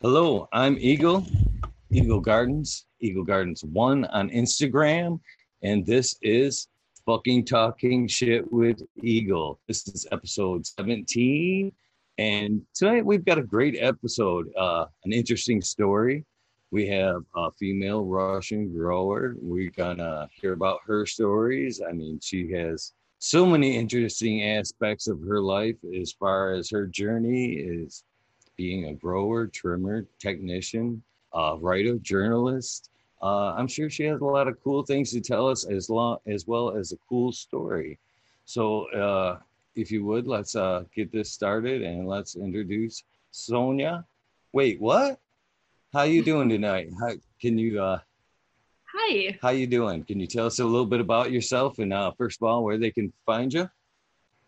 Hello, I'm Eagle, Eagle Gardens, Eagle Gardens One on Instagram, and this is fucking talking shit with Eagle. This is episode 17, and tonight we've got a great episode, uh, an interesting story. We have a female Russian grower. We're gonna hear about her stories. I mean, she has so many interesting aspects of her life as far as her journey is being a grower, trimmer, technician, uh, writer, journalist. Uh, I'm sure she has a lot of cool things to tell us as long as well as a cool story. So, uh, if you would, let's uh, get this started and let's introduce Sonia. Wait, what? How you doing tonight? How can you? Uh, Hi. How you doing? Can you tell us a little bit about yourself and uh, first of all, where they can find you?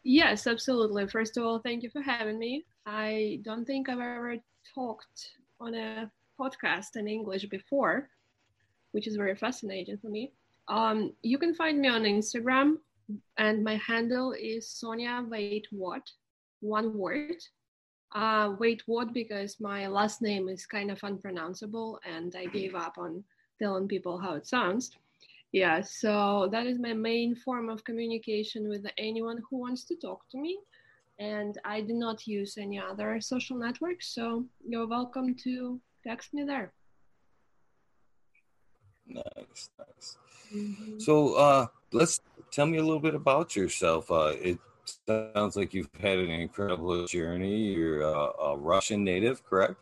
Yes, absolutely. First of all, thank you for having me. I don't think I've ever talked on a podcast in English before, which is very fascinating for me. Um, you can find me on Instagram, and my handle is Sonia Wait What, one word. Uh, wait what because my last name is kind of unpronounceable, and I gave up on telling people how it sounds. Yeah, so that is my main form of communication with anyone who wants to talk to me. And I do not use any other social networks, so you're welcome to text me there. Nice, nice. Mm-hmm. So uh, let's tell me a little bit about yourself. Uh, it sounds like you've had an incredible journey. You're a, a Russian native, correct?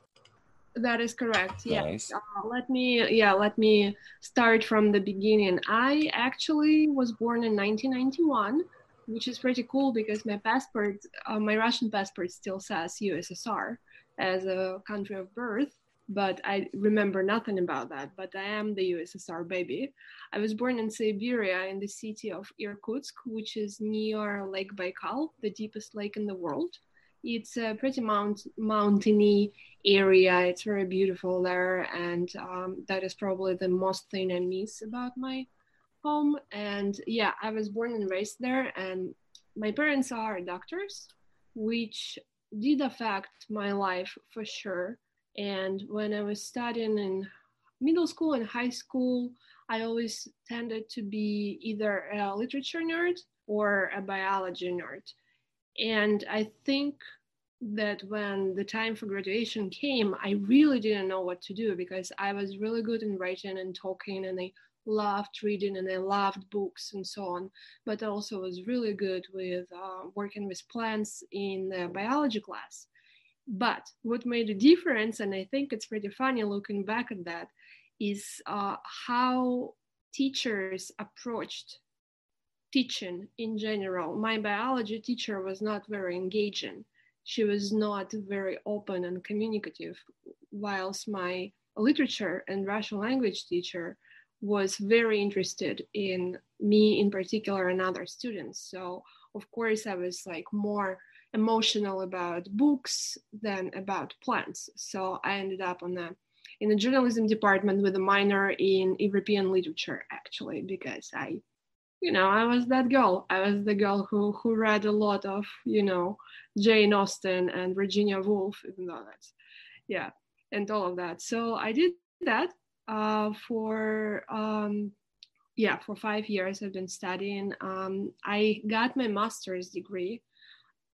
That is correct. Nice. Uh, let me yeah, let me start from the beginning. I actually was born in 1991, which is pretty cool because my passport, uh, my Russian passport, still says USSR as a country of birth. But I remember nothing about that. But I am the USSR baby. I was born in Siberia in the city of Irkutsk, which is near Lake Baikal, the deepest lake in the world it's a pretty mount mountainy area. It's very beautiful there, and um, that is probably the most thing I miss about my home. And yeah, I was born and raised there, and my parents are doctors, which did affect my life for sure. And when I was studying in middle school and high school, I always tended to be either a literature nerd or a biology nerd. And I think that when the time for graduation came, I really didn't know what to do because I was really good in writing and talking and I loved reading and I loved books and so on. But I also was really good with uh, working with plants in the biology class. But what made a difference, and I think it's pretty funny looking back at that, is uh, how teachers approached teaching in general. My biology teacher was not very engaging she was not very open and communicative, whilst my literature and Russian language teacher was very interested in me in particular and other students. So of course I was like more emotional about books than about plants. So I ended up on the in the journalism department with a minor in European literature actually because I you know, I was that girl. I was the girl who who read a lot of, you know, Jane Austen and Virginia Woolf, even though that's, yeah, and all of that. So I did that uh, for, um, yeah, for five years. I've been studying. Um, I got my master's degree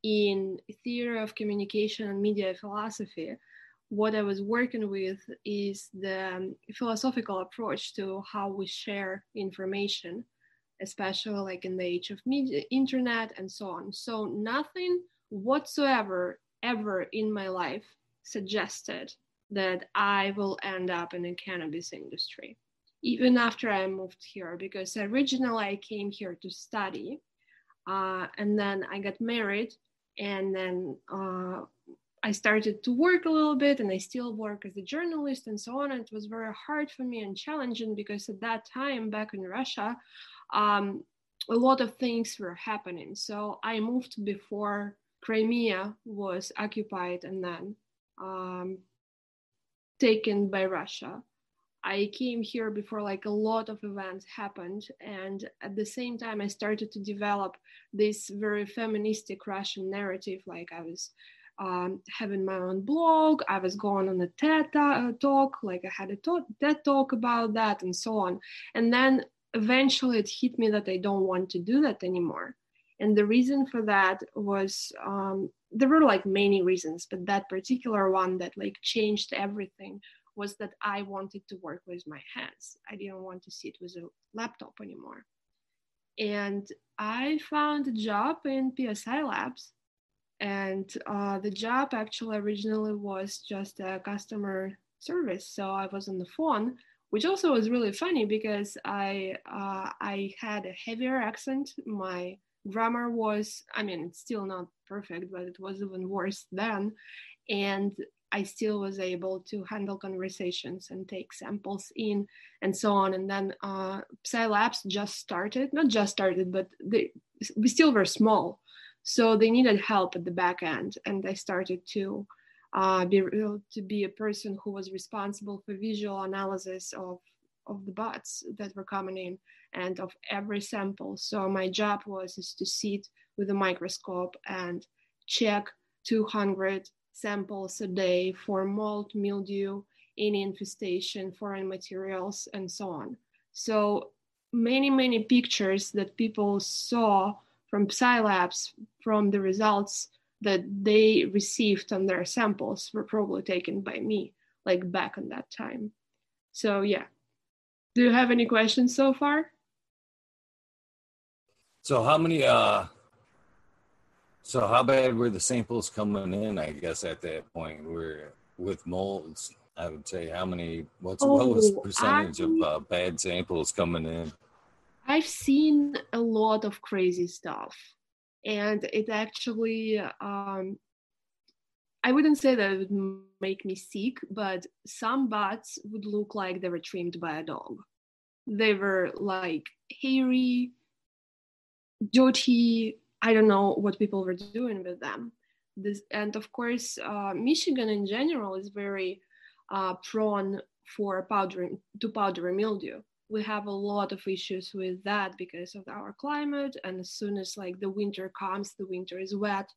in theory of communication and media philosophy. What I was working with is the philosophical approach to how we share information especially like in the age of media, internet and so on. So nothing whatsoever ever in my life suggested that I will end up in the cannabis industry, even after I moved here, because originally I came here to study, uh, and then I got married, and then uh, I started to work a little bit, and I still work as a journalist and so on. And it was very hard for me and challenging because at that time back in Russia, um, a lot of things were happening. So I moved before Crimea was occupied and then um, taken by Russia. I came here before like a lot of events happened, and at the same time, I started to develop this very feministic Russian narrative. Like I was um, having my own blog. I was going on a TED uh, talk, like I had a TED talk about that, and so on. And then eventually it hit me that I don't want to do that anymore. And the reason for that was um, there were like many reasons, but that particular one that like changed everything was that I wanted to work with my hands. I didn't want to sit with a laptop anymore. And I found a job in PSI Labs. And uh, the job actually originally was just a customer service. So I was on the phone, which also was really funny because I uh, I had a heavier accent. My grammar was, I mean, it's still not perfect, but it was even worse then. And I still was able to handle conversations and take samples in and so on. And then uh, Labs just started, not just started, but they, we still were small. So they needed help at the back end. And I started to uh, be to be a person who was responsible for visual analysis of, of the bots that were coming in and of every sample. So my job was is to sit with a microscope and check 200 samples a day for mold, mildew, any infestation, foreign materials, and so on. So many, many pictures that people saw from PSI Labs from the results that they received on their samples were probably taken by me, like back in that time. So yeah. Do you have any questions so far? So how many uh so how bad were the samples coming in? I guess at that point, were with molds. I would say how many? What's oh, what was the percentage I, of uh, bad samples coming in? I've seen a lot of crazy stuff, and it actually. Um, I wouldn't say that it would make me sick, but some bats would look like they were trimmed by a dog. They were like hairy, dirty, I don't know what people were doing with them. This, and of course, uh, Michigan in general is very uh, prone for powdering to powdery mildew. We have a lot of issues with that because of our climate. And as soon as like the winter comes, the winter is wet,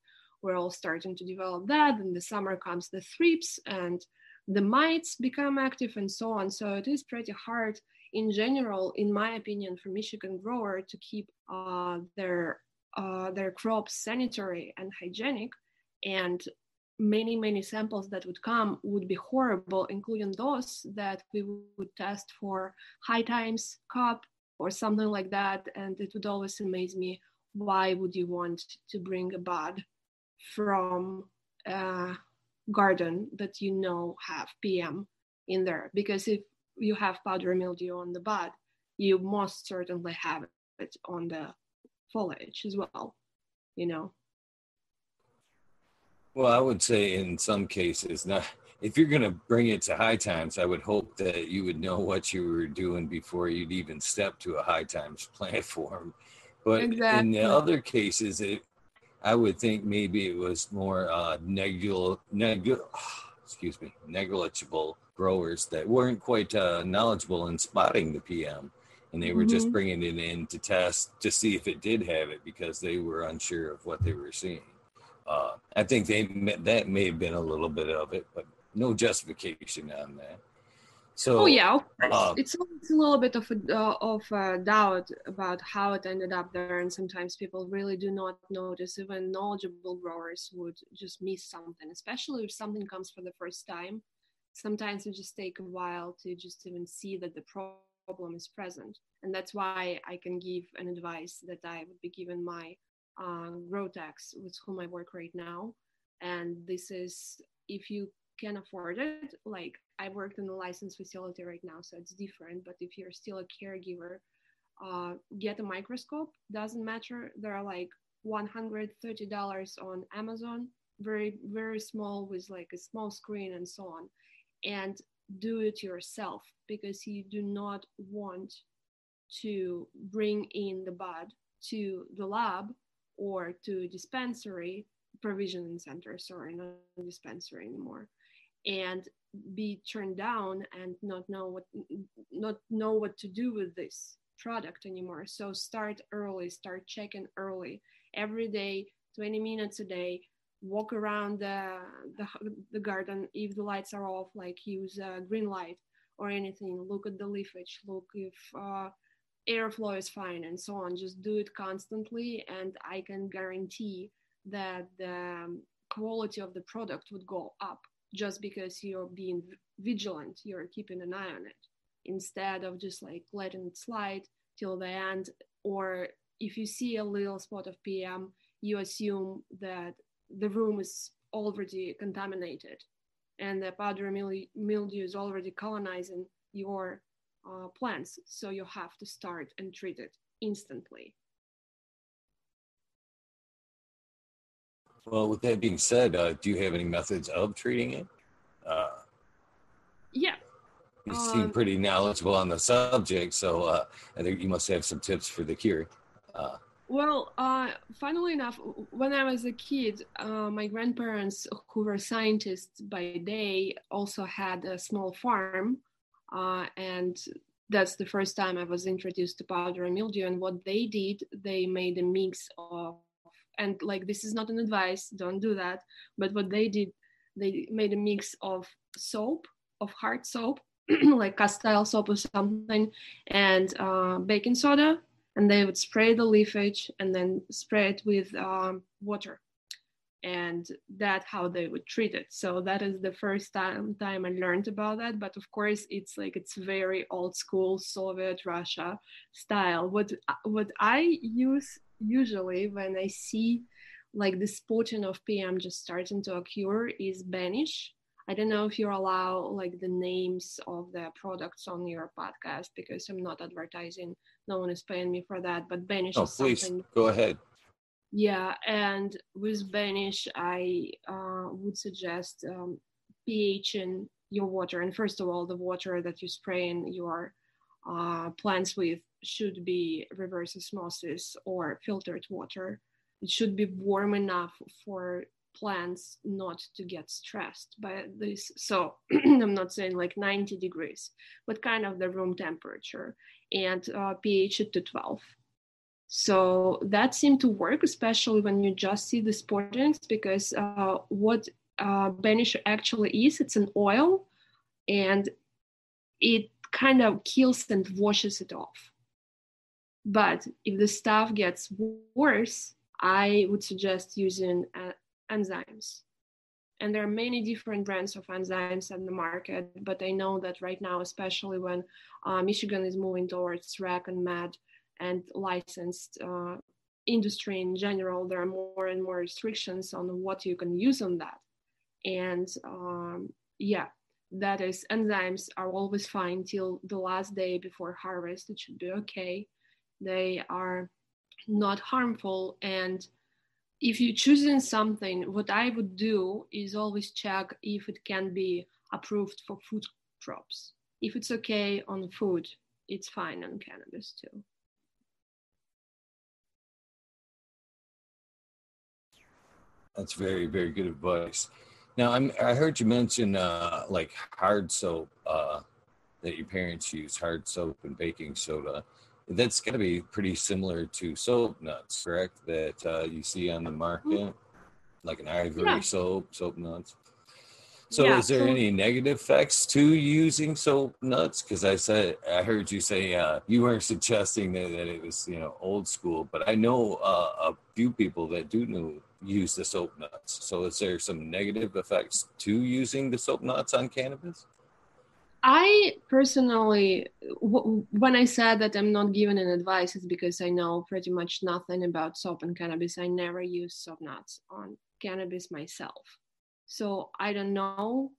we're all starting to develop that. And the summer comes the thrips and the mites become active and so on. So it is pretty hard in general, in my opinion, for Michigan grower to keep uh, their uh, their crops sanitary and hygienic and many many samples that would come would be horrible including those that we would test for high times Cup or something like that and it would always amaze me why would you want to bring a bud from a garden that you know have pm in there? Because if you have powdery mildew on the bud you most certainly have it on the foliage as well, you know. Well, I would say in some cases, now if you're going to bring it to high times, I would hope that you would know what you were doing before you'd even step to a high times platform. But exactly. in the other cases, it, I would think maybe it was more uh, negul, negul, excuse me, negligible growers that weren't quite uh, knowledgeable in spotting the PM and they were mm-hmm. just bringing it in to test to see if it did have it because they were unsure of what they were seeing. Uh, I think they that may have been a little bit of it, but no justification on that. So, oh yeah, uh, it's, it's a little bit of a, uh, of a doubt about how it ended up there, and sometimes people really do not notice. Even knowledgeable growers would just miss something, especially if something comes for the first time. Sometimes it just take a while to just even see that the problem is present. And that's why I can give an advice that I would be given my uh, grow with whom I work right now. And this is if you can afford it, like I worked in a licensed facility right now, so it's different. But if you're still a caregiver, uh, get a microscope. Doesn't matter. There are like $130 on Amazon, very, very small with like a small screen and so on. And do it yourself because you do not want to bring in the bud to the lab or to dispensary provisioning center sorry not dispensary anymore and be turned down and not know what not know what to do with this product anymore. So start early start checking early. Every day 20 minutes a day walk around the, the, the garden if the lights are off, like use a green light or anything. Look at the leafage, look if uh, airflow is fine, and so on. Just do it constantly, and I can guarantee that the quality of the product would go up just because you're being vigilant, you're keeping an eye on it instead of just like letting it slide till the end. Or if you see a little spot of PM, you assume that the room is already contaminated and the powdery mildew is already colonizing your uh, plants. So you have to start and treat it instantly. Well, with that being said, uh, do you have any methods of treating it? Uh, yeah. You um, seem pretty knowledgeable on the subject, so uh, I think you must have some tips for the cure. Well, uh, funnily enough, when I was a kid, uh, my grandparents, who were scientists by day, also had a small farm. Uh, and that's the first time I was introduced to powdery mildew. And what they did, they made a mix of, and like this is not an advice, don't do that. But what they did, they made a mix of soap, of hard soap, like castile soap or something, and uh, baking soda and they would spray the leafage and then spray it with um, water. And that how they would treat it. So that is the first time time i learned about that. But of course it's like it's very old school soviet russia style. What what i use usually when i see like the spotting of pm just starting to occur is banish. I don't know if you allow like the names of the products on your podcast because I'm not advertising. No one is paying me for that. But Banish oh, is please something. Go ahead. Yeah, and with Banish, I uh, would suggest um, pH in your water. And first of all, the water that you spray in your uh, plants with should be reverse osmosis or filtered water. It should be warm enough for plants not to get stressed by this. So I'm not saying like 90 degrees, but kind of the room temperature and uh, pH to 12. So that seemed to work, especially when you just see the spottings, because uh, what uh, actually is, it's an oil and it kind of kills and washes it off. But if the stuff gets worse, I would suggest using enzymes. And there are many different brands of enzymes on the market, but I know that right now, especially when uh, Michigan is moving towards REC and MED and licensed uh, industry in general, there are more and more restrictions on what you can use on that. And um, yeah, that is enzymes are always fine till the last day before harvest. It should be okay. They are not harmful and if you're choosing something, what I would do is always check if it can be approved for food crops. If it's okay on food, it's fine on cannabis too. That's very, very good advice. Now, I'm, I heard you mention uh, like hard soap uh, that your parents use, hard soap and baking soda that's going to be pretty similar to soap nuts, correct? That uh, you see on the market, mm-hmm. like an ivory yeah. soap, soap nuts. So, yeah, is there any negative effects to using soap nuts? Because I said I heard you say uh, you weren't suggesting that, that, it was you know old school, but I know uh, a few people that do know use the soap nuts. So, is there some negative effects to using the soap nuts on cannabis? I personally, w- when I said that I'm not giving an advice, it's because I know pretty much nothing about soap and cannabis. I never use soap nuts on cannabis myself. So I don't know.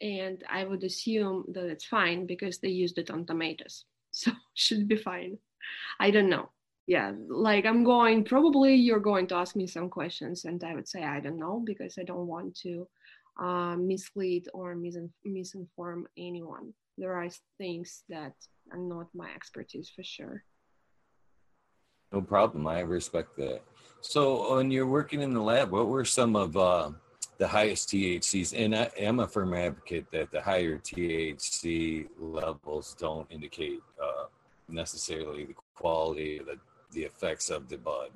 And I would assume that it's fine because they used it on tomatoes. So should be fine. I don't know. Yeah, like I'm going, probably you're going to ask me some questions, and I would say I don't know because I don't want to uh, mislead or mis- misinform anyone. There are things that are not my expertise for sure. No problem. I respect that. So, when you're working in the lab, what were some of uh, the highest THCs? And I am a firm advocate that the higher THC levels don't indicate uh, necessarily the quality, the the effects of the bud.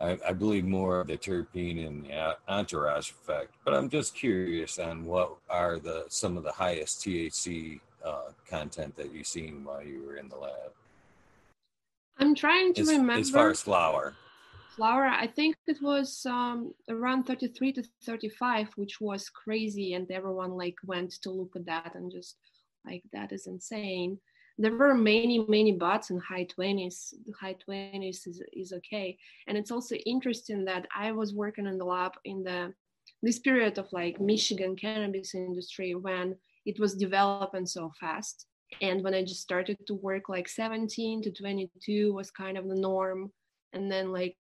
I, I, believe more of the terpene and the entourage effect. But I'm just curious on what are the some of the highest THC uh, content that you've seen while you were in the lab. I'm trying to as, remember. As far as flower. Flower, I think it was um, around 33 to 35, which was crazy, and everyone like went to look at that and just like that is insane there were many many bots in high 20s the high 20s is, is okay. And it's also interesting that i was working in the lab in the this period of like michigan cannabis industry when it was developing so fast. And when i just started to work like 17 to 22 was kind of the norm. And then like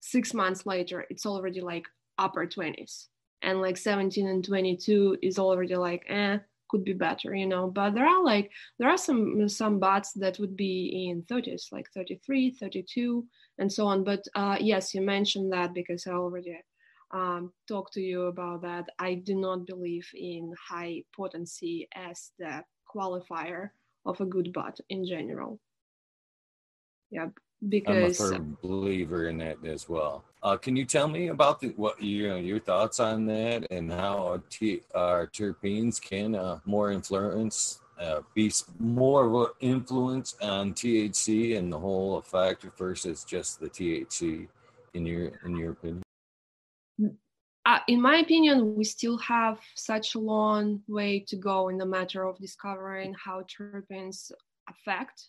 six months later it's already like upper 20s and like 17 and 22 is already like eh could be better you know but there are like there are some some bots that would be in 30s like 33 32 and so on. But uh, yes you mentioned that because i already um, talked to you about that. I do not believe in high potency as the qualifier of a good bot in general. Yeah because I'm a firm believer in that as well. Uh, can you tell me about the, what you know, your thoughts on that and how t- our terpenes can uh, more influence, uh, be more of an influence on THC and the whole effect versus just the THC in your in your opinion? Uh, in my opinion, we still have such a long way to go in the matter of discovering how terpenes affect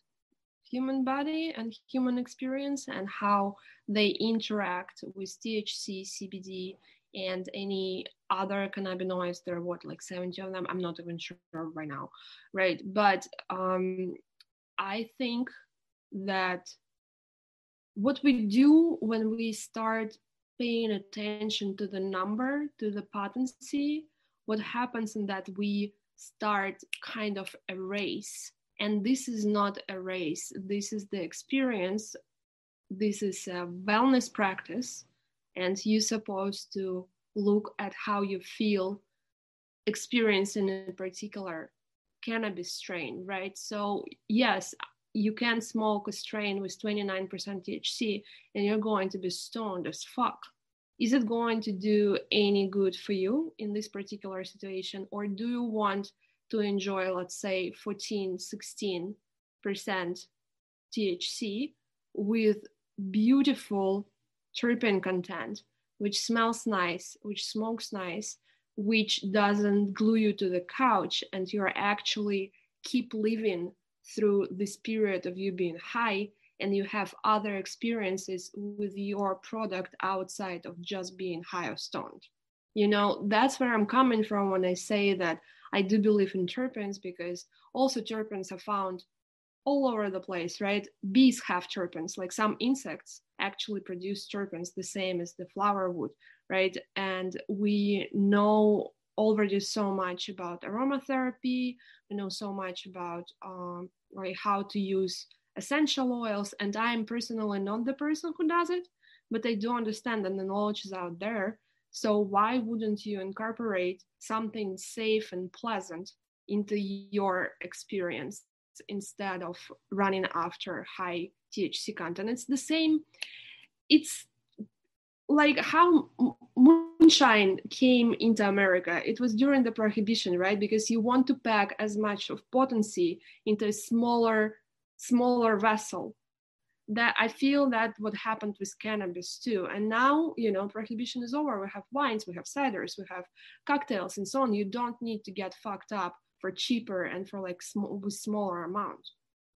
human body and human experience and how they interact with THC, CBD, and any other cannabinoids. There are what, like 70 of them? I'm not even sure right now, right? But um, I think that what we do when we start paying attention to the number, to the potency, what happens in that we start kind of erase and this is not a race. This is the experience. This is a wellness practice and you're supposed to look at how you feel experiencing a particular cannabis strain right? So yes you can smoke a strain with 29% thc and you're going to be stoned as fuck. Is it going to do any good for you in this particular situation or do you want to enjoy, let's say, 14, 16% THC with beautiful terpene content, which smells nice, which smokes nice, which doesn't glue you to the couch, and you're actually keep living through this period of you being high and you have other experiences with your product outside of just being high or stoned. You know, that's where I'm coming from when I say that I do believe in terpenes because also terpenes are found all over the place, right? Bees have terpenes, like some insects actually produce terpenes the same as the flower would, right? And we know already so much about aromatherapy. We know so much about um, how to use essential oils. And I am personally not the person who does it, but I do understand that the knowledge is out there. So why wouldn't you incorporate something safe and pleasant into your experience instead of running after high THC content? It's the same. It's like how moonshine came into America. It was during the prohibition, right? Because you want to pack as much of potency into a smaller, smaller vessel that I feel that what happened with cannabis too. And now, you know, prohibition is over. We have wines, we have ciders, we have cocktails, and so on. You don't need to get fucked up for cheaper and for like small with smaller amount.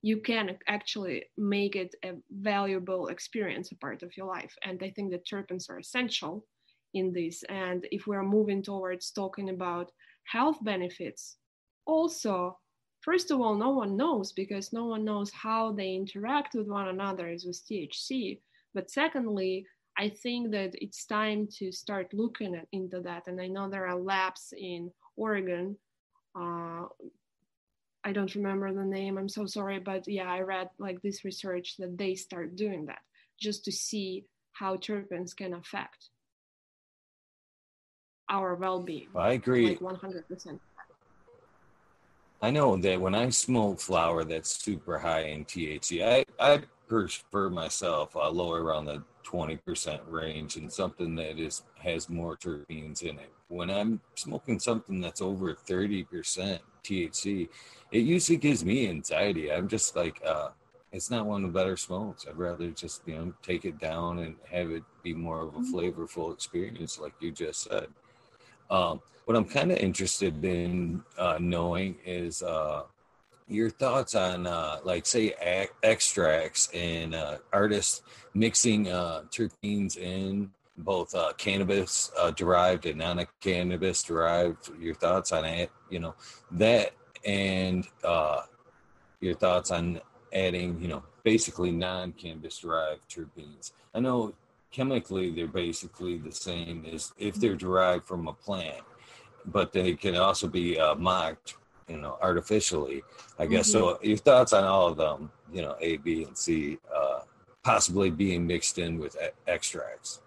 You can actually make it a valuable experience, a part of your life. And I think that terpenes are essential in this. And if we're moving towards talking about health benefits, also first of all, no one knows because no one knows how they interact with one another as with THC. But secondly, I think that it's time to start looking at, into that. And I know there are labs in Oregon. Uh, I don't remember the name. I'm so sorry, but yeah, I read like this research that they start doing that just to see how terpenes can affect our well-being. I agree. Like 100%. I know that when I smoke flower that's super high in THC, I, I prefer myself uh, lower around the 20% range and something that is has more terpenes in it. When I'm smoking something that's over 30% THC, it usually gives me anxiety. I'm just like, uh, it's not one of the better smokes. I'd rather just, you know, take it down and have it be more of a mm-hmm. flavorful experience, like you just said. Um, what I'm kind of interested in uh, knowing is uh, your thoughts on uh, like say extracts and uh, artists mixing uh, terpenes in both uh, cannabis uh, derived and non-cannabis derived your thoughts on it you know that and uh, your thoughts on adding you know basically non-cannabis derived terpenes. I know chemically they're basically the same as if they're derived from a plant but they can also be uh, mocked you know, artificially, I guess. Mm-hmm. So your thoughts on all of them, you know, A, B, and C, uh, possibly being mixed in with extracts?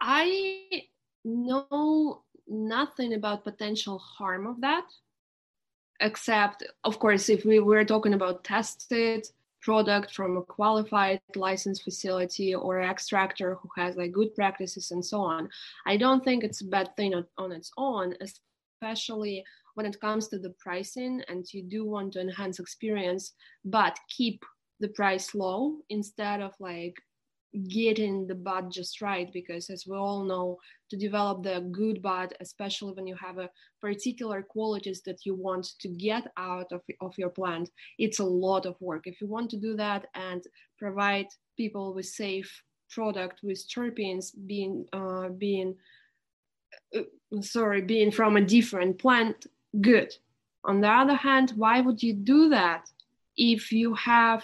I know nothing about potential harm of that, except, of course, if we were talking about tested product from a qualified licensed facility or extractor who has like good practices and so on. I don't think it's a bad thing on, on its own especially when it comes to the pricing and you do want to enhance experience but keep the price low instead of like getting the bud just right because as we all know to develop the good bud especially when you have a particular qualities that you want to get out of, of your plant it's a lot of work if you want to do that and provide people with safe product with terpenes being uh, being uh, sorry, being from a different plant, good. On the other hand, why would you do that if you have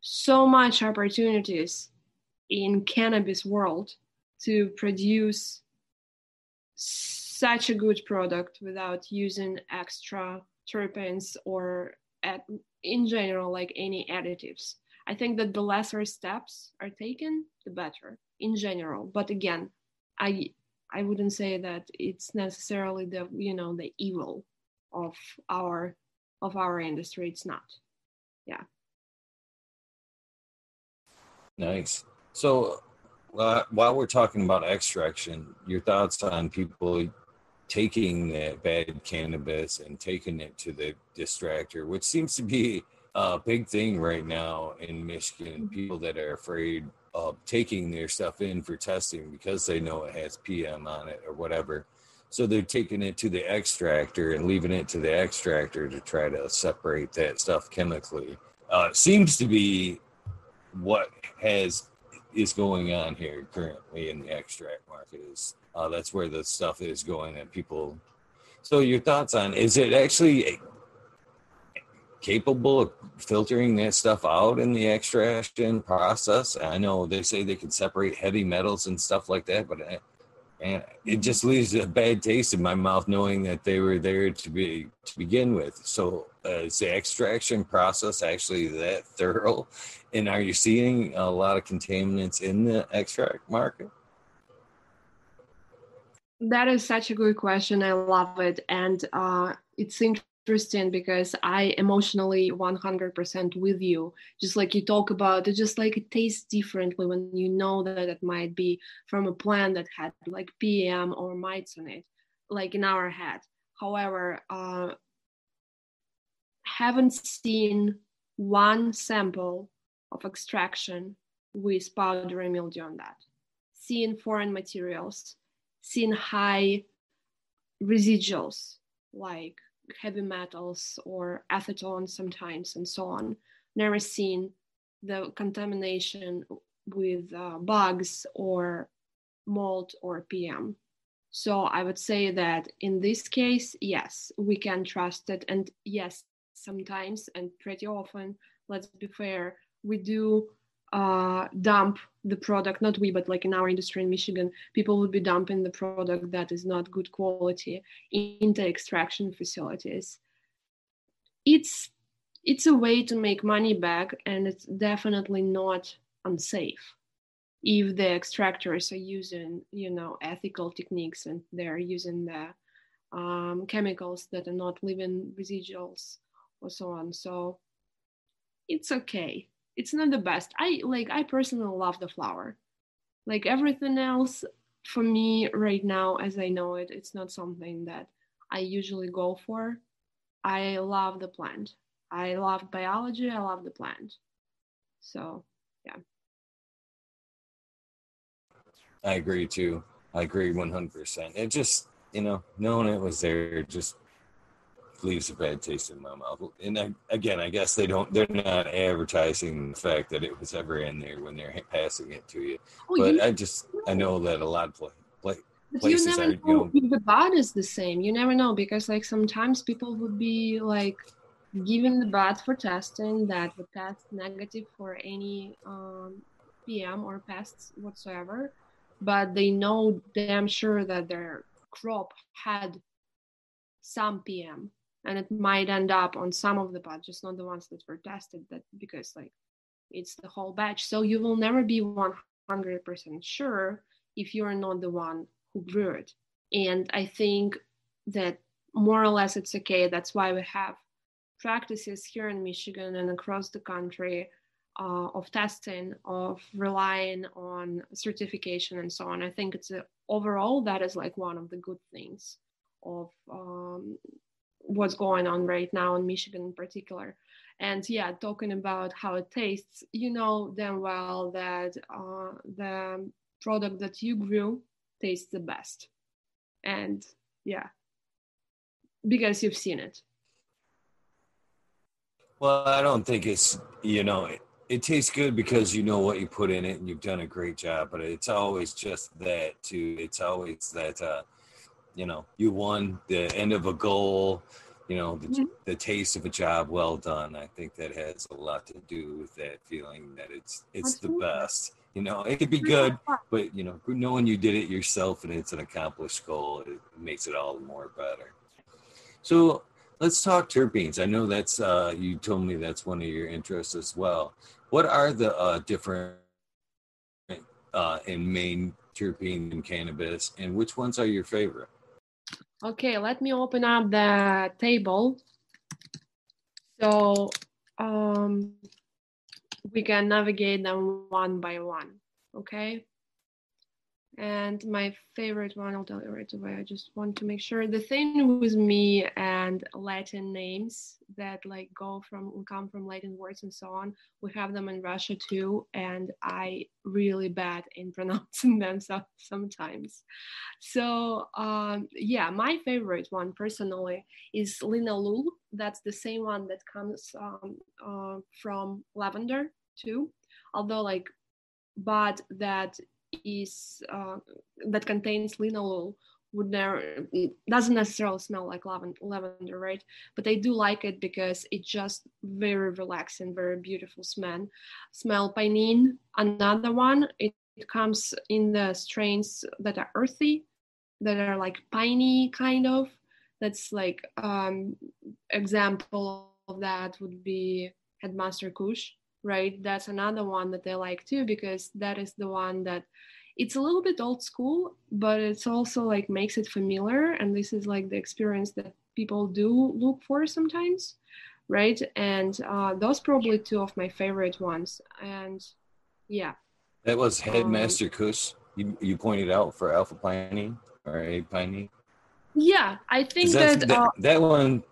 so much opportunities in cannabis world to produce such a good product without using extra terpenes or in general like any additives i think that the lesser steps are taken the better in general but again i I wouldn't say that it's necessarily the you know the evil of our of our industry. It's not. Yeah. Nice. So uh, while we're talking about extraction, your thoughts on people taking that bad cannabis and taking it to the distractor, which seems to be a big thing right now in Michigan. Mm-hmm. People that are afraid of taking their stuff in for testing because they know it has PM on it or whatever. So they're taking it to the extractor and leaving it to the extractor to try to separate that stuff chemically. Uh, seems to be what has is going on here currently in the extract market. Is uh, that's where the stuff is going and people. So your thoughts on is it actually capable of filtering that stuff out in the extraction process. I know they say they can separate heavy metals and stuff like that, but I, and it just leaves a bad taste in my mouth knowing that they were there to be to begin with. So uh, is the extraction process actually that thorough? And are you seeing a lot of contaminants in the extract market? That is such a good question. I love it, and uh, it's interesting interesting because I emotionally 100% with you. Just like you talk about it, just like it tastes differently when you know that it might be from a plant that had like PM or mites on it, like in our head. However, uh, haven't seen one sample of extraction with powdery mildew on that. Seen foreign materials, seen high residuals like heavy metals or acetone sometimes and so on. Never seen the contamination with uh, bugs or mold or PM. So I would say that in this case, yes, we can trust it. And yes, sometimes and pretty often, let's be fair, we do uh, dump the product, not we, but like in our industry in Michigan, people would be dumping the product that is not good quality into extraction facilities. It's it's a way to make money back, and it's definitely not unsafe if the extractors are using you know ethical techniques and they're using the um, chemicals that are not living residuals or so on. So it's okay. It's not the best. I like I personally love the flower. Like everything else for me right now as I know it, it's not something that I usually go for. I love the plant. I love biology, I love the plant. So, yeah. I agree too. I agree 100%. It just, you know, knowing it was there just leaves a bad taste in my mouth. And I, again, I guess they don't, they're not advertising the fact that it was ever in there when they're passing it to you. Oh, but you I just, know. I know that a lot of play, play, places you never are, know you know, the bud is the same. You never know because like sometimes people would be like giving the bud for testing that would test negative for any um, PM or pests whatsoever but they know damn sure that their crop had some PM and it might end up on some of the just not the ones that were tested that because like it's the whole batch. So you will never be 100% sure if you're not the one who grew it. And I think that more or less it's okay. That's why we have practices here in Michigan and across the country uh, of testing, of relying on certification and so on. I think it's a, overall that is like one of the good things of um, what's going on right now in Michigan in particular. And yeah, talking about how it tastes, you know damn well that uh, the product that you grew tastes the best. And yeah, because you've seen it. Well, I don't think it's, you know, it it tastes good because you know what you put in it and you've done a great job but it's always just that too it's always that uh you know you won the end of a goal you know the, mm-hmm. the taste of a job well done i think that has a lot to do with that feeling that it's it's Absolutely. the best you know it could be good but you know knowing you did it yourself and it's an accomplished goal it makes it all the more better so let's talk terpenes. I know that's uh, you told me that's one of your interests as well. What are the uh, different uh, and main terpenes in cannabis, and which ones are your favorite? Okay, let me open up the table so um, we can navigate them one by one. Okay. And my favorite one, I'll tell you right away. I just want to make sure the thing with me and Latin names that like go from come from Latin words and so on. We have them in Russia too, and I really bad in pronouncing them so, sometimes. So um, yeah, my favorite one personally is linalool. That's the same one that comes um, uh, from lavender too. Although like, but that is uh, that contains linalool would never doesn't necessarily smell like lavender, right? But I do like it because it's just very relaxing, very beautiful smell. Smell pinene, another one. It, it comes in the strains that are earthy, that are like piney kind of. That's like um, example of that would be Headmaster Kush right? That's another one that they like too because that is the one that it's a little bit old school, but it's also like makes it familiar. And this is like the experience that people do look for sometimes, right? And uh, those probably two of my favorite ones. And yeah. That was Headmaster um, Kush. You, you pointed out for Alpha Pinene or A Pinene. Yeah, I think that, that, uh, that one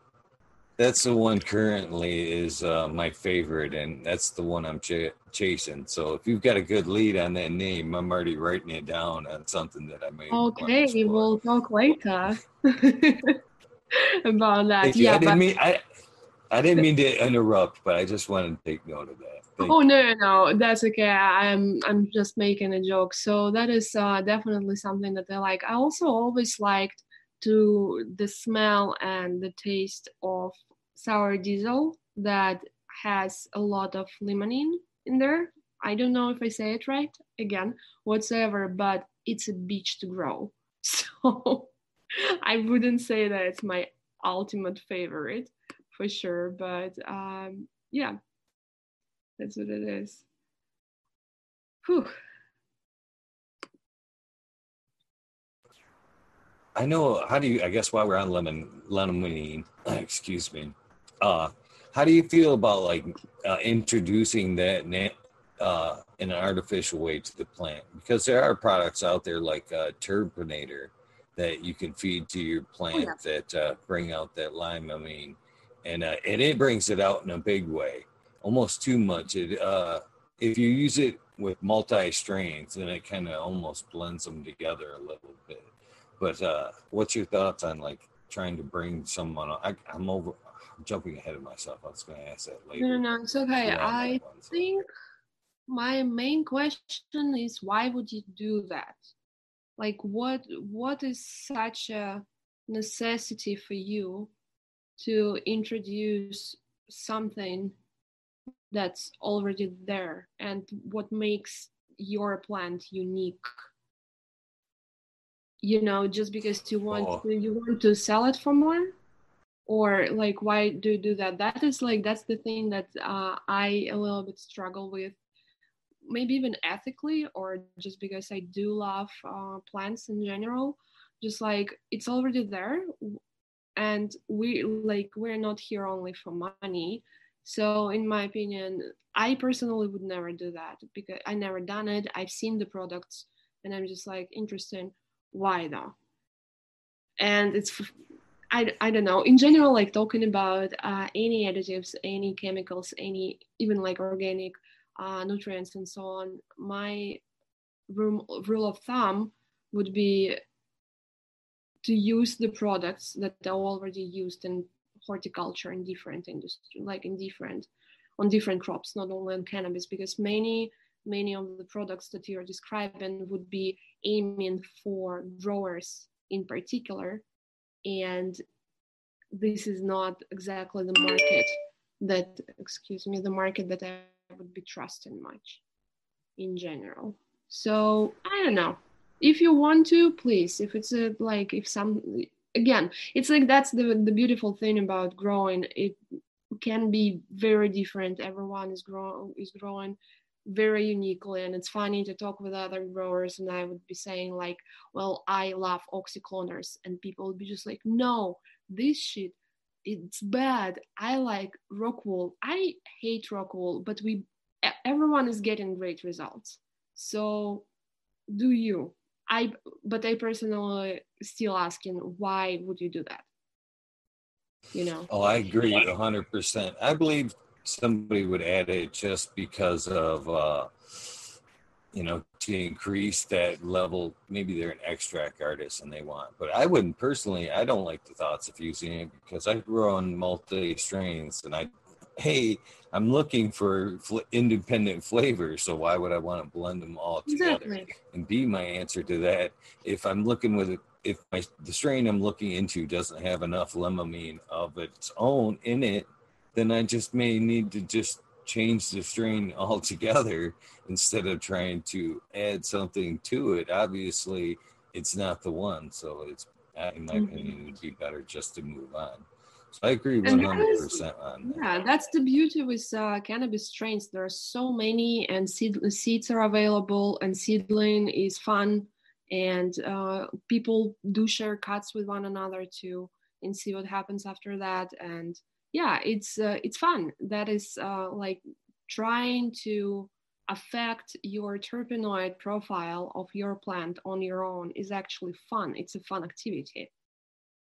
that's the one currently is uh, my favorite, and that's the one I'm ch- chasing. So if you've got a good lead on that name, I'm already writing it down on something that I may. Okay, we'll talk later about that. Thank yeah, I didn't but- mean I. I didn't mean to interrupt, but I just wanted to take note of that. Thank oh no, no, that's okay. I'm I'm just making a joke. So that is uh, definitely something that I like. I also always liked to the smell and the taste of sour diesel that has a lot of limonene in there. I don't know if I say it right again, whatsoever, but it's a beach to grow. So I wouldn't say that it's my ultimate favorite for sure, but um, yeah, that's what it is. Whew. I know. How do you? I guess while we're on lemon, limonene, excuse me. Uh, how do you feel about like uh, introducing that uh, in an artificial way to the plant? Because there are products out there like uh, Terpinator that you can feed to your plant oh, yeah. that uh, bring out that limonene, and uh, and it brings it out in a big way, almost too much. It uh, if you use it with multi strains, then it kind of almost blends them together a little bit. But uh, what's your thoughts on like trying to bring someone? I, am over. I'm jumping ahead of myself. I was going to ask that later. No, no, it's okay. I think my main question is why would you do that? Like, what what is such a necessity for you to introduce something that's already there and what makes your plant unique you know just because you want oh. to, you want to sell it for more? Or like why do you do that? That is like that's the thing that uh, i a little bit struggle with maybe even ethically or just because i do love uh, plants in general. Just like it's already there and we like we're not here only for money. So in my opinion i personally would never do that because i never done it. I've seen the products and i'm just like interested why though and it's I, I don't know. In general like talking about uh, any additives any chemicals any even like organic uh, nutrients and so on my rule, rule of thumb would be to use the products that are already used in horticulture in different industry like in different on different crops not only on cannabis because many many of the products that you're describing would be aiming for growers in particular. And this is not exactly the market that excuse me the market that i would be trusting much in general. So i don't know. If you want to please. If it's a, like if some again it's like that's the the beautiful thing about growing. It can be very different. Everyone is growing is growing very uniquely and it's funny to talk with other growers and i would be saying like well i love oxycloners and people would be just like no this shit it's bad. I like rock wool. I hate rock wool but we everyone is getting great results. So do you? I but i personally still asking why would you do that? You know? Oh i agree 100% i believe somebody would add it just because of uh, you know to increase that level maybe they're an extract artist and they want but i wouldn't personally i don't like the thoughts of using it because i grow on multi strains and i hey i'm looking for fl- independent flavors so why would i want to blend them all together exactly. and be my answer to that if i'm looking with it if my, the strain i'm looking into doesn't have enough limonene of its own in it then I just may need to just change the strain altogether instead of trying to add something to it. Obviously, it's not the one. So it's, in my mm-hmm. opinion, it would be better just to move on. So I agree 100% on that. Yeah, that's the beauty with uh, cannabis strains. There are so many, and seed, seeds are available, and seedling is fun. And uh, people do share cuts with one another too and see what happens after that. And yeah it's uh, it's fun. That is uh, like trying to affect your terpenoid profile of your plant on your own is actually fun. It's a fun activity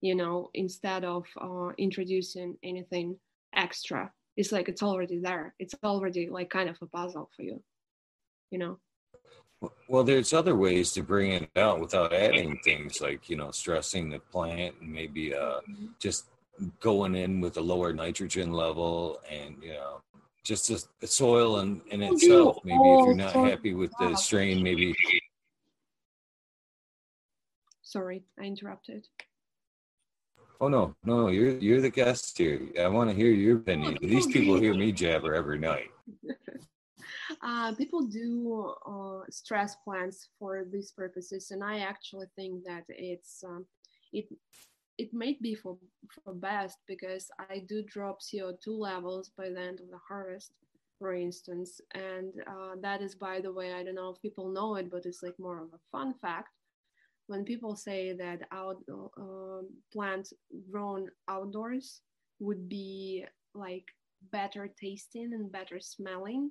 you know instead of uh, introducing anything extra. It's like it's already there. It's already like kind of a puzzle for you you know? Well there's other ways to bring it out without adding things like you know stressing the plant and maybe uh, mm-hmm. just going in with a lower nitrogen level and you know just the soil in, in itself. Maybe if you're not happy with the strain maybe sorry i interrupted. Oh no no you're you're the guest here. I want to hear your opinion. these people hear me jabber every night. Uh, people do uh, stress plants for these purposes and i actually think that it's um, it it might be for for best because I do drop CO2 levels by the end of the harvest, for instance, and uh, that is by the way I don't know if people know it, but it's like more of a fun fact. When people say that out uh, plant grown outdoors would be like better tasting and better smelling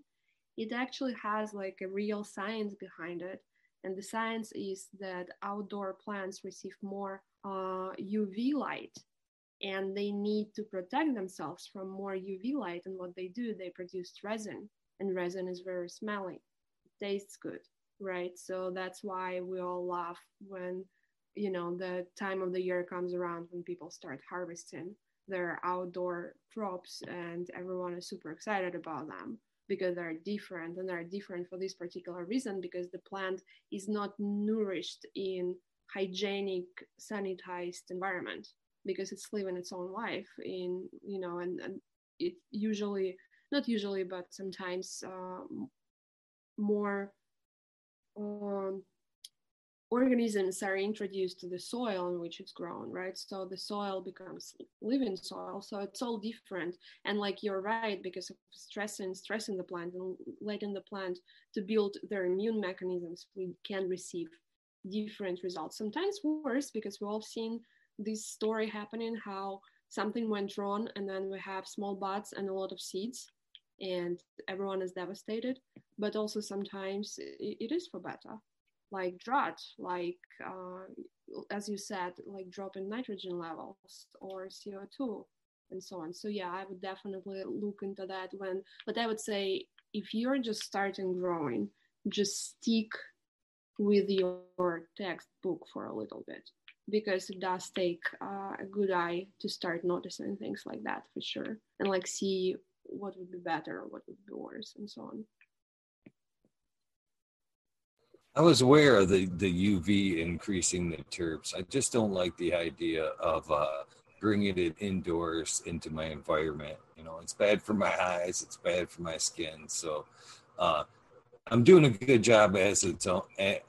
it actually has like a real science behind it and the science is that outdoor plants receive more uh, uv light and they need to protect themselves from more uv light and what they do they produce resin and resin is very smelly. It tastes good right? So that's why we all laugh when you know the time of the year comes around when people start harvesting their outdoor crops and everyone is super excited about them because they're different and they're different for this particular reason because the plant is not nourished in hygienic sanitized environment because it's living its own life in you know and, and it usually not usually but sometimes uh, more um, organisms are introduced to the soil in which it's grown, right? So the soil becomes living soil. So it's all different. And like you're right, because of stressing stressing the plant and letting the plant to build their immune mechanisms, we can receive different results. Sometimes worse because we've all seen this story happening how something went wrong and then we have small buds and a lot of seeds and everyone is devastated. But also sometimes it is for better like drought, like uh, as you said, like drop in nitrogen levels or CO2 and so on. So yeah, I would definitely look into that when, but I would say if you're just starting growing, just stick with your textbook for a little bit because it does take uh, a good eye to start noticing things like that for sure and like see what would be better or what would be worse and so on. I was aware of the, the UV increasing the terps. I just don't like the idea of uh, bringing it indoors into my environment. You know, it's bad for my eyes, it's bad for my skin. So uh, I'm doing a good job as it's on,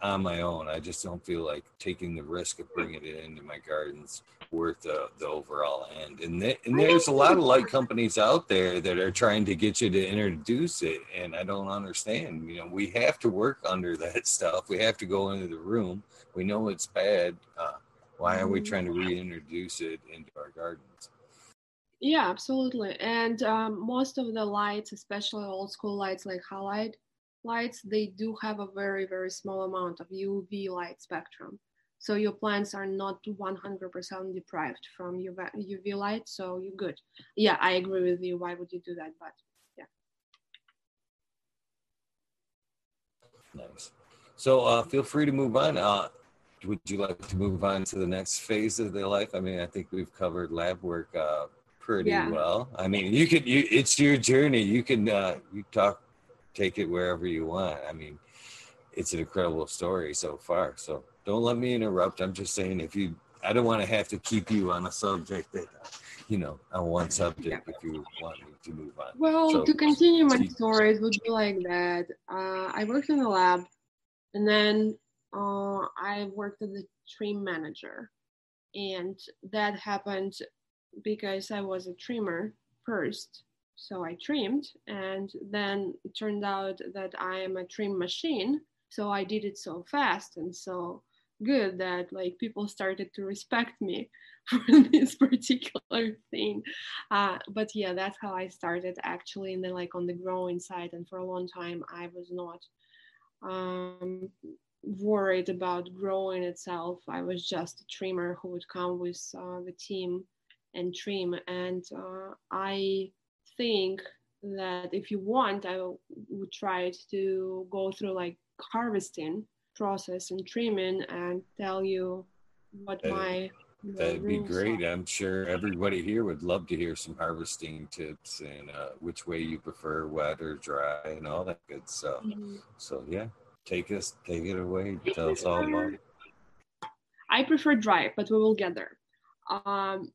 on my own. I just don't feel like taking the risk of bringing it into my gardens worth the, the overall end. And, th- and there's a lot of light companies out there that are trying to get you to introduce it. And I don't understand. You know, we have to work under that stuff. We have to go into the room. We know it's bad. Uh, why are we trying to reintroduce it into our gardens? Yeah, absolutely. And um, most of the lights, especially old school lights like halide lights, they do have a very, very small amount of UV light spectrum. So your plants are not 100% deprived from UV UV light, so you're good. Yeah, I agree with you. Why would you do that? But yeah. Nice. So uh, feel free to move on. Uh, would you like to move on to the next phase of their life? I mean, I think we've covered lab work uh, pretty yeah. well. I mean, you could, you, it's your journey. You can, uh, you talk, take it wherever you want. I mean, it's an incredible story so far. So don't let me interrupt. I'm just saying if you, I don't want to have to keep you on a subject that, you know, on one subject if you want me to move on. Well, so, to continue my story, it would be like that. Uh, I worked in the lab and then uh, I worked as a trim manager. And that happened because I was a trimmer first. So I trimmed, and then it turned out that I am a trim machine. So I did it so fast and so good that like people started to respect me for this particular thing. Uh, but yeah that's how i started actually and then like on the growing side and for a long time i was not um, worried about growing itself. I was just a trimmer who would come with uh, the team and trim. And uh, i think that if you want i would try to go through like harvesting process and trimming and tell you what my That'd be great. Are. I'm sure everybody here would love to hear some harvesting tips and uh, which way you prefer, wet or dry, and all that good stuff. Mm-hmm. So yeah, take us, take it away. I Tell prefer, us all about it. I prefer dry, but we will get there. Um,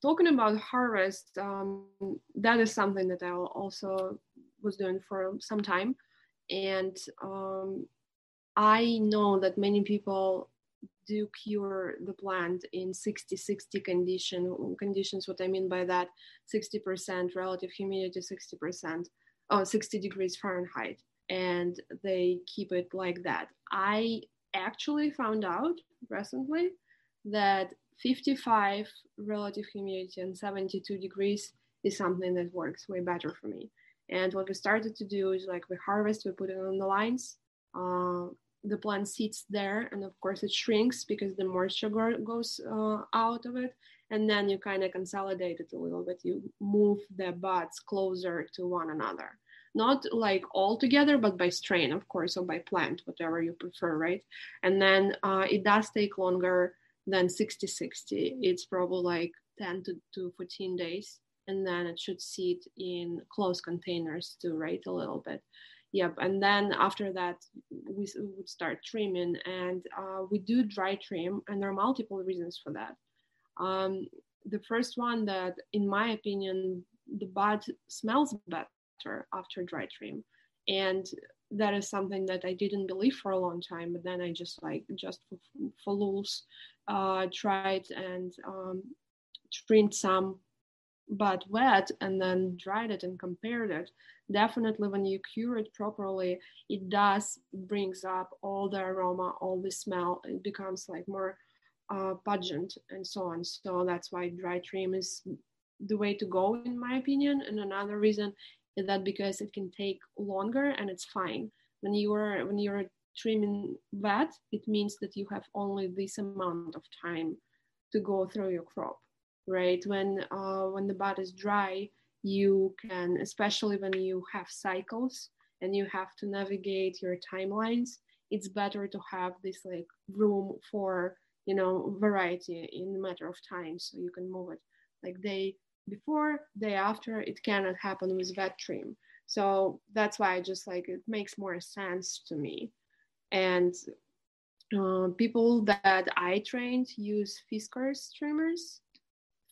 talking about harvest, um, that is something that I also was doing for some time, and um, I know that many people do cure the plant in 60-60 condition conditions. What I mean by that, 60% relative humidity, 60%, oh, 60 degrees Fahrenheit, and they keep it like that. I actually found out recently that 55 relative humidity and 72 degrees is something that works way better for me. And what we started to do is like we harvest, we put it on the lines. Uh, the plant sits there, and of course it shrinks because the moisture goes uh, out of it. And then you kind of consolidate it a little bit. You move the buds closer to one another not like all together, but by strain, of course, or by plant, whatever you prefer, right? And then uh, it does take longer than 60 60. It's probably like 10 to, to 14 days. And then it should sit in closed containers to rate a little bit. Yep. And then after that, we would start trimming. And uh, we do dry trim, and there are multiple reasons for that. Um, the first one that, in my opinion, the bud smells better after after dry trim and that is something that i didn't believe for a long time but then i just like just for, for lulz uh, tried and um, trimmed some but wet and then dried it and compared it. Definitely when you cure it properly it does brings up all the aroma all the smell. It becomes like more uh, pungent and so on. So that's why dry trim is the way to go in my opinion. And another reason is that because it can take longer and it's fine. When you're when you're trimming that it means that you have only this amount of time to go through your crop right when uh, when the bud is dry you can especially when you have cycles and you have to navigate your timelines it's better to have this like room for you know variety in a matter of time so you can move it like day before, day after, it cannot happen with wet trim. So that's why I just like it makes more sense to me. And uh, people that I trained use Fiskars trimmers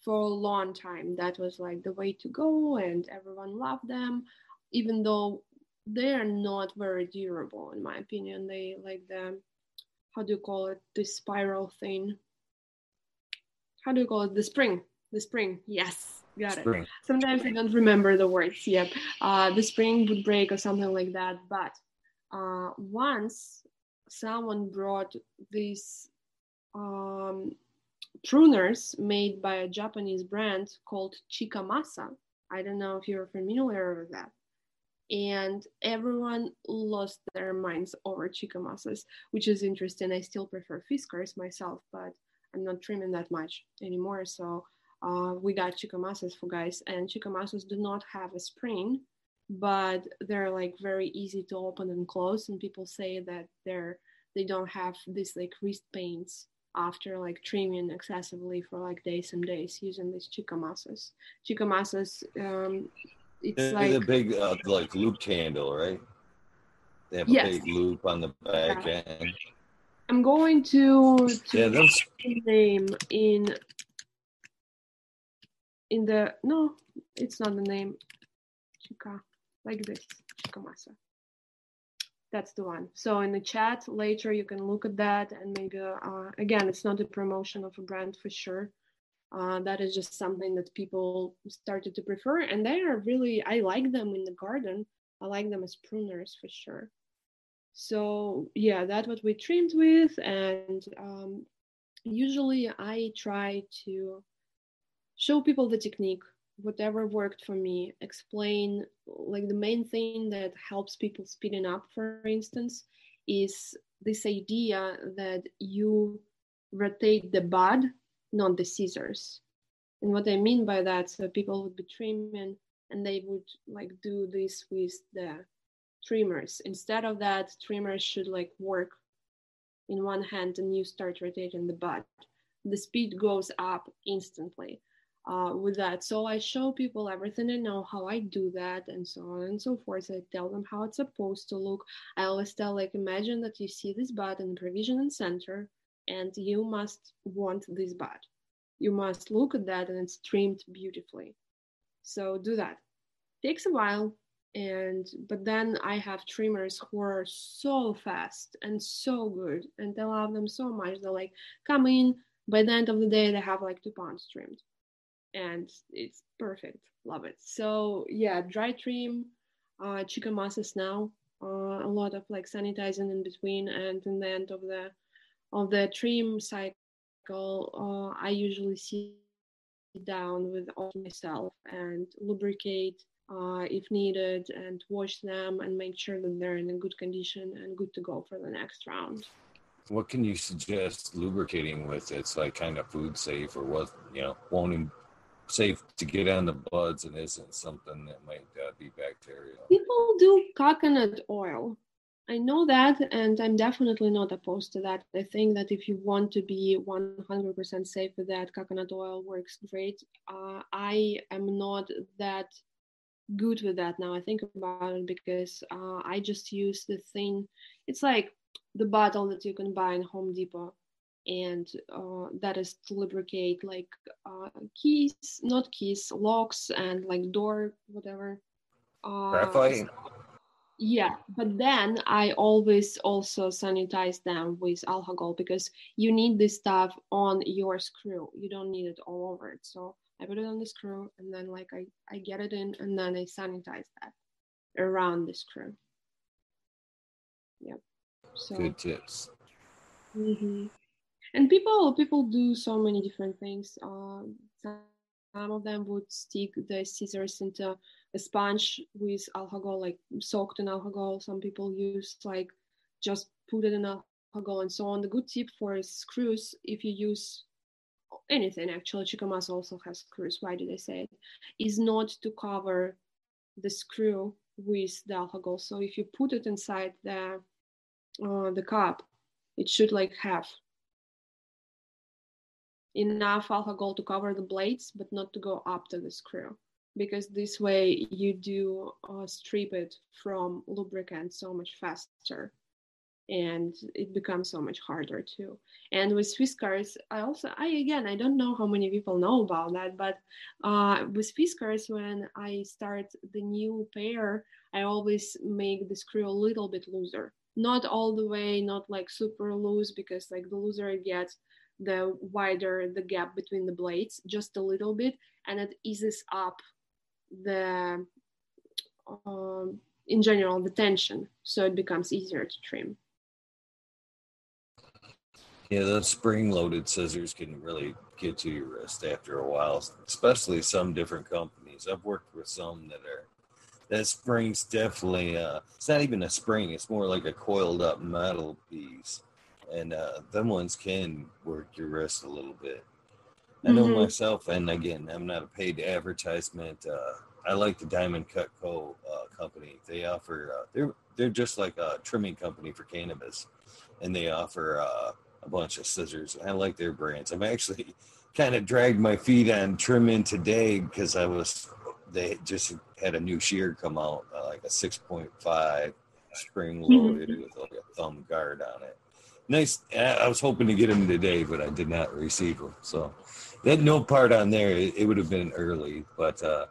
for a long time. That was like the way to go, and everyone loved them, even though they are not very durable, in my opinion. They like the how do you call it? The spiral thing. How do you call it? The spring. The spring. Yes, got spring. it. Sometimes I don't remember the words. Yep. Uh, the spring would break or something like that. But uh, once someone brought these um, pruners made by a Japanese brand called Chikamasa. I don't know if you're familiar with that. And everyone lost their minds over Chikamasas, which is interesting. I still prefer Fiskars myself, but I'm not trimming that much anymore. So uh, we got chikamasas for guys and chikamasas do not have a spring but they're like very easy to open and close and people say that they're they don't have this like wrist pains after like trimming excessively for like days and days using these chikamasas chikamasas um it's they're like the big uh, like loop handle right? They have a yes. big loop on the back yeah. end. I'm going to, to yeah, those... name in in the no it's not the name. Chica like this chikamasa that's the one. So in the chat later you can look at that and maybe uh, again it's not a promotion of a brand for sure. Uh, that is just something that people started to prefer and they are really i like them in the garden. I like them as pruners for sure. So yeah that's what we trimmed with and um, usually i try to show people the technique whatever worked for me explain like the main thing that helps people speeding up for instance is this idea that you rotate the bud not the scissors. And what i mean by that so people would be trimming and they would like do this with the trimmers. Instead of that trimmers should like work in one hand and you start rotating the bud. The speed goes up instantly uh, with that. So I show people everything I know, how I do that, and so on and so forth. I tell them how it's supposed to look. I always tell, like, imagine that you see this bud in the provisioning center, and you must want this bud. You must look at that, and it's trimmed beautifully. So do that. Takes a while, and but then I have trimmers who are so fast and so good, and I love them so much. They're like come in. By the end of the day, they have like two pounds trimmed and it's perfect. Love it. So yeah, dry trim, uh, chikamasas now. Uh, a lot of like sanitizing in between, and in the end of the of the trim cycle, uh, I usually sit down with all myself and lubricate uh, if needed and wash them and make sure that they're in a good condition and good to go for the next round. What can you suggest lubricating with? It's like kind of food safe or what, you know, won't safe to get on the buds and isn't something that might uh, be bacterial. People do coconut oil. I know that, and I'm definitely not opposed to that. I think that if you want to be 100% safe with that, coconut oil works great. Uh, I am not that good with that now. I think about it because uh, I just use the thing. It's like the bottle that you can buy in Home Depot and uh, that is to lubricate like uh, keys, not keys, locks, and like door, whatever. Uh, Graphite. Yeah, but then I always also sanitize them with alcohol because you need this stuff on your screw. You don't need it all over it. So I put it on the screw and then like I, I get it in and then I sanitize that around the screw. Yep. So, Good tips. Mm-hmm and people people do so many different things. Uh, some of them would stick the scissors into a sponge with alcohol like soaked in alcohol. Some people use like just put it in alcohol and so on. The good tip for screws if you use anything actually chickamauga also has screws why did i say it is not to cover the screw with the alcohol. So if you put it inside the uh, the cup it should like have enough alcohol to cover the blades, but not to go up to the screw. Because this way you do uh, strip it from lubricant so much faster and it becomes so much harder too. And with Fiskars, I also, I again, I don't know how many people know about that, but uh, with Fiskars, when I start the new pair, I always make the screw a little bit looser. Not all the way, not like super loose, because like the looser it gets, the wider the gap between the blades just a little bit and it eases up the um, in general the tension so it becomes easier to trim. Yeah those spring loaded scissors can really get to your wrist after a while especially some different companies. I've worked with some that are that spring's definitely uh it's not even a spring it's more like a coiled up metal piece and uh, them ones can work your wrist a little bit. I know mm-hmm. myself, and again, I'm not a paid advertisement. Uh, I like the Diamond Cut Co. Uh, company. They offer uh, they're they're just like a trimming company for cannabis, and they offer uh, a bunch of scissors. I like their brands. I'm actually kind of dragged my feet on trimming today because I was they just had a new shear come out, uh, like a 6.5 spring loaded mm-hmm. with like a thumb guard on it nice. I was hoping to get him today, but I did not receive him. So that no part on there. It, would have been early, but uh,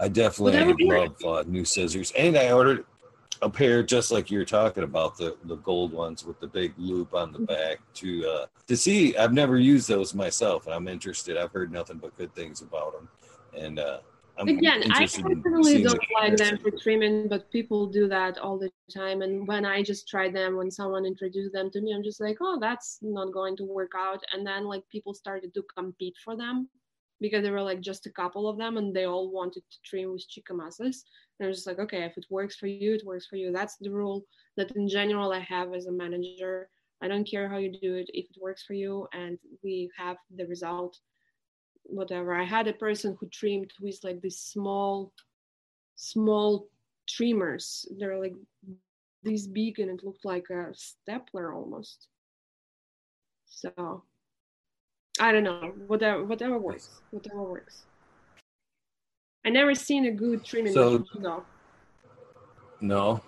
I definitely love uh, new scissors. And I ordered a pair just like you're talking about the the gold ones with the big loop on the back to uh, to see. I've never used those myself, and I'm interested. I've heard nothing but good things about them, and uh, I'm Again, I personally don't like them for trimming, but people do that all the time. And when I just try them, when someone introduced them to me, I'm just like, oh, that's not going to work out. And then like people started to compete for them because there were like just a couple of them and they all wanted to trim with chikamasas. And I was just like, okay, if it works for you, it works for you. That's the rule that in general I have as a manager. I don't care how you do it. If it works for you and we have the result, whatever. I had a person who trimmed with like these small, small trimmers. They're like this big and it looked like a stapler almost. So I don't know. Whatever whatever works. Whatever works. I never seen a good trimming so, no. No.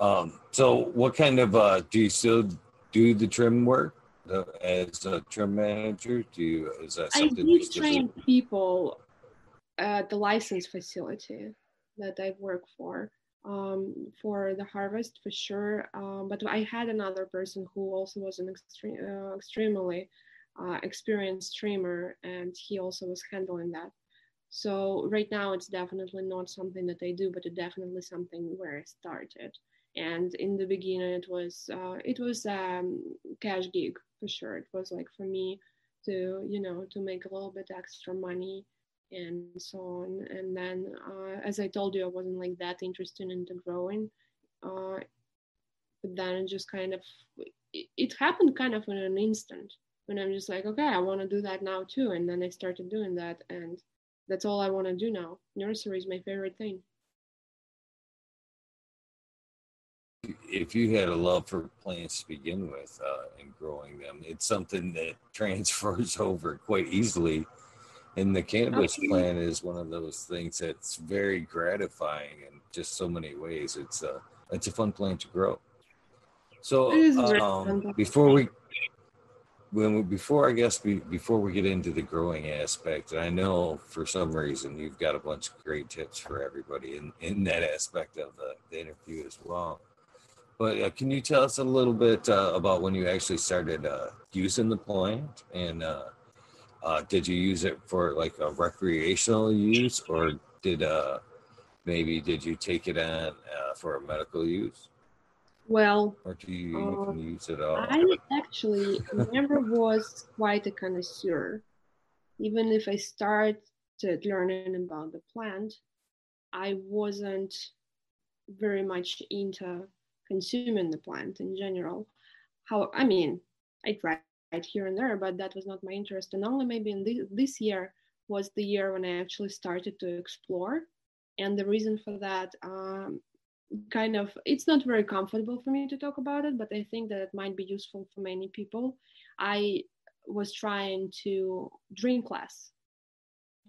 Um, so what kind of uh do you still do the trim work? As a trim manager? Do you is that something? I do train people at the license facility that I work for um, for the harvest for sure. Um, but I had another person who also was an extreme, uh, extremely uh, experienced trimmer, and he also was handling that. So right now, it's definitely not something that I do, but it's definitely something where I started. And in the beginning, it was uh, it was um, cash gig for sure. It was like for me to you know to make a little bit extra money and so on. And then uh, as i told you i wasn't like that interested into growing uh, but then it just kind of it, it happened kind of in an instant when i'm just like okay i want to do that now too. And then i started doing that and that's all i want to do now. Nursery is my favorite thing if you had a love for plants to begin with uh, and growing them, it's something that transfers over quite easily. And the cannabis plant is one of those things that's very gratifying in just so many ways. It's a it's a fun plant to grow. So um, before we when we, before I guess we, before we get into the growing aspect, and I know for some reason you've got a bunch of great tips for everybody in, in that aspect of the, the interview as well. But uh, can you tell us a little bit uh, about when you actually started uh, using the plant, and uh, uh, did you use it for like a recreational use, or did uh, maybe did you take it on for a medical use? Well, or do you um, use it all? I actually never was quite a connoisseur. Even if I started learning about the plant, I wasn't very much into consuming the plant in general. How I mean, I tried here and there, but that was not my interest. And only maybe in this, this year was the year when I actually started to explore. And the reason for that, um, kind of, it's not very comfortable for me to talk about it, but I think that it might be useful for many people. I was trying to drink less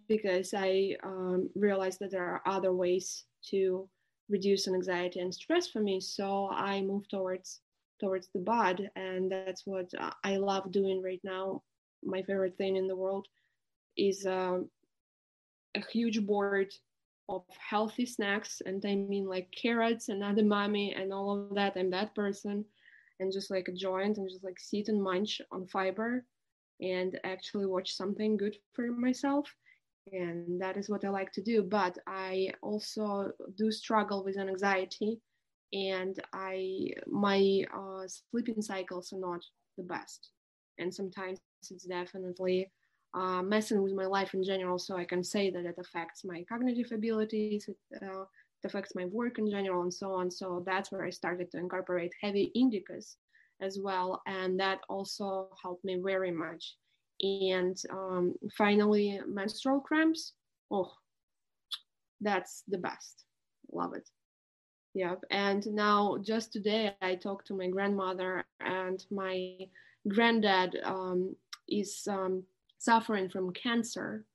because I um, realized that there are other ways to reduce anxiety and stress for me. So I moved towards towards the bud, and that's what I love doing right now. My favorite thing in the world is uh, a huge board of healthy snacks, and I mean like carrots and edamame and all of that. I'm that person, and just like a joint and just like sit and munch on fiber, and actually watch something good for myself and that is what I like to do. But I also do struggle with anxiety, and I my uh, sleeping cycles are not the best, and sometimes it's definitely uh, messing with my life in general. So I can say that it affects my cognitive abilities. It, uh, it affects my work in general and so on. So that's where I started to incorporate heavy indicas as well, and that also helped me very much and um, finally menstrual cramps. Oh that's the best. Love it. Yeah and now just today i talked to my grandmother and my granddad um, is um, suffering from cancer.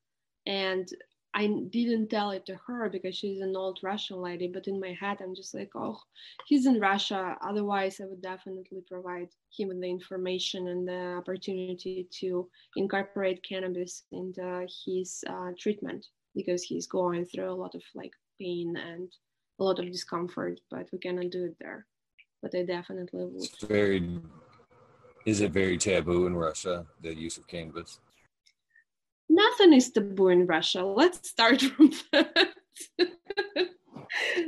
And I didn't tell it to her because she's an old Russian lady, but in my head, I'm just like, oh, he's in Russia. Otherwise, I would definitely provide him with the information and the opportunity to incorporate cannabis into his uh, treatment because he's going through a lot of like pain and a lot of discomfort, but we cannot do it there. But I definitely would. It's very, is it very taboo in Russia, the use of cannabis? Nothing is taboo in Russia. Let's start from that.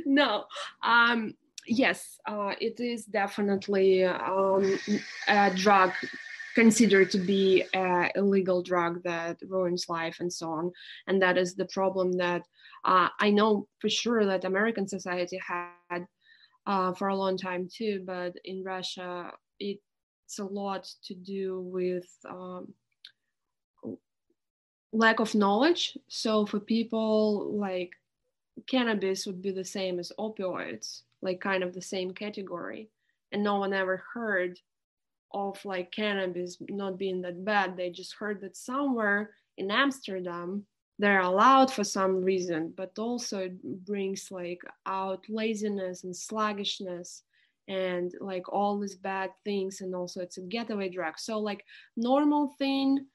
no, um, yes, uh, it is definitely um, a drug considered to be an illegal drug that ruins life and so on. And that is the problem that uh, I know for sure that American society had uh, for a long time too, but in Russia, it's a lot to do with um, lack of knowledge. So for people like cannabis would be the same as opioids, like kind of the same category. And no one ever heard of like cannabis not being that bad. They just heard that somewhere in Amsterdam they're allowed for some reason, but also it brings like out laziness and sluggishness and like all these bad things and also it's a getaway drug. So like normal thing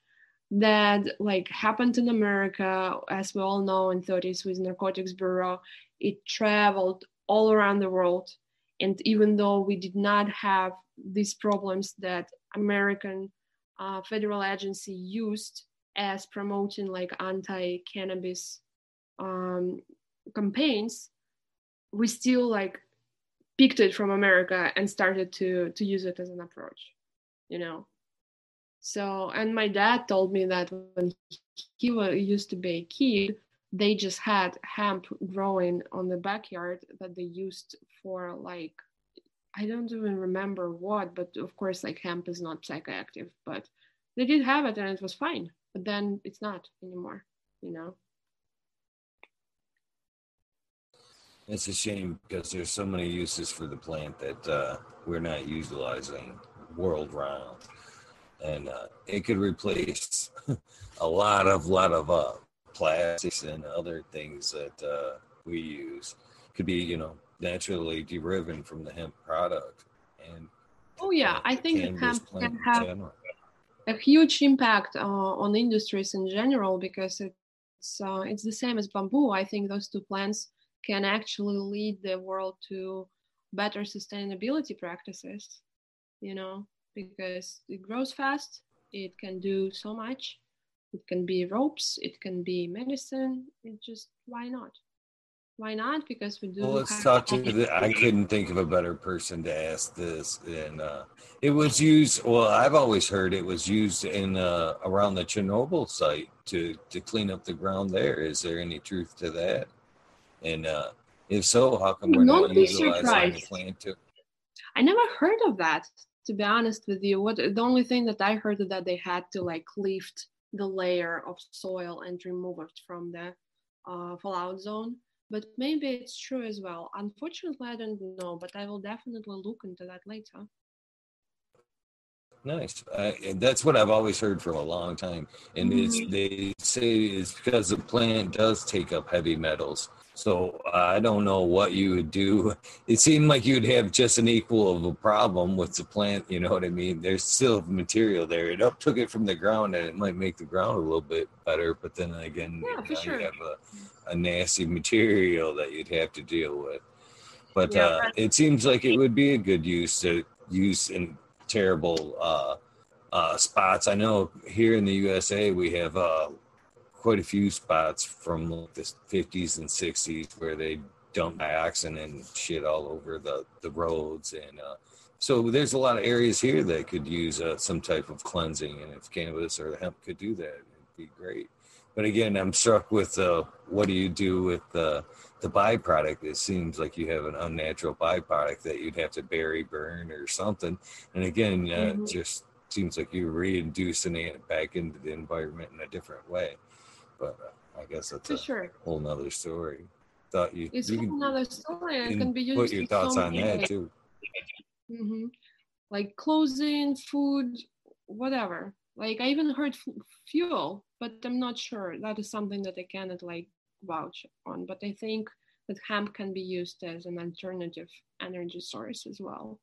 that like happened in America, as we all know in 30s with Narcotics Bureau, it traveled all around the world. And even though we did not have these problems that American uh, federal agency used as promoting like anti-cannabis um, campaigns, we still like picked it from America and started to to use it as an approach, you know. So, and my dad told me that when he used to be a kid, they just had hemp growing on the backyard that they used for like I don't even remember what, but of course, like hemp is not psychoactive, but they did have it and it was fine. But then it's not anymore, you know. It's a shame because there's so many uses for the plant that uh, we're not utilizing world round, and uh, it could replace a lot of lot of uh, plastics and other things that uh, we use. Could be you know naturally derived from the hemp product, and oh yeah, I think hemp can have a huge impact uh, on industries in general because it's uh, it's the same as bamboo. I think those two plants can actually lead the world to better sustainability practices, you know, because it grows fast, it can do so much. It can be ropes, it can be medicine. It just, why not? Why not? Because we do. Well, let's talk to the. I couldn't think of a better person to ask this, and uh, it was used. Well, I've always heard it was used in uh, around the Chernobyl site to to clean up the ground there. Is there any truth to that? And uh, if so, how come we're not utilizing the plant to? I never heard of that. To be honest with you, what the only thing that I heard that they had to like lift the layer of soil and remove it from the uh, fallout zone. But maybe it's true as well. Unfortunately, I don't know, but I will definitely look into that later. Nice. Uh, that's what I've always heard for a long time, and mm-hmm. it's they say it's because the plant does take up heavy metals, so I don't know what you would do. It seemed like you'd have just an equal of a problem with the plant. You know what I mean? There's still material there. It up took it from the ground, and it might make the ground a little bit better. But then again, yeah, you, know, sure. you have a, a, nasty material that you'd have to deal with. But yeah, uh, it seems like it would be a good use to use in terrible uh, uh, spots. I know here in the USA we have uh, quite a few spots from the 50s and 60s where they dump dioxin and shit all over the, the roads. And uh, so there's a lot of areas here that could use uh, some type of cleansing. And if cannabis or the hemp could do that, it'd be great. But again, I'm struck with uh, what do you do with the byproduct? It seems like you have an unnatural byproduct that you'd have to bury, burn, or something. And again, uh, mm-hmm. just seems like you're reintroducing it back into the environment in a different way but uh, I guess that's For a sure. whole nother story. Thought you it's you another story. It can be used. Put your thoughts on that too. Mm-hmm. Like clothing, food, whatever. Like I even heard f- fuel, but I'm not sure. That is something that I cannot like vouch on. But I think that hemp can be used as an alternative energy source as well.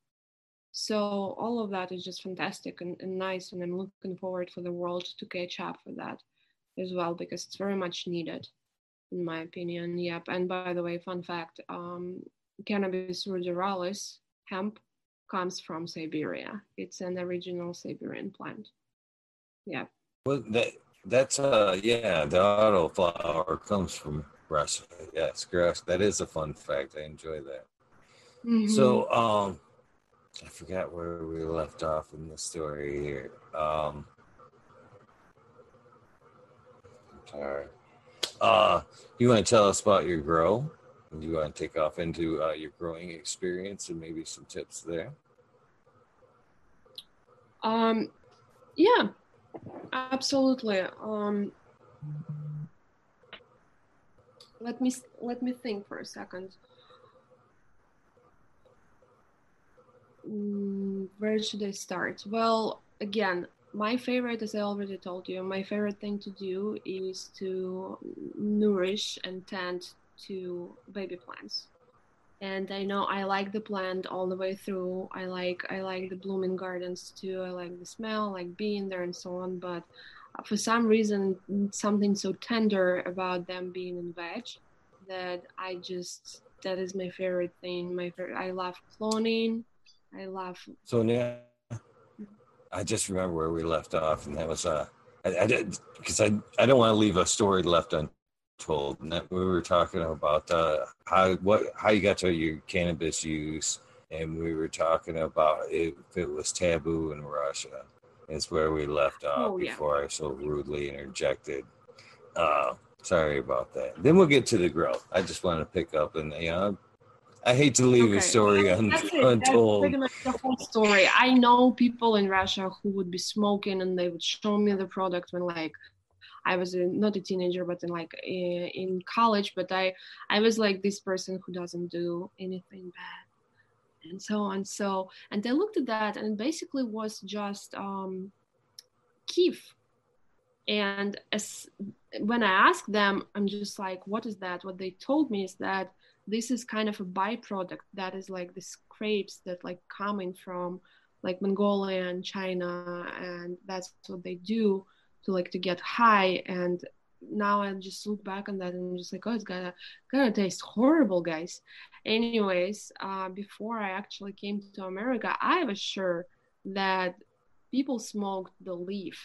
So all of that is just fantastic and, and nice, and I'm looking forward for the world to catch up with that as well because it's very much needed in my opinion yep and by the way fun fact um, cannabis ruderalis hemp comes from siberia it's an original siberian plant yeah well that that's uh yeah the auto flower comes from russia yes gross that is a fun fact i enjoy that mm-hmm. so um i forgot where we left off in the story here um All right. Uh, you want to tell us about your grow? Do you want to take off into uh, your growing experience and maybe some tips there? Um, yeah, absolutely. Um, let me let me think for a second. Mm, where should I start? Well, again, my favorite, as I already told you, my favorite thing to do is to nourish and tend to baby plants. And I know I like the plant all the way through. I like I like the blooming gardens too. I like the smell, like being there and so on. But for some reason, something so tender about them being in veg that I just that is my favorite thing. My favorite. I love cloning. I love. So now I just remember where we left off, and that was uh, I, I did because I I don't want to leave a story left untold. And that we were talking about uh, how what how you got to your cannabis use, and we were talking about if it was taboo in Russia, Is where we left off oh, before yeah. I so rudely interjected. Uh, sorry about that. Then we'll get to the growth. I just want to pick up and you know, I hate to leave okay. a story un- That's untold. That's pretty much the whole story. I know people in Russia who would be smoking and they would show me the product when like I was a, not a teenager, but in like in, in college. But I I was like this person who doesn't do anything bad, and so on. So and I looked at that, and basically was just um, kief. And as when I asked them, I'm just like, what is that? What they told me is that this is kind of a byproduct that is like the scrapes that like coming from like Mongolia and China, and that's what they do to like to get high and now I just look back on that and I'm just like, oh, it's gonna gonna taste horrible, guys. Anyways, uh, before I actually came to America, I was sure that people smoked the leaf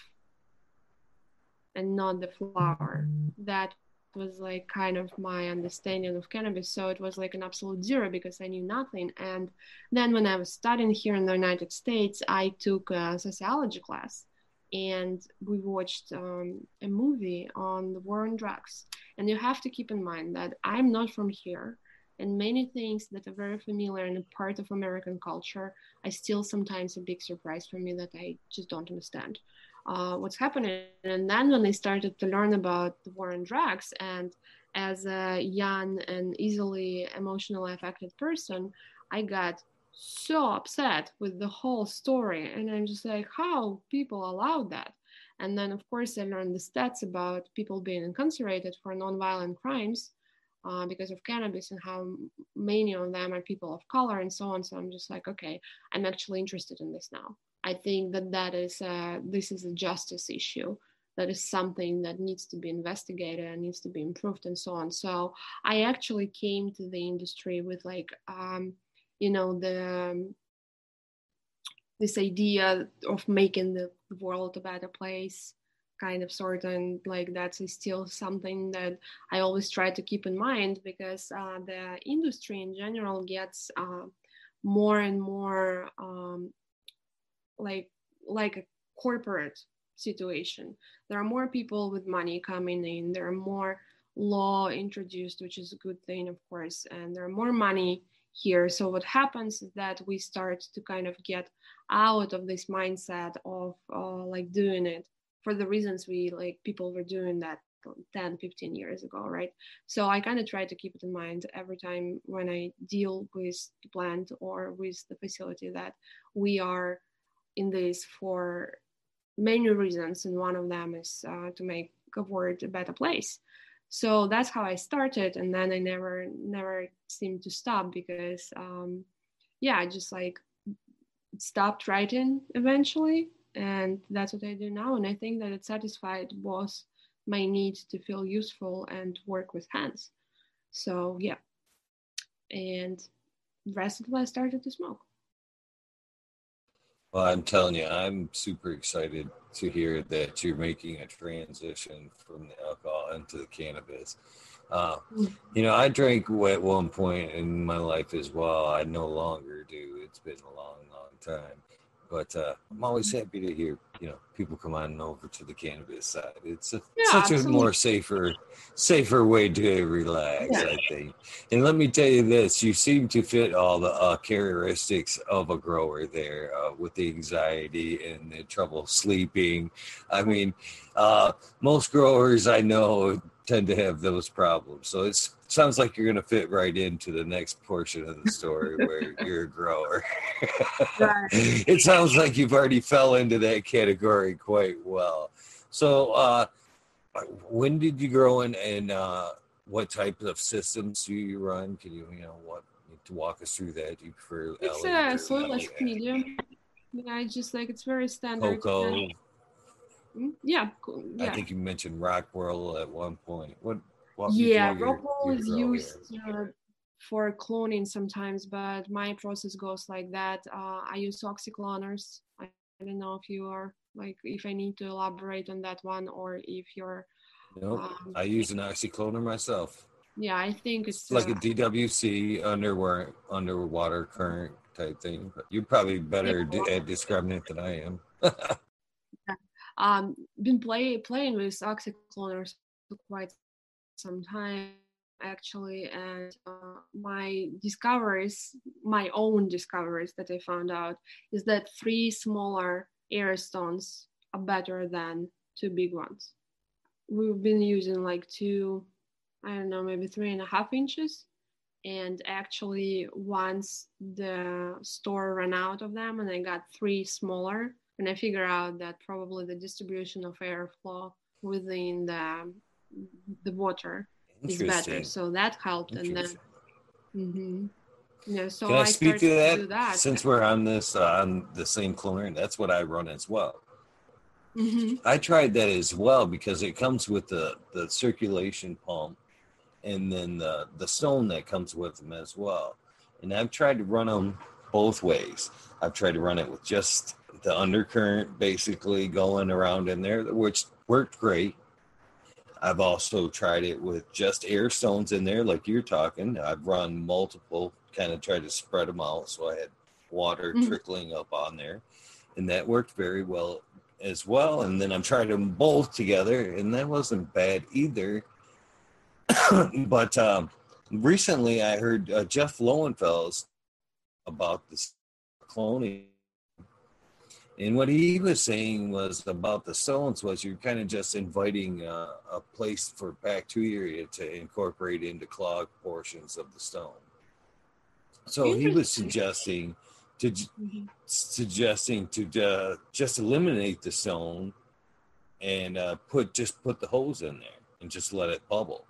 and not the flower. That was like kind of my understanding of cannabis. So it was like an absolute zero because I knew nothing. And then when I was studying here in the United States, I took a sociology class and we watched um, a movie on the war on drugs. And you have to keep in mind that I'm not from here, and many things that are very familiar and a part of American culture I still sometimes a big surprise for me that I just don't understand uh, what's happening. And then when I started to learn about the war on drugs, and as a young and easily emotionally affected person, I got so upset with the whole story and i'm just like how people allowed that? And then of course i learned the stats about people being incarcerated for nonviolent crimes uh, because of cannabis and how many of them are people of color and so on. So i'm just like okay i'm actually interested in this now. I think that that is uh, this is a justice issue. That is something that needs to be investigated and needs to be improved and so on. So i actually came to the industry with like um, you know the um, this idea of making the world a better place kind of sort and like that's still something that i always try to keep in mind because uh, the industry in general gets uh, more and more um, like like a corporate situation. There are more people with money coming in. There are more law introduced which is a good thing of course and there are more money here. So what happens is that we start to kind of get out of this mindset of uh, like doing it for the reasons we like people were doing that 10 15 years ago right so i kind of try to keep it in mind every time when i deal with the plant or with the facility that we are in this for many reasons and one of them is uh, to make the world a better place so that's how i started and then i never never seemed to stop because um yeah i just like stopped writing eventually and that's what i do now and i think that it satisfied both my need to feel useful and work with hands. So yeah. And rest of i started to smoke. Well, I'm telling you, I'm super excited to hear that you're making a transition from the alcohol into the cannabis. Uh, you know, I drank at one point in my life as well. I no longer do. It's been a long, long time. But uh, I'm always happy to hear, you know, people come on over to the cannabis side. It's a, yeah, such absolutely. a more safer, safer way to relax, yeah. I think. And let me tell you this: you seem to fit all the uh, characteristics of a grower there, uh, with the anxiety and the trouble sleeping. I mean, uh, most growers I know tend to have those problems. So it sounds like you're going to fit right into the next portion of the story where you're a grower. it sounds like you've already fell into that category quite well. So, uh, when did you grow in, and uh, what type of systems do you run? Can you, you know, what to walk us through that? Do you prefer it's a soilless medium. Yeah, I just like it's very standard. Coco. Mm, yeah, yeah. I think you mentioned rockwool at one point. What? Yeah, rockwool is used uh, for cloning sometimes, but my process goes like that. Uh, I use oxycloners. I, I don't know if you are like if I need to elaborate on that one or if you're. Nope. Um, I use an oxycloner myself. Yeah, I think it's, it's like uh, a DWC underwater underwater current type thing. But you're probably better at describing it than I am. yeah. um, been play, playing with oxycloners for quite some time actually and uh, my discoveries my own discoveries that i found out is that three smaller air stones are better than two big ones. We've been using like two i don't know maybe three and a half inches and actually once the store ran out of them and i got three smaller and i figure out that probably the distribution of airflow within the the water is better so that helped and then mm-hmm. yeah so Can I, I speak to that? to that? since we're on this uh, on the same clone that's what i run as well mm-hmm. i tried that as well because it comes with the the circulation pump and then the the stone that comes with them as well. And I've tried to run them both ways. I've tried to run it with just the undercurrent basically going around in there, which worked great. I've also tried it with just air stones in there, like you're talking. I've run multiple, kind of tried to spread them out so I had water mm-hmm. trickling up on there, and that worked very well as well. And then I'm trying them both together, and that wasn't bad either. but um, recently I heard uh, Jeff Lowenfels about this cloning. And what he was saying was about the stones was you're kind of just inviting uh, a place for bacteria to incorporate into clogged portions of the stone. So he was suggesting to mm-hmm. suggesting to uh, just eliminate the stone and uh, put just put the hose in there and just let it bubble.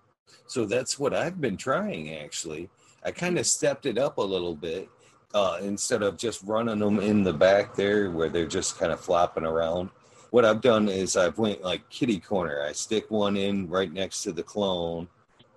So that's what I've been trying actually. I kind of stepped it up a little bit uh, instead of just running them in the back there where they're just kind of flopping around. What I've done is I've went like kitty corner. I stick one in right next to the clone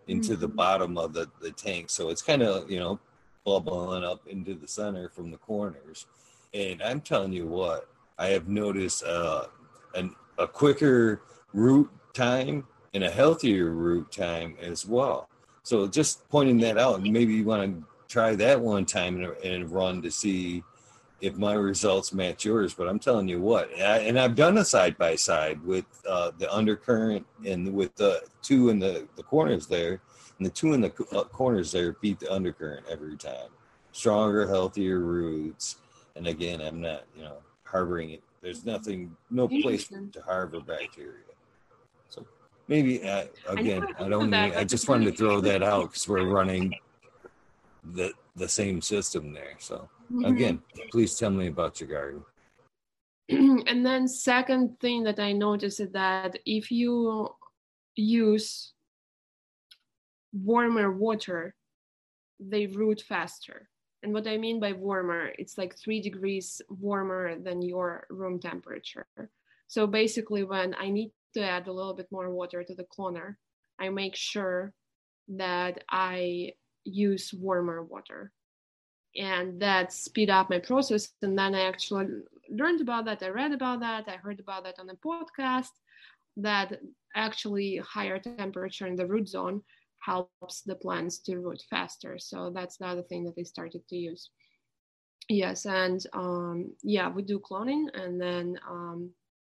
into the mm-hmm. bottom of the, the tank. So it's kind of, you know, bubbling up into the center from the corners. And I'm telling you what, I have noticed uh, an, a quicker root time and a healthier root time as well. So just pointing that out, maybe you want to try that one time and, and run to see if my results match yours. But I'm telling you what, and I've done a side by side with uh, the undercurrent and with the two in the, the corners there, and the two in the uh, corners there beat the undercurrent every time. Stronger, healthier roots. And again, I'm not, you know, harboring it. There's nothing, no place to harbor bacteria So maybe uh, again, I, I don't. That, I just wanted to throw that out because we're running the the same system there. So mm-hmm. again, please tell me about your garden. and then second thing that I noticed is that if you use warmer water, they root faster. And what I mean by warmer, it's like three degrees warmer than your room temperature. So basically, when I need to add a little bit more water to the cloner, I make sure that I use warmer water. And that speed up my process. And then I actually learned about that. I read about that. I heard about that on a podcast that actually higher temperature in the root zone helps the plants to root faster. So that's the other thing that I started to use. Yes, and um, yeah, we do cloning, and then um,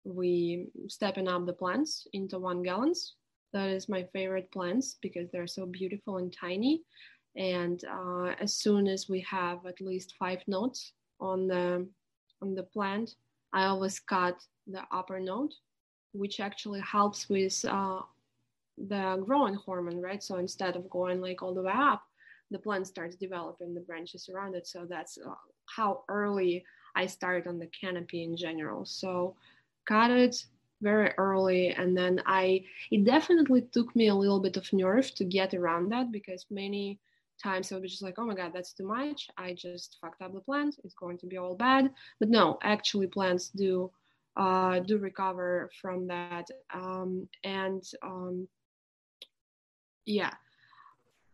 we stepping up the plants into one gallons. That is my favorite plants because they're so beautiful and tiny. And uh, as soon as we have at least five nodes on the on the plant, I always cut the upper node, which actually helps with uh, the growing hormone, right? So instead of going like all the way up, the plant starts developing the branches around it. So that's uh, how early I start on the canopy in general. So got it very early and then i it definitely took me a little bit of nerve to get around that because many times i was just like oh my god that's too much. I just fucked up the plant it's going to be all bad. But no actually plants do uh, do recover from that. Um, and um, yeah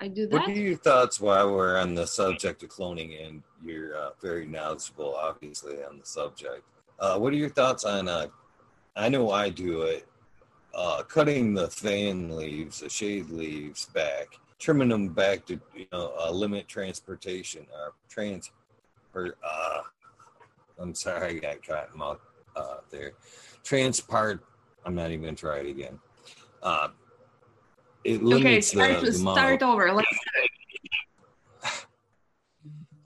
i do that. what are your thoughts while we're on the subject of cloning and you're uh, very knowledgeable obviously on the subject? Uh, what are your thoughts on uh, I know I do it. Uh, cutting the fan leaves, the shade leaves back, trimming them back to you know uh, limit transportation or trans. Or, uh, I'm sorry, I got caught in mouth. uh, there. Transpart. I'm not even gonna try it again. Uh, it limits okay, start, the, the start over. Let's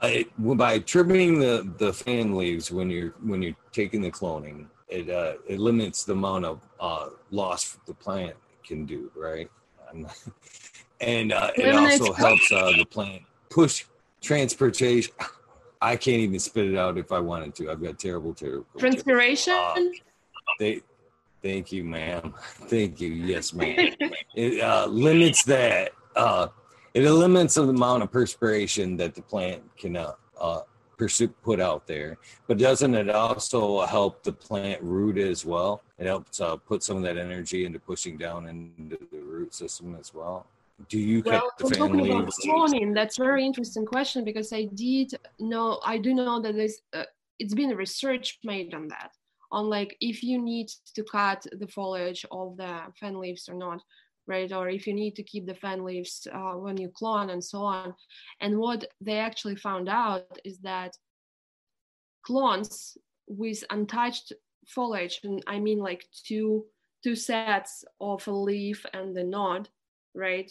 I, by trimming the, the fan leaves when you're when you're taking the cloning, it uh, it limits the amount of uh, loss the plant can do, right? And uh, it also helps uh, the plant push transportation. I can't even spit it out if I wanted to. I've got terrible, terrible. Transpiration. Uh, they, thank you, ma'am. Thank you. Yes, ma'am. it uh, limits that. Uh, it limits the amount of perspiration that the plant can uh, uh, pursue, put out there. But doesn't it also help the plant root as well? It helps uh, put some of that energy into pushing down into the root system as well. Do you well, cut the fan leaves? Cloning, that's a very interesting question because I did know, I do know that there's, uh, it's been research made on that, on like if you need to cut the foliage of the fan leaves or not right? Or if you need to keep the fan leaves uh, when you clone and so on. And what they actually found out is that clones with untouched foliage, and I mean like two two sets of a leaf and the node, right?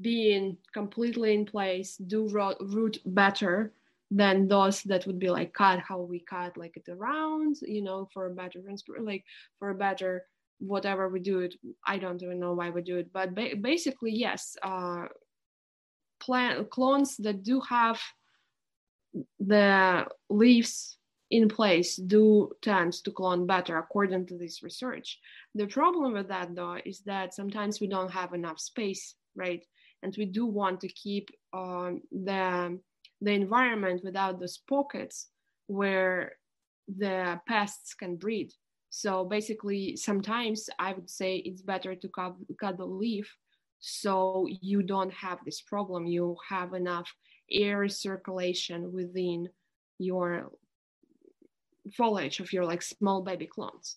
Being completely in place, do root better than those that would be like cut how we cut like it around, you know, for a better like for a better whatever we do it i don't even know why we do it but ba- basically yes uh plant clones that do have the leaves in place do tend to clone better according to this research. The problem with that though is that sometimes we don't have enough space right and we do want to keep um, the the environment without those pockets where the pests can breed so basically, sometimes I would say it's better to cut, cut the leaf so you don't have this problem. You have enough air circulation within your foliage of your like small baby clones.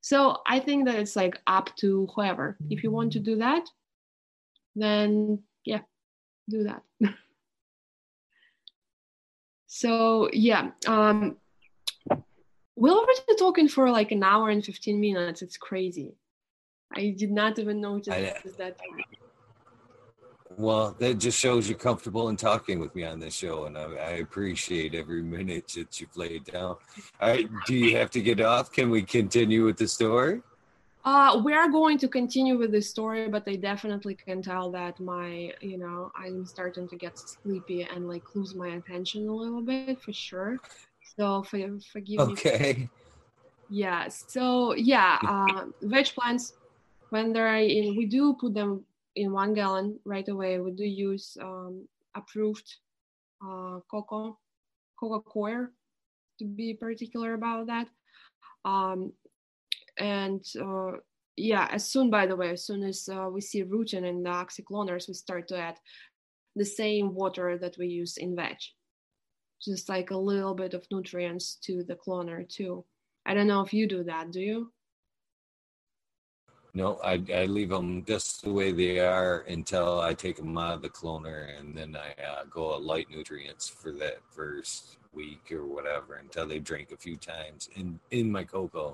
So I think that it's like up to whoever. If you want to do that, then yeah, do that. so yeah, um, we're already talking for like an hour and 15 minutes. It's crazy. I did not even notice I, that. Well, that just shows you're comfortable in talking with me on this show, and I, I, appreciate every minute that you've laid down. All right, do you have to get off? Can we continue with the story? Uh, we are going to continue with the story, but I definitely can tell that my, you know, I'm starting to get sleepy and like lose my attention a little bit for sure. So for, forgive okay. me. Okay. Yeah. So yeah, uh, veg plants when they're in, we do put them in one gallon right away. We do use um, approved uh, coco, coco coir, to be particular about that. Um, and uh, yeah, as soon, by the way, as soon as uh, we see rooting in the oxycloners, we start to add the same water that we use in veg just like a little bit of nutrients to the cloner too. I don't know if you do that, do you? No, I, I leave them just the way they are until I take them out of the cloner, and then I uh, go light nutrients for that first week or whatever until they drink a few times in in my coco,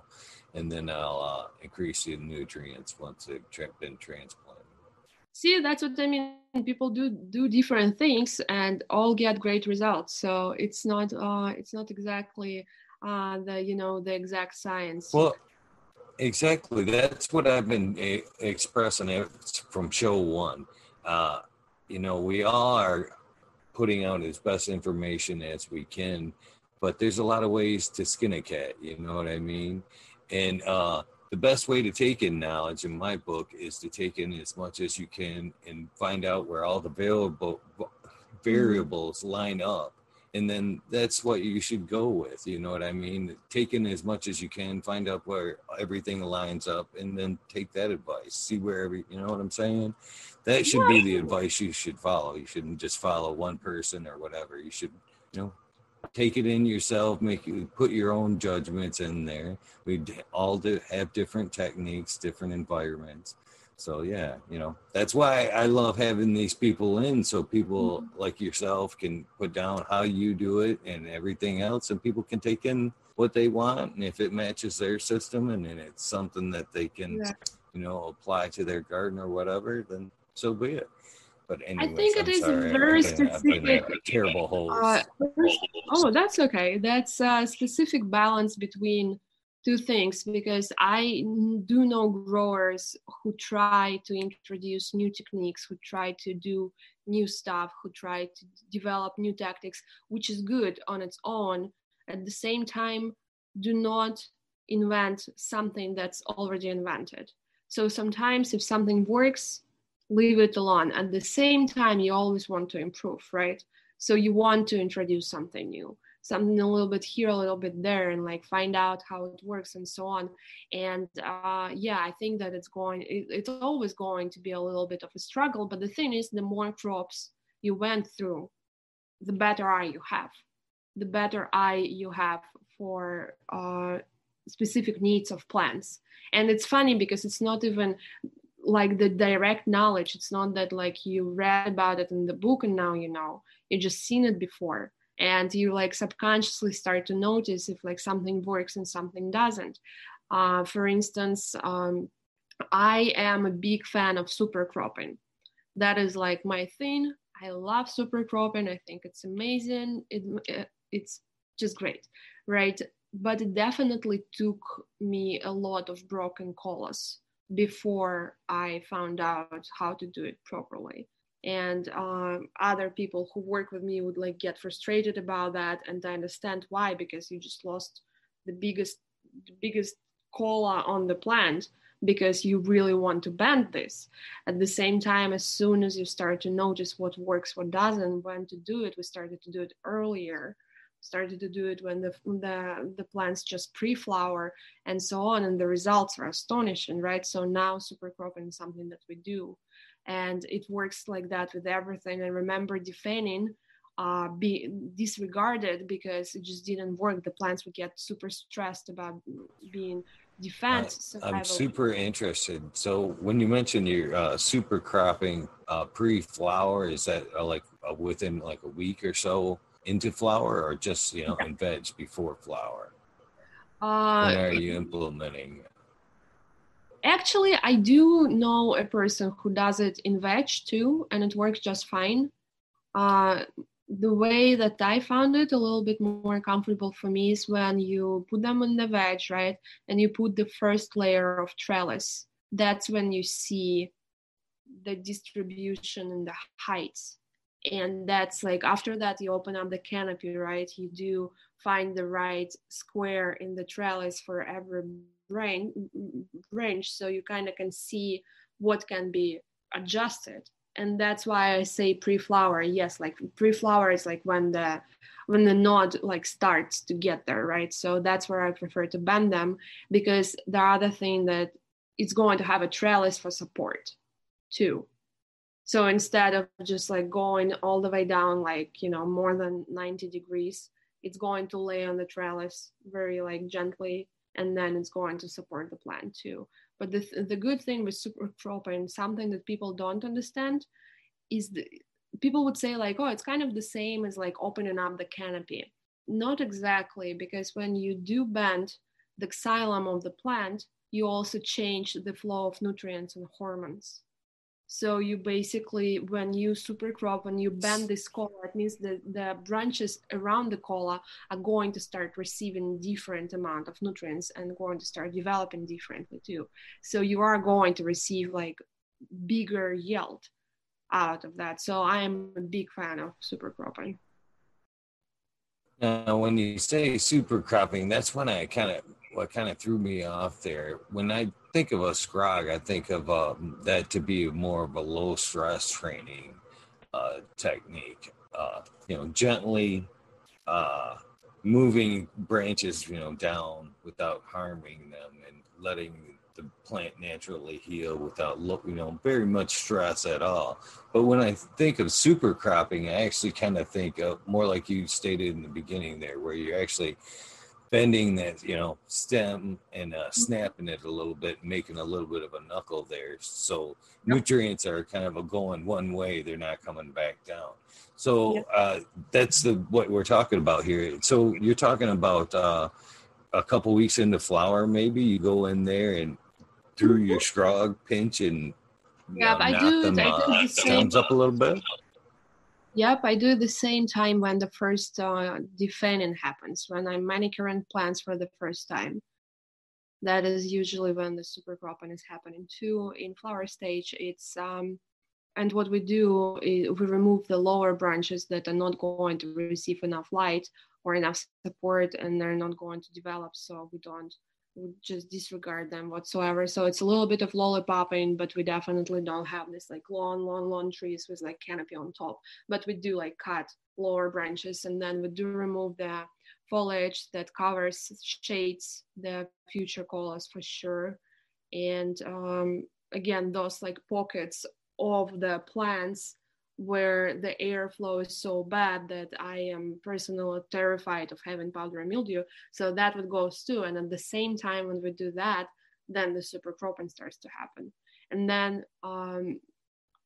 and then I'll uh, increase the nutrients once they've been transplanted. See that's what i mean. People do do different things and all get great results. So it's not uh it's not exactly uh the you know the exact science. Well exactly. That's what i've been uh, expressing from show one. Uh you know we all are putting out as best information as we can but there's a lot of ways to skin a cat you know what i mean? And uh the best way to take in knowledge in my book is to take in as much as you can and find out where all the variable variables line up and then that's what you should go with you know what i mean? Take in as much as you can find out where everything lines up and then take that advice see where every you know what i'm saying that should be the advice you should follow you shouldn't just follow one person or whatever you should you know take it in yourself, make you put your own judgments in there. We all do have different techniques, different environments. So yeah, you know, that's why I love having these people in so people mm-hmm. like yourself can put down how you do it and everything else and people can take in what they want and if it matches their system and, and it's something that they can yeah. you know apply to their garden or whatever then so be it but anyways, I think it I'm is sorry. very specific. terrible holes. Uh, oh, that's okay. That's a specific balance between two things because I do know growers who try to introduce new techniques, who try to do new stuff, who try to develop new tactics, which is good on its own. At the same time, do not invent something that's already invented. So sometimes if something works, leave it alone. At the same time, you always want to improve, right? So you want to introduce something new, something a little bit here, a little bit there, and like find out how it works and so on. And uh, yeah, I think that it's going, it, it's always going to be a little bit of a struggle. But the thing is, the more crops you went through, the better eye you have, the better eye you have for uh, specific needs of plants. And it's funny because it's not even like the direct knowledge. It's not that like you read about it in the book and now you know. You just seen it before. And you like subconsciously start to notice if like something works and something doesn't. Uh, for instance um, i am a big fan of super cropping that is like my thing. I love super cropping i think it's amazing. It, it's just great right? But it definitely took me a lot of broken colas before I found out how to do it properly. And um, other people who work with me would like get frustrated about that, and I understand why because you just lost the biggest, the biggest cola on the plant because you really want to bend this. At the same time, as soon as you start to notice what works, what doesn't, when to do it, we started to do it earlier started to do it when the the, the plants just pre-flower and so on and the results are astonishing right? So now super cropping is something that we do. And it works like that with everything. And remember defending uh, be disregarded because it just didn't work. The plants would get super stressed about being defense uh, i'm super interested. So when you mentioned your uh, super cropping uh, pre-flower is that uh, like uh, within like a week or so into flower or just you know in veg before flower? Uh, when are you implementing? Actually, I do know a person who does it in veg too, and it works just fine. Uh, the way that I found it a little bit more comfortable for me is when you put them in the veg, right? And you put the first layer of trellis. That's when you see the distribution and the heights and that's like after that you open up the canopy right? You do find the right square in the trellis for every range so you kind of can see what can be adjusted. And that's why i say pre-flower yes like pre-flower is like when the when the knot like starts to get there right? So that's where i prefer to bend them because the other thing that it's going to have a trellis for support too so instead of just like going all the way down like you know more than 90 degrees it's going to lay on the trellis very like gently and then it's going to support the plant too. But the, th- the good thing with super cropping something that people don't understand is the people would say like oh it's kind of the same as like opening up the canopy. Not exactly because when you do bend the xylem of the plant you also change the flow of nutrients and hormones so you basically, when you super crop, when you bend this cola, it means that the branches around the cola are going to start receiving different amount of nutrients and going to start developing differently too. So you are going to receive like bigger yield out of that. So I am a big fan of super cropping. Now, when you say super cropping, that's when I kind of what kind of threw me off there. When I think of a scrog, I think of um, that to be more of a low stress training uh, technique. Uh, you know, gently uh, moving branches, you know, down without harming them and letting the plant naturally heal without you know, very much stress at all. But when I think of super cropping, I actually kind of think of more like you stated in the beginning there, where you're actually bending that you know stem and uh, mm-hmm. snapping it a little bit, making a little bit of a knuckle there. So yep. nutrients are kind of a going one way; they're not coming back down. So yep. uh, that's the what we're talking about here. So you're talking about uh, a couple weeks into flower, maybe you go in there and through your scrog pinch and yeah, I do. I do uh, the same. up a little bit. Yep, I do the same time when the first uh, happens, when I'm manicuring plants for the first time. That is usually when the super cropping is happening too. In flower stage, it's um, and what we do is we remove the lower branches that are not going to receive enough light or enough support, and they're not going to develop. So we don't would just disregard them whatsoever. So it's a little bit of lollipopping, but we definitely don't have this like long, long, long trees with like canopy on top. But we do like cut lower branches and then we do remove the foliage that covers shades the future colas for sure. And um, again, those like pockets of the plants where the airflow is so bad that I am personally terrified of having powdery mildew. So that would go too. And at the same time, when we do that, then the super cropping starts to happen. And then um,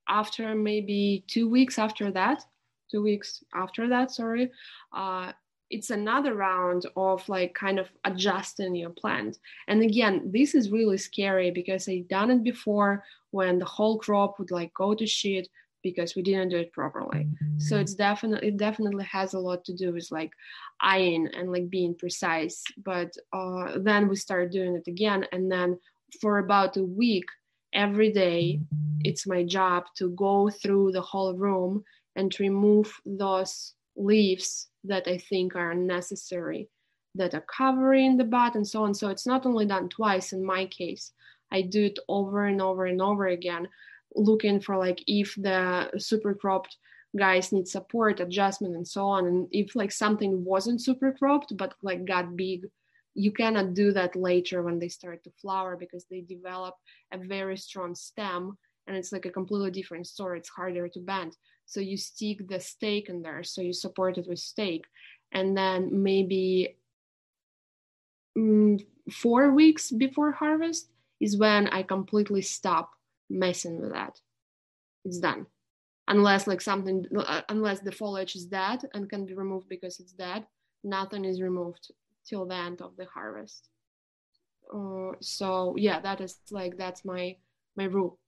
after maybe two weeks after that, two weeks after that, sorry, uh, it's another round of like kind of adjusting your plant. And again, this is really scary because I've done it before when the whole crop would like go to shit because we didn't do it properly. Mm-hmm. So it's definitely it definitely has a lot to do with like eyeing and like being precise. But uh, then we started doing it again, and then for about a week, every day, it's my job to go through the whole room and to remove those leaves that I think are unnecessary, that are covering the bud and so on. So it's not only done twice in my case. I do it over and over and over again looking for like if the super cropped guys need support adjustment and so on. And if like something wasn't super cropped but like got big you cannot do that later when they start to flower because they develop a very strong stem and it's like a completely different story. It's harder to bend. So you stick the stake in there. So you support it with stake. And then maybe mm, four weeks before harvest is when i completely stop messing with that. It's done. Unless like something, uh, unless the foliage is dead and can be removed because it's dead, nothing is removed till the end of the harvest. Uh, so yeah, that is like that's my my rule.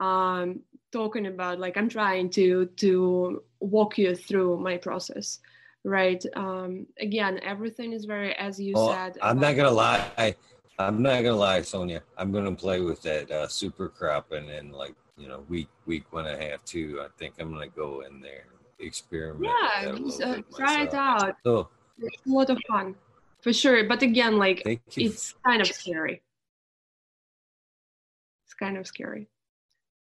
Um, talking about like I'm trying to to walk you through my process, right? Um, again, everything is very as you well, said. I'm not gonna lie. I'm not gonna lie, Sonia. I'm gonna play with that uh, super crop and then like you know week week one and a half two. I think I'm gonna go in there experiment. Yeah, just, uh, try it out. So, it's a lot of fun for sure. But again, like it's kind of scary. It's kind of scary.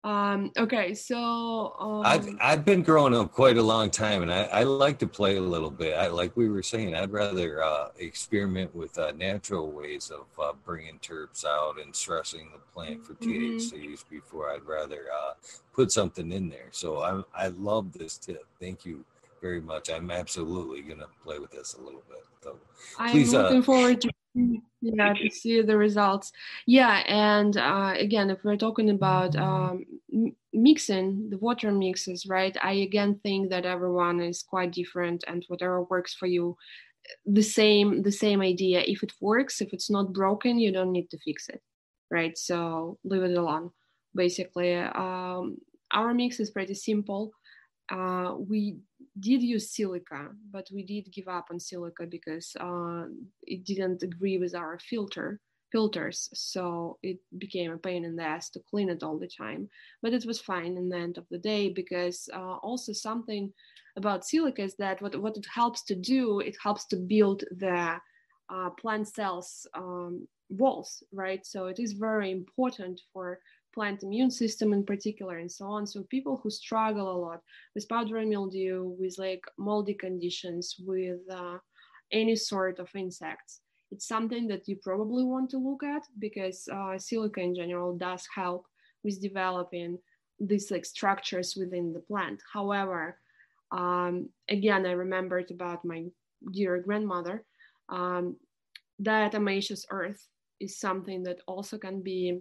Um, okay, so um, I've I've been growing up quite a long time, and I, I like to play a little bit. I like we were saying, I'd rather uh, experiment with uh, natural ways of uh, bringing terps out and stressing the plant for mm-hmm. THCs before I'd rather uh, put something in there. So I I love this tip. Thank you very much. I'm absolutely gonna play with this a little bit. So please, I'm uh, looking forward to yeah to see the results. Yeah and uh, again if we're talking about um, mixing the water mixes right i again think that everyone is quite different and whatever works for you the same the same idea. If it works if it's not broken you don't need to fix it right? So leave it alone. Basically um, our mix is pretty simple. Uh, we did use silica, but we did give up on silica because uh, it didn't agree with our filter filters. So it became a pain in the ass to clean it all the time. But it was fine in the end of the day because uh, also something about silica is that what, what it helps to do, it helps to build the uh, plant cells um, walls, right? So it is very important for plant immune system in particular and so on. So people who struggle a lot with powdery mildew with like moldy conditions with uh, any sort of insects it's something that you probably want to look at because uh, silica in general does help with developing these like structures within the plant. However um, again i remembered about my dear grandmother um, diatomaceous earth is something that also can be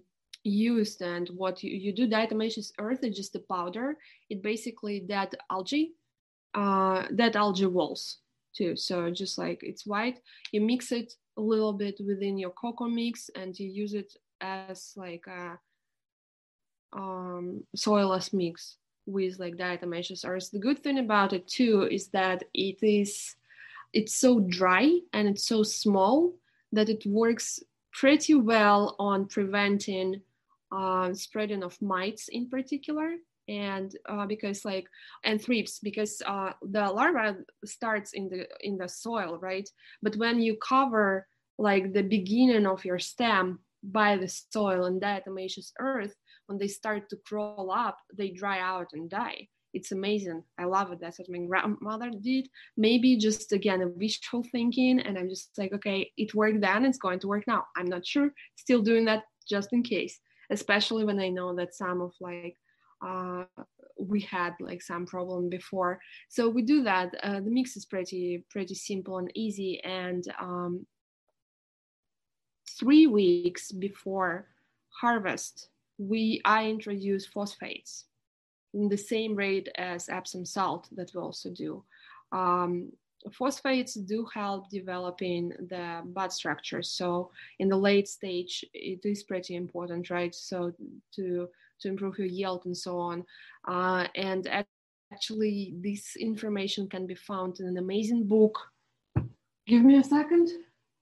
used and what you, you do diatomaceous earth is just a powder it basically that algae uh, that algae walls too so just like it's white you mix it a little bit within your coco mix and you use it as like a um, soilless mix with like diatomaceous earth. The good thing about it too is that it is it's so dry and it's so small that it works pretty well on preventing uh, spreading of mites in particular and uh, because like and thrips because uh, the larva starts in the in the soil right? But when you cover like the beginning of your stem by the soil and diatomaceous earth when they start to crawl up they dry out and die. It's amazing. I love it. That's what my grandmother did. Maybe just again a wishful thinking and i'm just like okay it worked then it's going to work now. I'm not sure. Still doing that just in case especially when i know that some of like uh, we had like some problem before. So we do that. Uh, the mix is pretty pretty simple and easy. And um, three weeks before harvest we i introduce phosphates in the same rate as epsom salt that we also do. Um, phosphates do help developing the bud structure so in the late stage it is pretty important right so to to improve your yield and so on. Uh, and actually, this information can be found in an amazing book. Give me a second.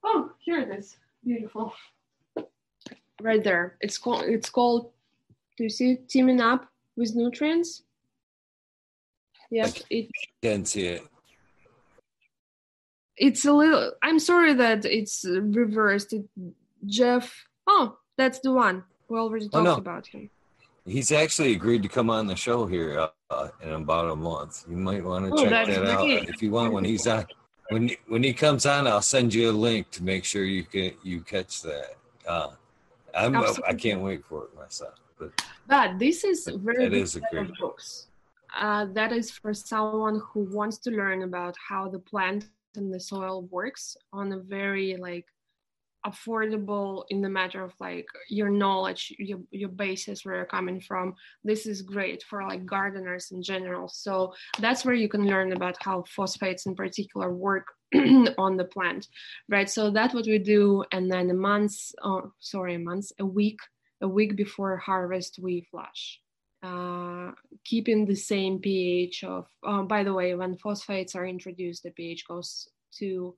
Oh, here it is. Beautiful. Right there. It's called. It's called. Do you see teaming up with nutrients? Yes, it. Can't see it. It's a little. I'm sorry that it's reversed. It, Jeff. Oh, that's the one. We already talked oh, no. about him. He's actually agreed to come on the show here uh, in about a month. You might want to oh, check that out if you want when he's on. When when he comes on, I'll send you a link to make sure you can you catch that. Uh, I'm I can't wait for it myself. But, but this is very that is a great books. Uh, that is for someone who wants to learn about how the plant and the soil works on a very like affordable in the matter of like your knowledge your, your basis where you're coming from. This is great for like gardeners in general. So that's where you can learn about how phosphates in particular work on the plant right? So that's what we do and then a month oh, sorry a month a week a week before harvest we flush uh, keeping the same ph of uh, by the way when phosphates are introduced the ph goes to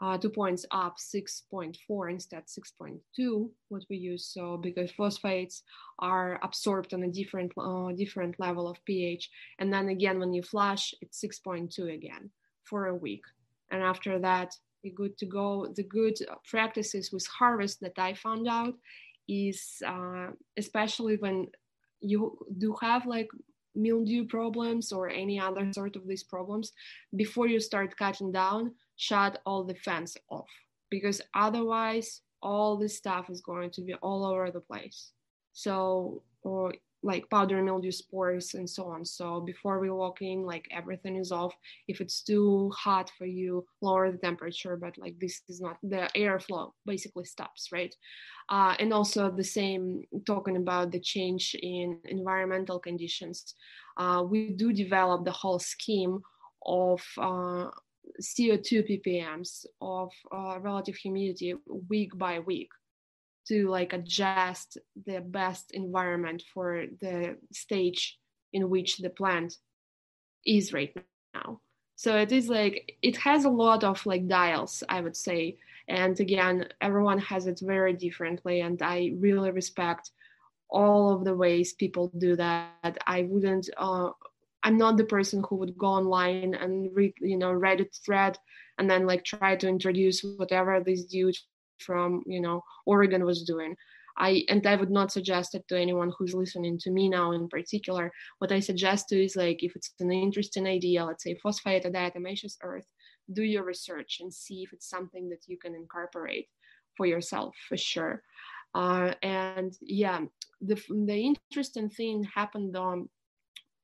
uh, two points up 6.4 instead 6.2 what we use. So because phosphates are absorbed on a different uh, different level of ph and then again when you flush it's 6.2 again for a week. And after that you're good to go. The good practices with harvest that i found out is uh, especially when you do have like mildew problems or any other sort of these problems before you start cutting down shut all the fans off. Because otherwise all this stuff is going to be all over the place. So or like powdery mildew spores and so on. So before we walk in like everything is off. If it's too hot for you lower the temperature but like this is not the airflow basically stops right? Uh, and also the same talking about the change in environmental conditions. Uh, we do develop the whole scheme of uh, CO2 ppms of uh, relative humidity week by week to like adjust the best environment for the stage in which the plant is right now. So it is like it has a lot of like dials i would say. And again everyone has it very differently and i really respect all of the ways people do that. I wouldn't uh, I'm not the person who would go online and read, you know, Reddit thread and then like try to introduce whatever this dude from, you know, Oregon was doing. I and I would not suggest it to anyone who's listening to me now in particular. What I suggest to is like if it's an interesting idea, let's say phosphate or diatomaceous earth, do your research and see if it's something that you can incorporate for yourself for sure. Uh, and yeah, the the interesting thing happened on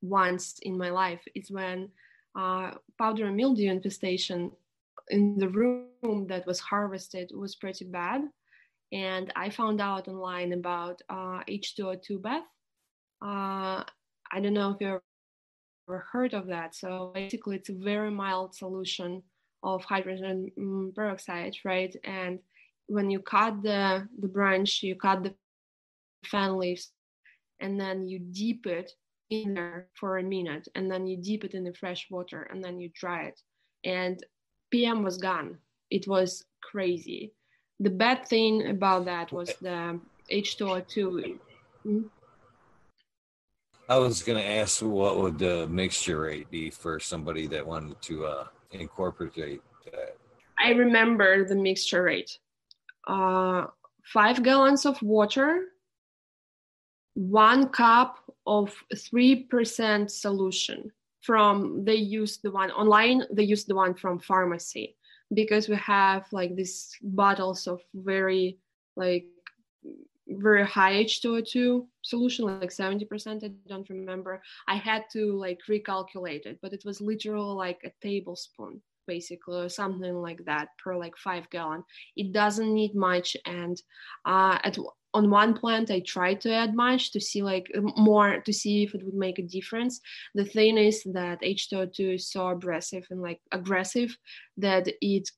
once in my life is when uh, powdery mildew infestation in the room that was harvested was pretty bad. And I found out online about uh, H2O2 bath. Uh, I don't know if you ever heard of that. So basically, it's a very mild solution of hydrogen mm, peroxide, right? And when you cut the the branch, you cut the fan leaves, and then you dip it in there for a minute, and then you dip it in the fresh water, and then you dry it. And PM was gone. It was crazy. The bad thing about that was the H2O2. Mm-hmm. I was going to ask what would the mixture rate be for somebody that wanted to uh, incorporate that? I remember the mixture rate. Uh, five gallons of water, one cup of 3% solution from they use the one online they use the one from pharmacy because we have like these bottles of very like very high H2O2 solution, like 70%, I don't remember. I had to like recalculate it, but it was literally like a tablespoon, basically, or something like that per like five gallon. It doesn't need much. And uh, at on one plant i tried to add much to see like more to see if it would make a difference the thing is that h2o2 is so aggressive and like aggressive that it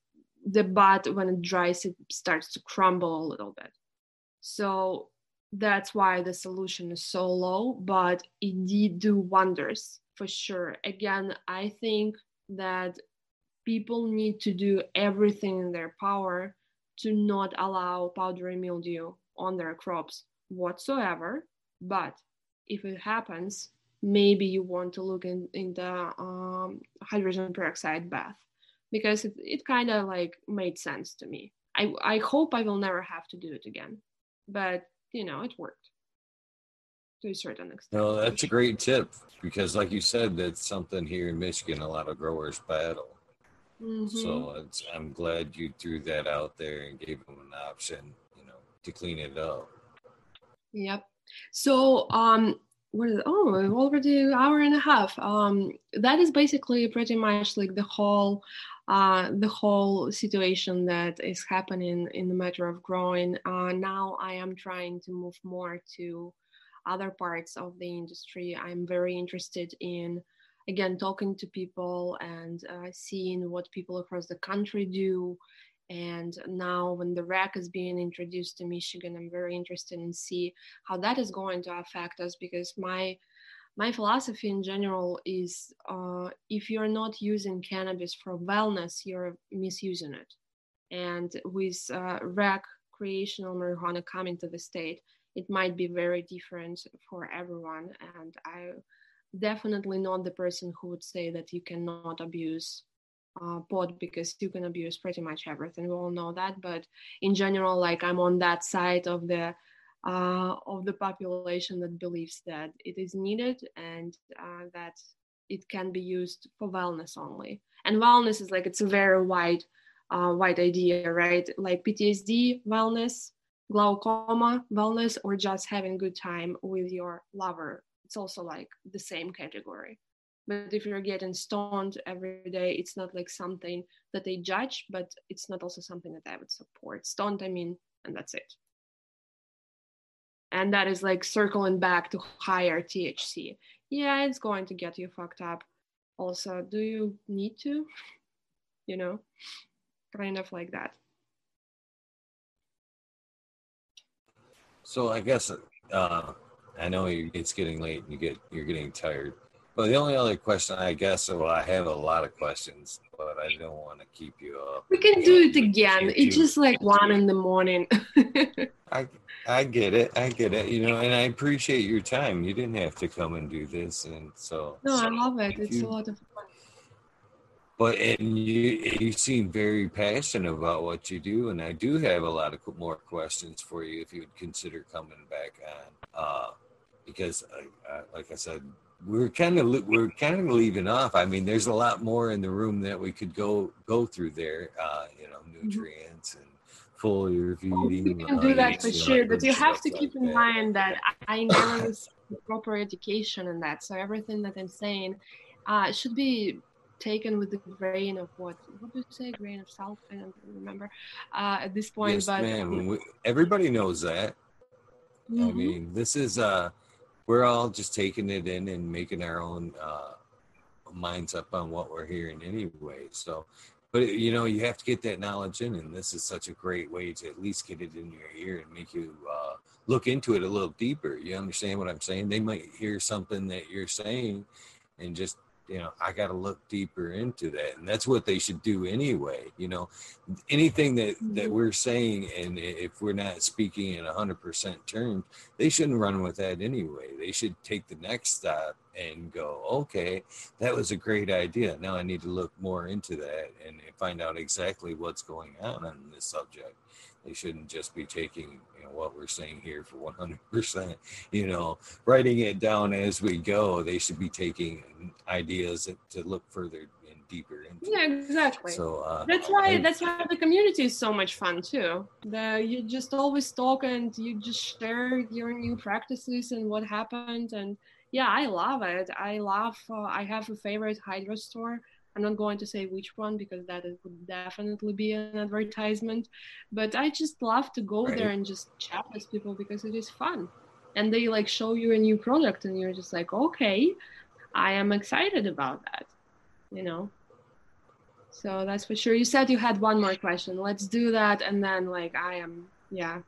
the bud when it dries it starts to crumble a little bit so that's why the solution is so low, but it did do wonders for sure. Again, I think that people need to do everything in their power to not allow powdery mildew on their crops whatsoever. But if it happens, maybe you want to look in, in the um, hydrogen peroxide bath because it, it kind of like made sense to me. I, I hope I will never have to do it again but you know it worked to a certain extent. No, that's a great tip because, like you said, that's something here in Michigan a lot of growers battle. Mm-hmm. So I'm glad you threw that out there and gave them an option, to clean it up. Yep. So, um, what is it? oh already an hour and a half. Um, that is basically pretty much like the whole uh, the whole situation that is happening in the matter of growing. Uh, now I am trying to move more to other parts of the industry. I'm very interested in, again, talking to people and uh, seeing what people across the country do. And now, when the REC is being introduced to Michigan, I'm very interested in see how that is going to affect us because my my philosophy in general is uh, if you're not using cannabis for wellness, you're misusing it. And with uh, rec recreational marijuana coming to the state, it might be very different for everyone. And I definitely not the person who would say that you cannot abuse uh, pot because you can abuse pretty much everything. We all know that. But in general, like I'm on that side of the uh, of the population that believes that it is needed and uh, that it can be used for wellness only. And wellness is like it's a very wide, uh, wide idea, right? Like PTSD wellness, glaucoma wellness, or just having good time with your lover. It's also like the same category. But if you're getting stoned every day, it's not like something that they judge, but it's not also something that I would support. Stoned, I mean, and that's it and that is like circling back to higher THC. Yeah, it's going to get you fucked up. Also, do you need to? You know, kind of like that. So I guess uh, I know it's getting late. And you get you're getting tired. But the only other question, I guess, well, I have a lot of questions, but I don't want to keep you up. We can do it again. It's just like one in the morning. I I get it. I get it. You know, and I appreciate your time. You didn't have to come and do this, and so. No, I love it. It's you, a lot of fun. But and you you seem very passionate about what you do, and I do have a lot of more questions for you if you would consider coming back on. Uh, because, uh, uh, like I said, we're kind of we're kind of leaving off. I mean, there's a lot more in the room that we could go go through there. Uh, you know, mm-hmm. nutrients mm-hmm. and foliar feeding. You can do that for sure, but you have to keep like in that. mind that I never received proper education in that. So everything that I'm saying uh, should be taken with a grain of what what do you say grain of salt i don't remember uh, at this point yes, but ma'am. We, everybody knows that mm-hmm. i mean this is uh we're all just taking it in and making our own uh minds up on what we're hearing anyway. So but you know you have to get that knowledge in and this is such a great way to at least get it in your ear and make you uh, look into it a little deeper. You understand what i'm saying? They might hear something that you're saying and just you know i got to look deeper into that and that's what they should do anyway you know? Anything that that mm-hmm. we're saying and if we're not speaking in 100% terms they shouldn't run with that anyway. They should take the next step and go okay that was a great idea. Now i need to look more into that and find out exactly what's going on on this subject they shouldn't just be taking you know what we're saying here for 100%. You know, writing it down as we go. They should be taking ideas to look further and deeper into. Yeah, exactly. So uh, that's why I, that's why the community is so much fun too. The you just always talk and you just share your new practices and what happened and yeah, I love it. I love. Uh, I have a favorite hydro store I'm not going to say which one because that would definitely be an advertisement. But I just love to go right. there and just chat with people because it is fun. And they like show you a new product and you're just like, okay, I am excited about that, you know? So that's for sure. You said you had one more question. Let's do that. And then, like, I am, yeah,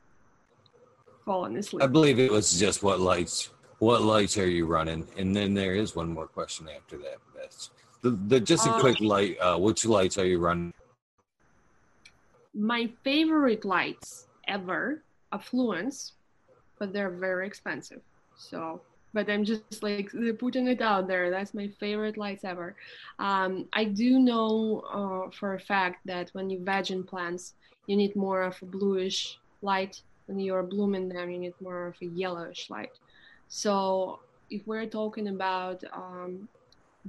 falling asleep. I believe it was just what lights, what lights are you running? And then there is one more question after that. That's the, the just a uh, quick light. Uh, which lights are you running? My favorite lights ever are Fluence, but they're very expensive. So, but I'm just like putting it out there. That's my favorite lights ever. Um, I do know uh, for a fact that when you veg in plants, you need more of a bluish light. When you're blooming them, you need more of a yellowish light. So if we're talking about um,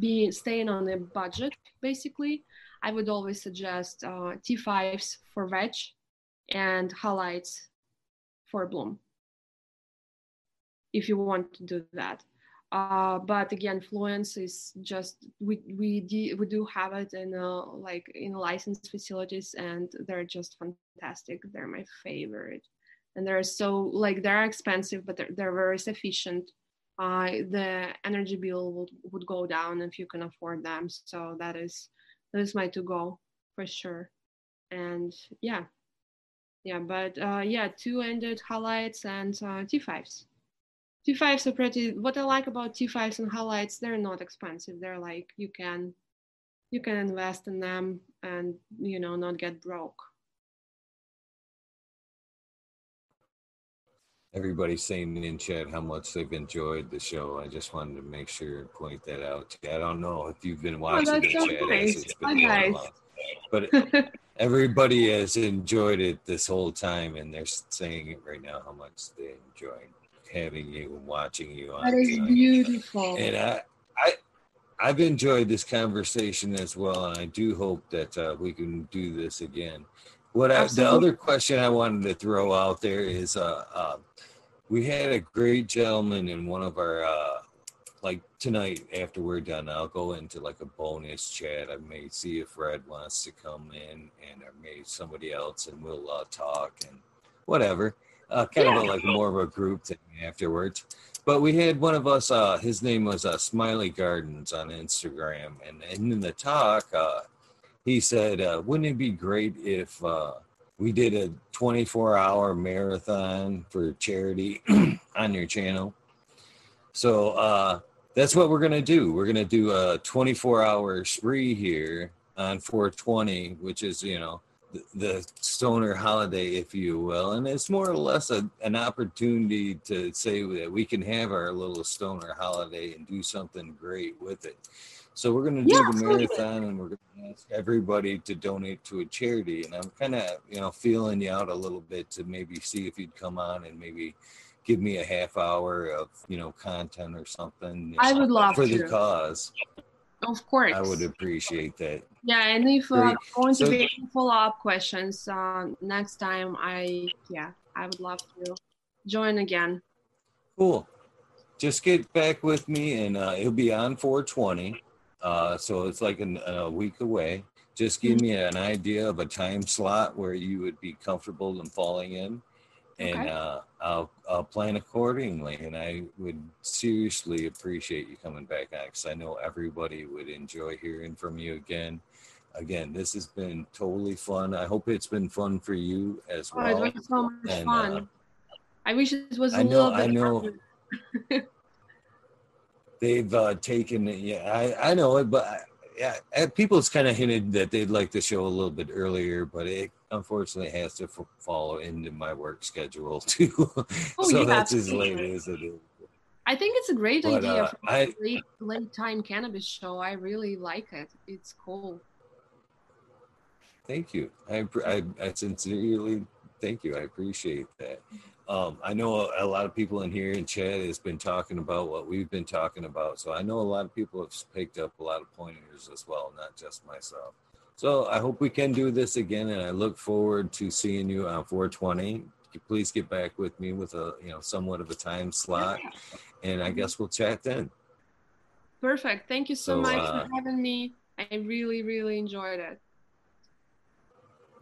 being staying on a budget basically i would always suggest uh, t5s for veg and halides for bloom. If you want to do that. Uh, but again fluence is just we we, de- we do have it in uh, like in licensed facilities and they're just fantastic. They're my favorite. And they're so like they're expensive but they're, they're very sufficient uh, the energy bill would, would go down if you can afford them. So that is that is my to go for sure. And yeah, yeah, but uh, yeah, two ended halides and uh, T5s. T5s are pretty. What I like about T5s and halides, they're not expensive. They're like you can you can invest in them and you know not get broke. Everybody's saying in chat how much they've enjoyed the show. I just wanted to make sure and point that out. I don't know if you've been oh, watching oh, the so chat nice. as it's been going on, but everybody has enjoyed it this whole time, and they're saying it right now how much they enjoyed having you and watching you. on. That is tonight. beautiful. And I, I, I've enjoyed this conversation as well, and I do hope that uh, we can do this again. What I, the other question I wanted to throw out there is, uh, uh, we had a great gentleman in one of our, uh, like tonight after we're done, I'll go into like a bonus chat. I may see if Red wants to come in, and or maybe somebody else, and we'll uh, talk and whatever. Uh, kind yeah. of a, like more of a group thing afterwards. But we had one of us. Uh, his name was uh, Smiley Gardens on Instagram, and, and in the talk, uh, he said, uh, "Wouldn't it be great if uh, we did a 24-hour marathon for charity on your channel?" So uh, that's what we're gonna do. We're gonna do a 24-hour spree here on 420, which is you know the, the stoner holiday, if you will, and it's more or less a, an opportunity to say that we can have our little stoner holiday and do something great with it. So we're going to do yeah, the marathon, and we're going to ask everybody to donate to a charity. And I'm kind of, you know, feeling you out a little bit to maybe see if you'd come on and maybe give me a half hour of, you know, content or something. I would love for to. the cause. Of course, I would appreciate that. Yeah, and if uh, going to so, be follow up questions uh, next time, I yeah, I would love to join again. Cool. Just get back with me, and uh, it'll be on 420. Uh, so it's like an, a week away. Just give me an idea of a time slot where you would be comfortable in falling in, and okay. uh, I'll I'll plan accordingly. And I would seriously appreciate you coming back on because I know everybody would enjoy hearing from you again. again, this has been totally fun. I hope it's been fun for you as well. Oh, it was so much and, fun. Uh, I wish it was a I know, little bit. I know. they've uh, taken it. Yeah, I, I know it, but yeah, people's kind of hinted that they'd like the show a little bit earlier, but it unfortunately has to f- follow into my work schedule too. Oh, so that's as late as it is. I think it's a great but, idea uh, for a late, late time cannabis show. I really like it. It's cool. Thank you. I, I, I sincerely thank you. I appreciate that. Um, I know a, a, lot of people in here in chat has been talking about what we've been talking about. So I know a lot of people have picked up a lot of pointers as well, not just myself. So I hope we can do this again, and I look forward to seeing you on 420. Please get back with me with a you know somewhat of a time slot, and I guess we'll chat then. Perfect. Thank you so, so much uh, for having me. I really, really enjoyed it.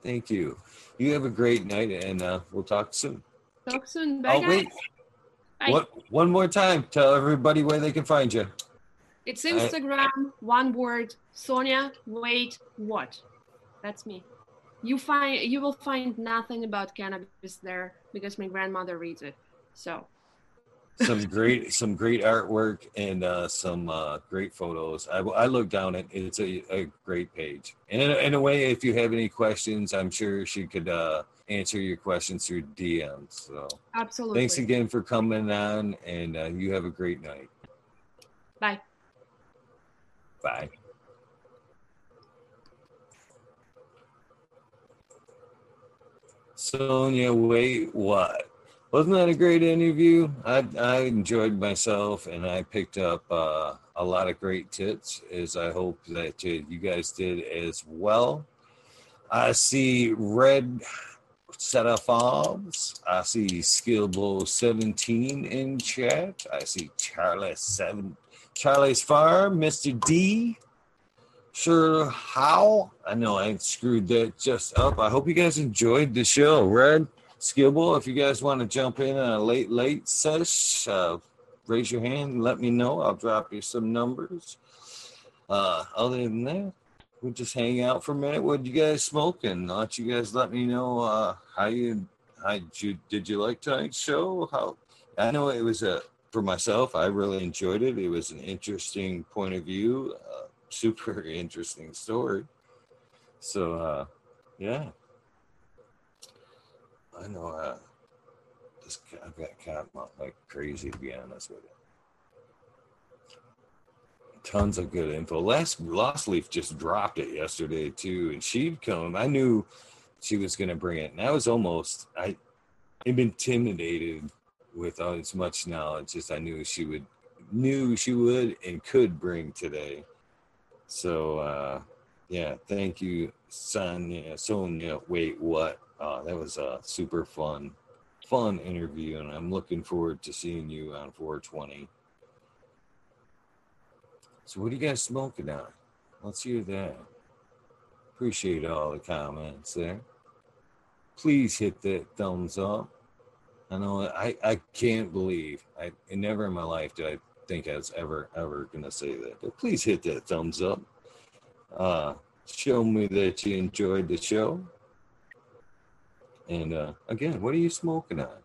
Thank you. You have a great night, and uh, we'll talk soon. Talk soon. Bye, oh, guys. wait. Bye. What? One more time. Tell everybody where they can find you. It's Instagram, I, one word. Sonia, wait, what? That's me. You find you will find nothing about cannabis there because my grandmother reads it. So some great some great artwork and uh, some uh, great photos. I, I look down at it's a, a great page. And in a, in a, way, if you have any questions, I'm sure she could uh, answer your questions through DMs. So absolutely. Thanks again for coming on, and uh, you have a great night. Bye. Bye. Sonia, wait, what? Wasn't that a great interview? I, I enjoyed myself and I picked up uh, a lot of great tips, as I hope that you guys did as well. I see Red set of fobs. I see Skillbo 17 in chat. I see Charlie 7 Charlie's Farm, Mr. D. Sure how? I know I screwed that just up. I hope you guys enjoyed the show. Red Skillbo, if you guys want to jump in on a late, late sesh, uh, raise your hand and let me know. I'll drop you some numbers. Uh, other than that, we'll just hang out for a minute. What you guys smoking? Why don't you guys let me know uh, how you how you did you like tonight's show? How I know it was a for myself. I really enjoyed it. It was an interesting point of view, uh, super interesting story. So uh, yeah, I know uh, this I've got cat like crazy to be honest with you. Tons of good info. Last Lost Leaf just dropped it yesterday too, and she'd come. I knew she was going to bring it, and I was almost I intimidated with as much knowledge as I knew she would knew she would and could bring today. So uh yeah, thank you, Sonia. Sonia, wait, what? Uh, that was a super fun, fun interview, and I'm looking forward to seeing you on 420. So, what are you guys smoking on? Let's hear that. Appreciate all the comments there. Please hit that thumbs up. I know I, I can't believe I never in my life did I think I was ever ever gonna say that. But please hit that thumbs up. Uh, show me that you enjoyed the show. And uh, again, what are you smoking on?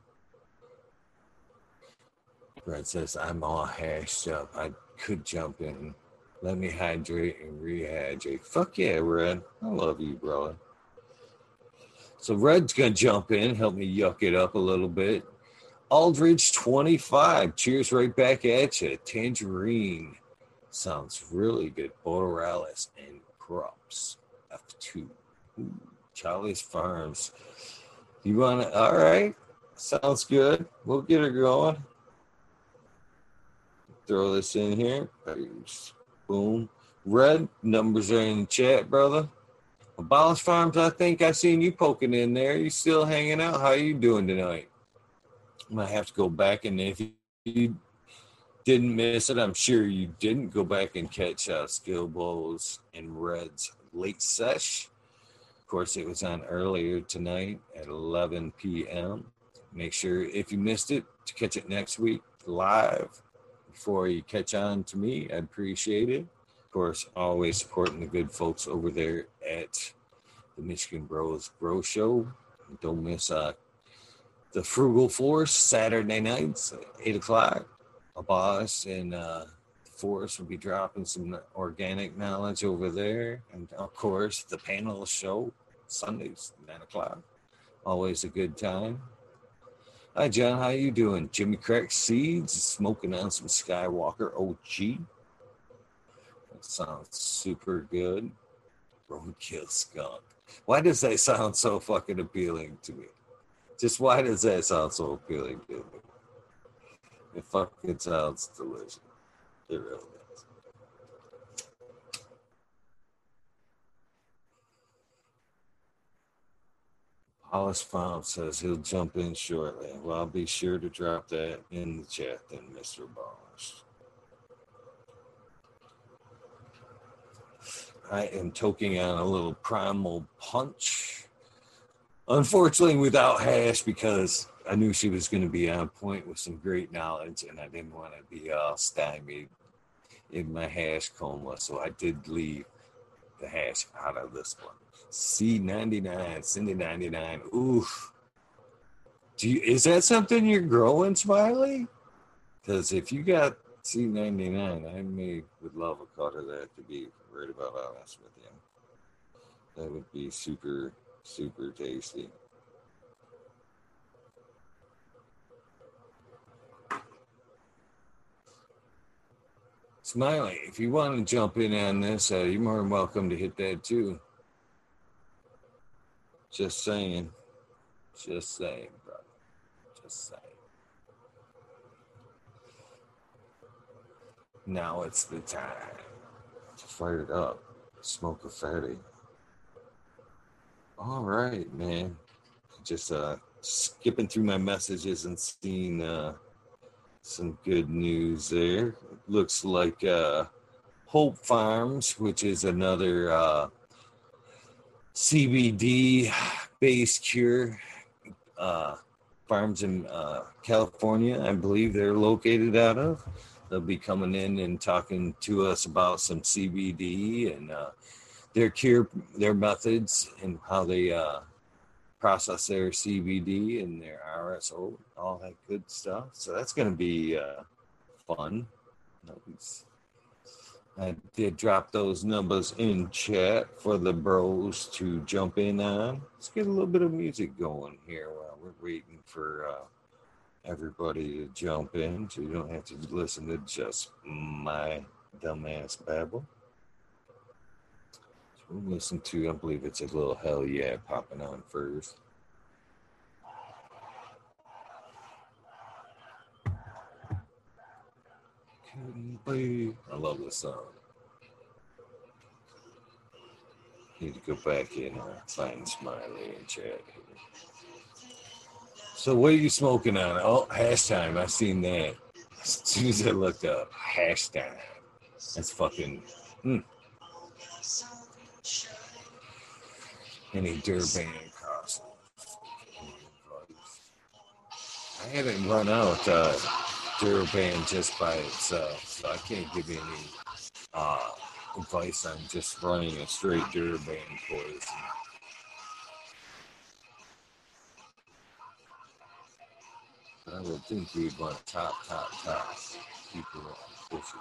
Brett says, I'm all hashed up. I could jump in. Let me hydrate and rehydrate. Fuck yeah, Red. I love you, brother. So Red's gonna jump in, help me yuck it up a little bit. Aldridge 25. Cheers right back at you. Tangerine. Sounds really good. Borealis and Crops. F2. Ooh, Charlie's Farms. You want to? All right. Sounds good. We'll get her going. Throw this in here. Boom. Red numbers are in the chat, brother. Abolish Farms, I think I seen you poking in there. You still hanging out? How you doing tonight? I might have to go back and if you didn't miss it, I'm sure you didn't go back and catch uh, Skillbo's and Red's late sesh Of course, it was on earlier tonight at 11 p.m. Make sure if you missed it to catch it next week live before you catch on to me. I appreciate it. Of course, always supporting the good folks over there at the Michigan Bros Grow Show. Don't miss uh, the Frugal Force Saturday nights, eight o'clock. A boss and uh, the Force will be dropping some organic knowledge over there, and of course the panel show Sundays nine o'clock. Always a good time. Hi John, how you doing? Jimmy Crack Seeds smoking on some Skywalker OG. That sounds super good. Roadkill Skunk. Why does that sound so fucking appealing to me? Just why does that sound so appealing to me? It fucking sounds delicious. It really does. Hollis Farm says he'll jump in shortly. Well, I'll be sure to drop that in the chat then, Mr. Ballish. I am toking on a little primal punch. Unfortunately, without hash because I knew she was going to be on point with some great knowledge, and I didn't want to be all stymied in my hash coma. So I did leave the hash out of this one. C99, Cindy 99. Oof. Do you, is that something you're growing, Smiley? Because if you got C99, I may would love a cut of that to be right about honest with you. That would be super, super tasty. Smiley, if you want to jump in on this, uh, you're more than welcome to hit that too. Just saying. Just saying, brother. Just saying. Now it's the time to fire it up. Smoke a fatty. All right, man. Just uh skipping through my messages and seeing uh some good news there. Looks like uh Hope Farms, which is another uh CBD based cure uh farms in uh, California, I believe they're located out of. They'll be coming in and talking to us about some CBD and uh, their cure, their methods, and how they uh, process their CBD and their RSO, all that good stuff. So that's going to be uh, fun. I did drop those numbers in chat for the bros to jump in on. Let's get a little bit of music going here while we're waiting for uh, everybody to jump in so you don't have to listen to just my dumbass babble. So we'll listen to, I believe it's a little hell yeah popping on first. I love this song. Need to go back in and find Smiley and chat. So what are you smoking on? Oh, hash time. I seen that. As soon as I looked up, hash time. That's fucking. Mm. Any Durban crossing. I haven't run out uh, Durban just by itself, so I can't give you any uh, advice on just running a straight Durban poison. I would think you'd want top, top, top. It pushing.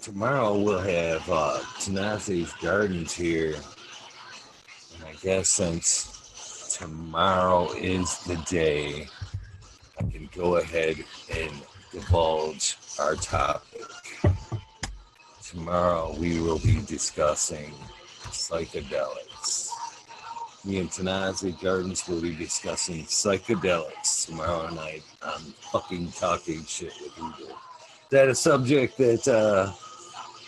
Tomorrow we'll have uh, Gardens here. And I guess since tomorrow is the day, I can go ahead and divulge our topic. Tomorrow we will be discussing psychedelics. Me and Tanazi Gardens will be discussing psychedelics tomorrow night on fucking talking shit with you. Is that a subject that uh,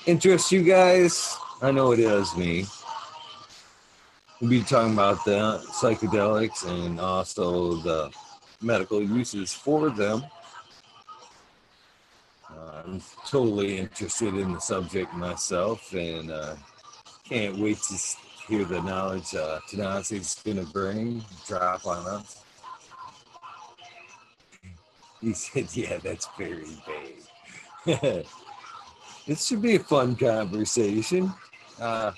interests you guys? I know it is me. We'll be talking about the psychedelics and also the medical uses for them. I'm totally interested in the subject myself, and uh, can't wait to hear the knowledge uh, is going to bring, drop on us. He said, yeah, that's very vague. this should be a fun conversation. Uh,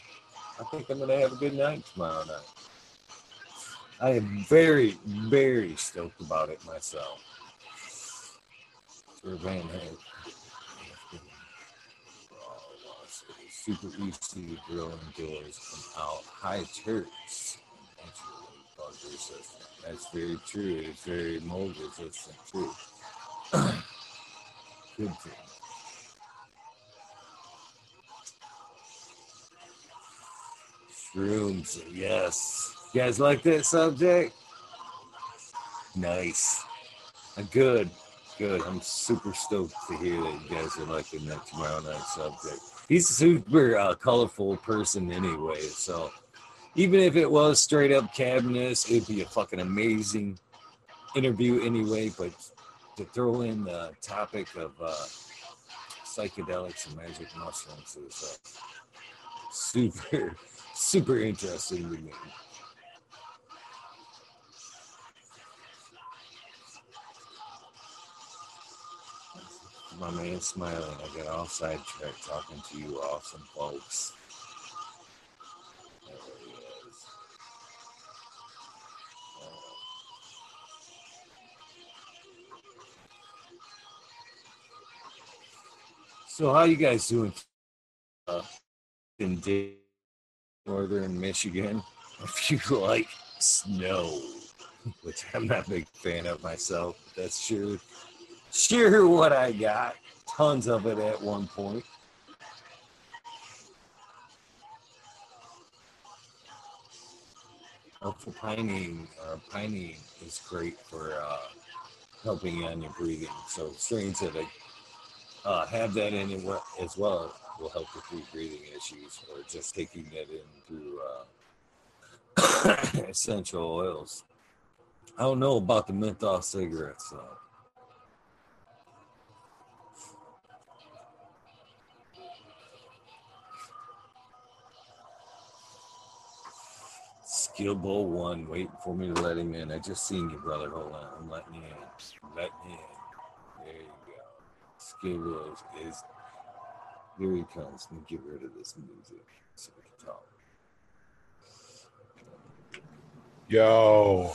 I think I'm gonna have a good night tomorrow night. I am very, very stoked about it myself. For Van. Super easy to doors from out high turks. That's very true. It's very mold resistant too. Good thing. Shrooms, yes. You guys like that subject? Nice. Uh, good, good. I'm super stoked to hear that you guys are liking that tomorrow night subject. He's a super uh, colorful person anyway, so even if it was straight up cannabis, it'd be a fucking amazing interview anyway. But to throw in the topic of uh, psychedelics and magic mushrooms is uh, super, super interesting to me. My man smiling. I got off sidetracked talking to you awesome folks. So how you guys doing uh, in northern Michigan? If you like snow, which I'm not a big fan of myself, But that's sure sure what I got. Tons of it at one point. Alpha uh, pinene is great for uh, helping on your breathing. So strains that uh, have that in it as well will help with breathing issues or just taking it in through uh, essential oils. I don't know about the menthol cigarettes though. Skillbo one, waiting for me to let him in. I just seen you, brother. Hold on, I'm letting you in. Let me in. There you go. Skillbo is here he comes. Let me get rid of this music so we can talk. Yo.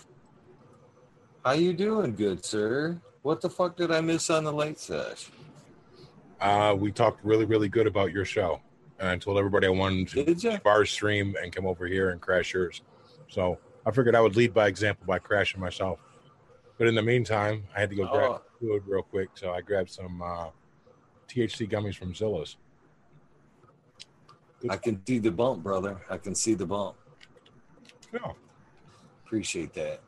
How you doing, good sir? What the fuck did I miss on the late sesh? Uh, we talked really, really good about your show. And I told everybody I wanted to bar stream and come over here and crash yours. So I figured I would lead by example by crashing myself. But in the meantime, I had to go grab oh. food real quick. So I grabbed some uh, THC gummies from Zilla's. I can see the bump, brother. I can see the bump. Yeah. Appreciate that.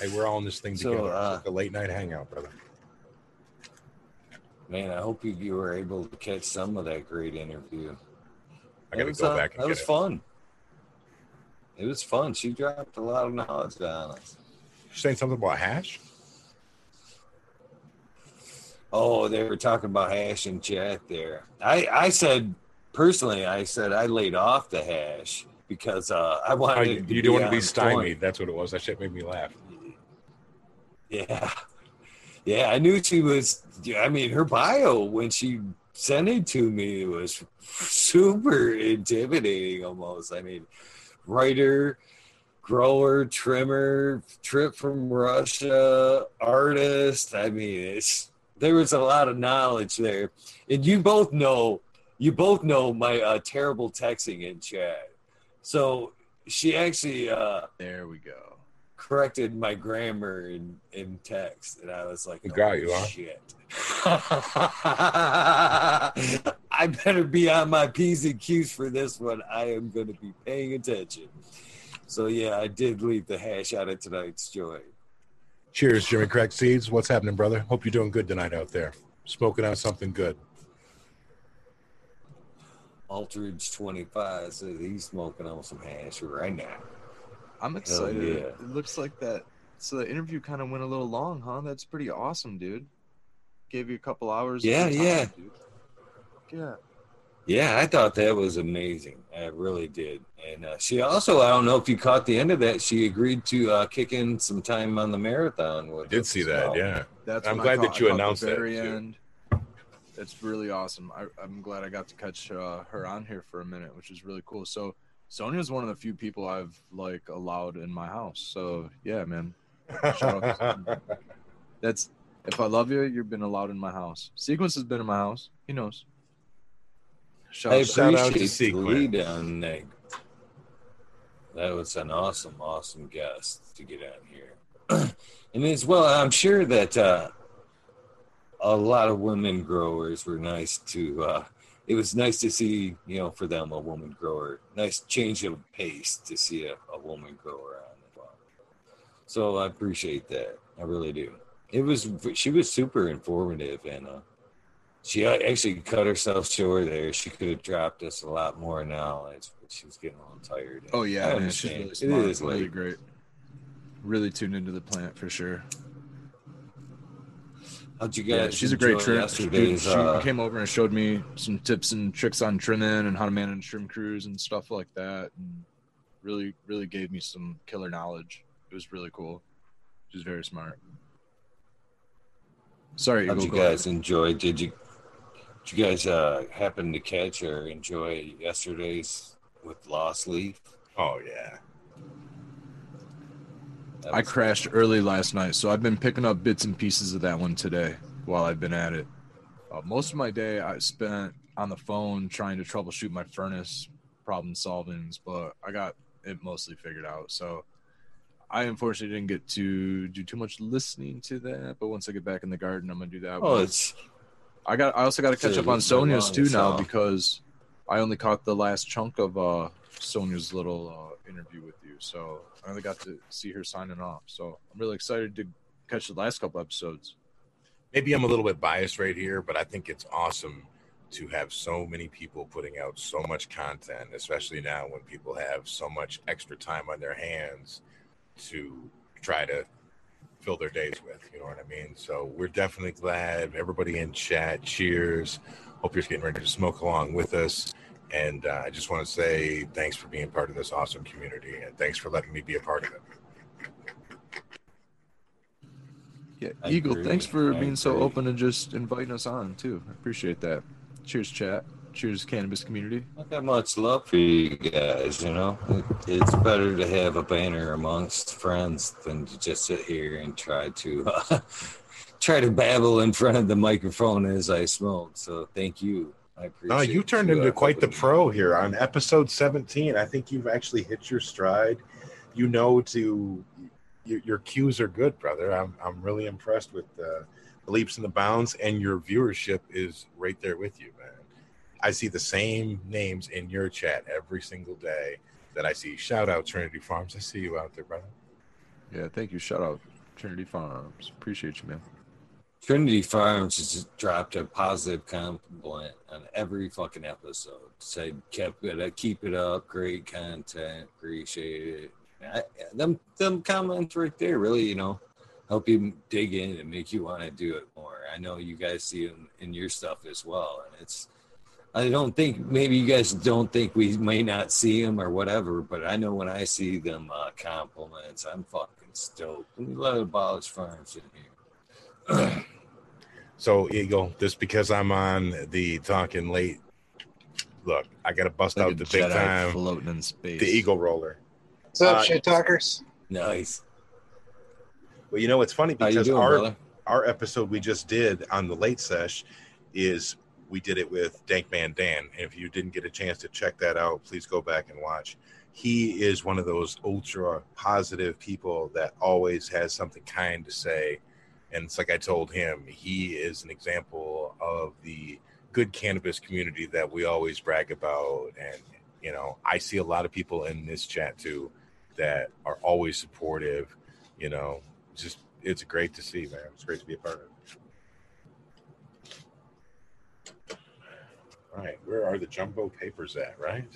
Hey, we're all in this thing together. Uh, like a late night hangout, brother. Man, I hope you were able to catch some of that great interview. I got to go uh, back. that was it. fun. It was fun. She dropped a lot of knowledge on us. You saying something about hash? Oh, they were talking about hash and chat there. I, I said personally, I said I laid off the hash because uh, I wanted. Oh, you, you don't want to be stymied. That's what it was. That shit made me laugh. Yeah, yeah. I knew she was. I mean, her bio when she sent it to me was super intimidating. Almost. I mean, writer, grower, trimmer, trip from Russia, artist. I mean, it's there was a lot of knowledge there, and you both know you both know my uh, terrible texting in chat. So she actually uh, there we go corrected my grammar in in text, and I was like, oh, "Got you, huh? shit." I better be on my p's and q's for this one. I am going to be paying attention. So yeah, I did leave the hash out of tonight's joint. Cheers, Jimmy Crack Seeds. What's happening, brother? Hope you're doing good tonight out there. Smoking on something good. Alterage 25 says he's smoking on some hash right now. I'm excited. Yeah. It looks like that. So the interview kind of went a little long, huh? That's pretty awesome, dude. Gave you a couple hours. Yeah, yeah. Time, yeah. Yeah, I thought that was amazing. I really did. And uh, she also, I don't know if you caught the end of that. She agreed to uh, kick in some time on the marathon. I did see that. Well. Yeah, that's. I'm glad that you announced the very that. End. It's really awesome. I, am glad I got to catch uh, her on here for a minute, which is really cool. So Sonia is one of the few people I've like allowed in my house. So yeah, man. That's if I love you, you've been allowed in my house. Sequence has been in my house. He knows. Shout, I appreciate out to Sequence. on that. That was an awesome, awesome guest to get on here. and as well, I'm sure that uh, a lot of women growers were nice to. Uh, it was nice to see, you know, for them a woman grower. Nice change of pace to see a, a woman grower on the farm. So I appreciate that. I really do. It was she was super informative and uh, she actually cut herself short there. She could have dropped us a lot more knowledge, but she was getting a little tired. Oh yeah, man, she's really smart. It is really great. Really tuned into the plant for sure. How'd you guys? Yeah, she's a great trim. She, she uh, came over and showed me some tips and tricks on trimming and how to manage trim crews and stuff like that, and really, really gave me some killer knowledge. It was really cool. She's very smart. Sorry, how'd you guys ahead. enjoy? Did you? Did you guys uh, happen to catch or enjoy yesterday's with Lost Leaf? Oh yeah. I crashed early last night, so I've been picking up bits and pieces of that one today while I've been at it. Uh, most of my day I spent on the phone trying to troubleshoot my furnace problem solvings, but I got it mostly figured out. So I unfortunately didn't get to do too much listening to that, but once I get back in the garden, I'm gonna do that. Oh, it's. I got. I also got to catch up on Sonia's too now because I only caught the last chunk of uh Sonia's little uh, interview with you, so I only got to see her signing off. So I'm really excited to catch the last couple episodes. Maybe I'm a little bit biased right here, but I think it's awesome to have so many people putting out so much content, especially now when people have so much extra time on their hands to try to fill their days with. You know what I mean? So we're definitely glad. Everybody in chat, cheers. Hope you're getting ready to smoke along with us. And uh, I just want to say thanks for being part of this awesome community and thanks for letting me be a part of it. Yeah, I Eagle, agree. thanks for I being agree. so open and just inviting us on too. I appreciate that. Cheers, chat. Cheers, cannabis community. Not got much love for you guys, you know. it's better to have a banner amongst friends than to just sit here and try to uh, try to babble in front of the microphone as I smoke. So thank you. I appreciate. No, you turned into quite the pro here on episode 17. I think you've actually hit your stride. You know to your, your cues are good, brother. I'm I'm really impressed with the leaps and the bounds, and your viewership is right there with you, man. I see the same names in your chat every single day that I see. Shout out Trinity Farms. I see you out there, brother. Yeah, thank you. Shout out Trinity Farms. Appreciate you, man. Trinity Farms has dropped a positive compliment on every fucking episode. Said kept it up, keep it up, great content, appreciate it. I, them them comments right there really, you know, help you dig in and make you want to do it more. I know you guys see them in your stuff as well, and it's. I don't think maybe you guys don't think we may not see them or whatever, but I know when I see them uh, compliments, I'm fucking stoked. We let abolish farms in here. So Eagle, just because I'm on the talking late, look, I gotta bust like out the big time floating in space. The Eagle roller. What's up, uh, shit talkers? Nice. Well, you know it's funny because doing, our brother? our episode we just did on the late sesh is we did it with Dank Man Dan. And if you didn't get a chance to check that out, please go back and watch. He is one of those ultra positive people that always has something kind to say and it's like I told him, he is an example of the good cannabis community that we always brag about. And, you know, I see a lot of people in this chat too that are always supportive. You know, just it's great to see, man. It's great to be a part of it. All right, where are the jumbo papers at, right?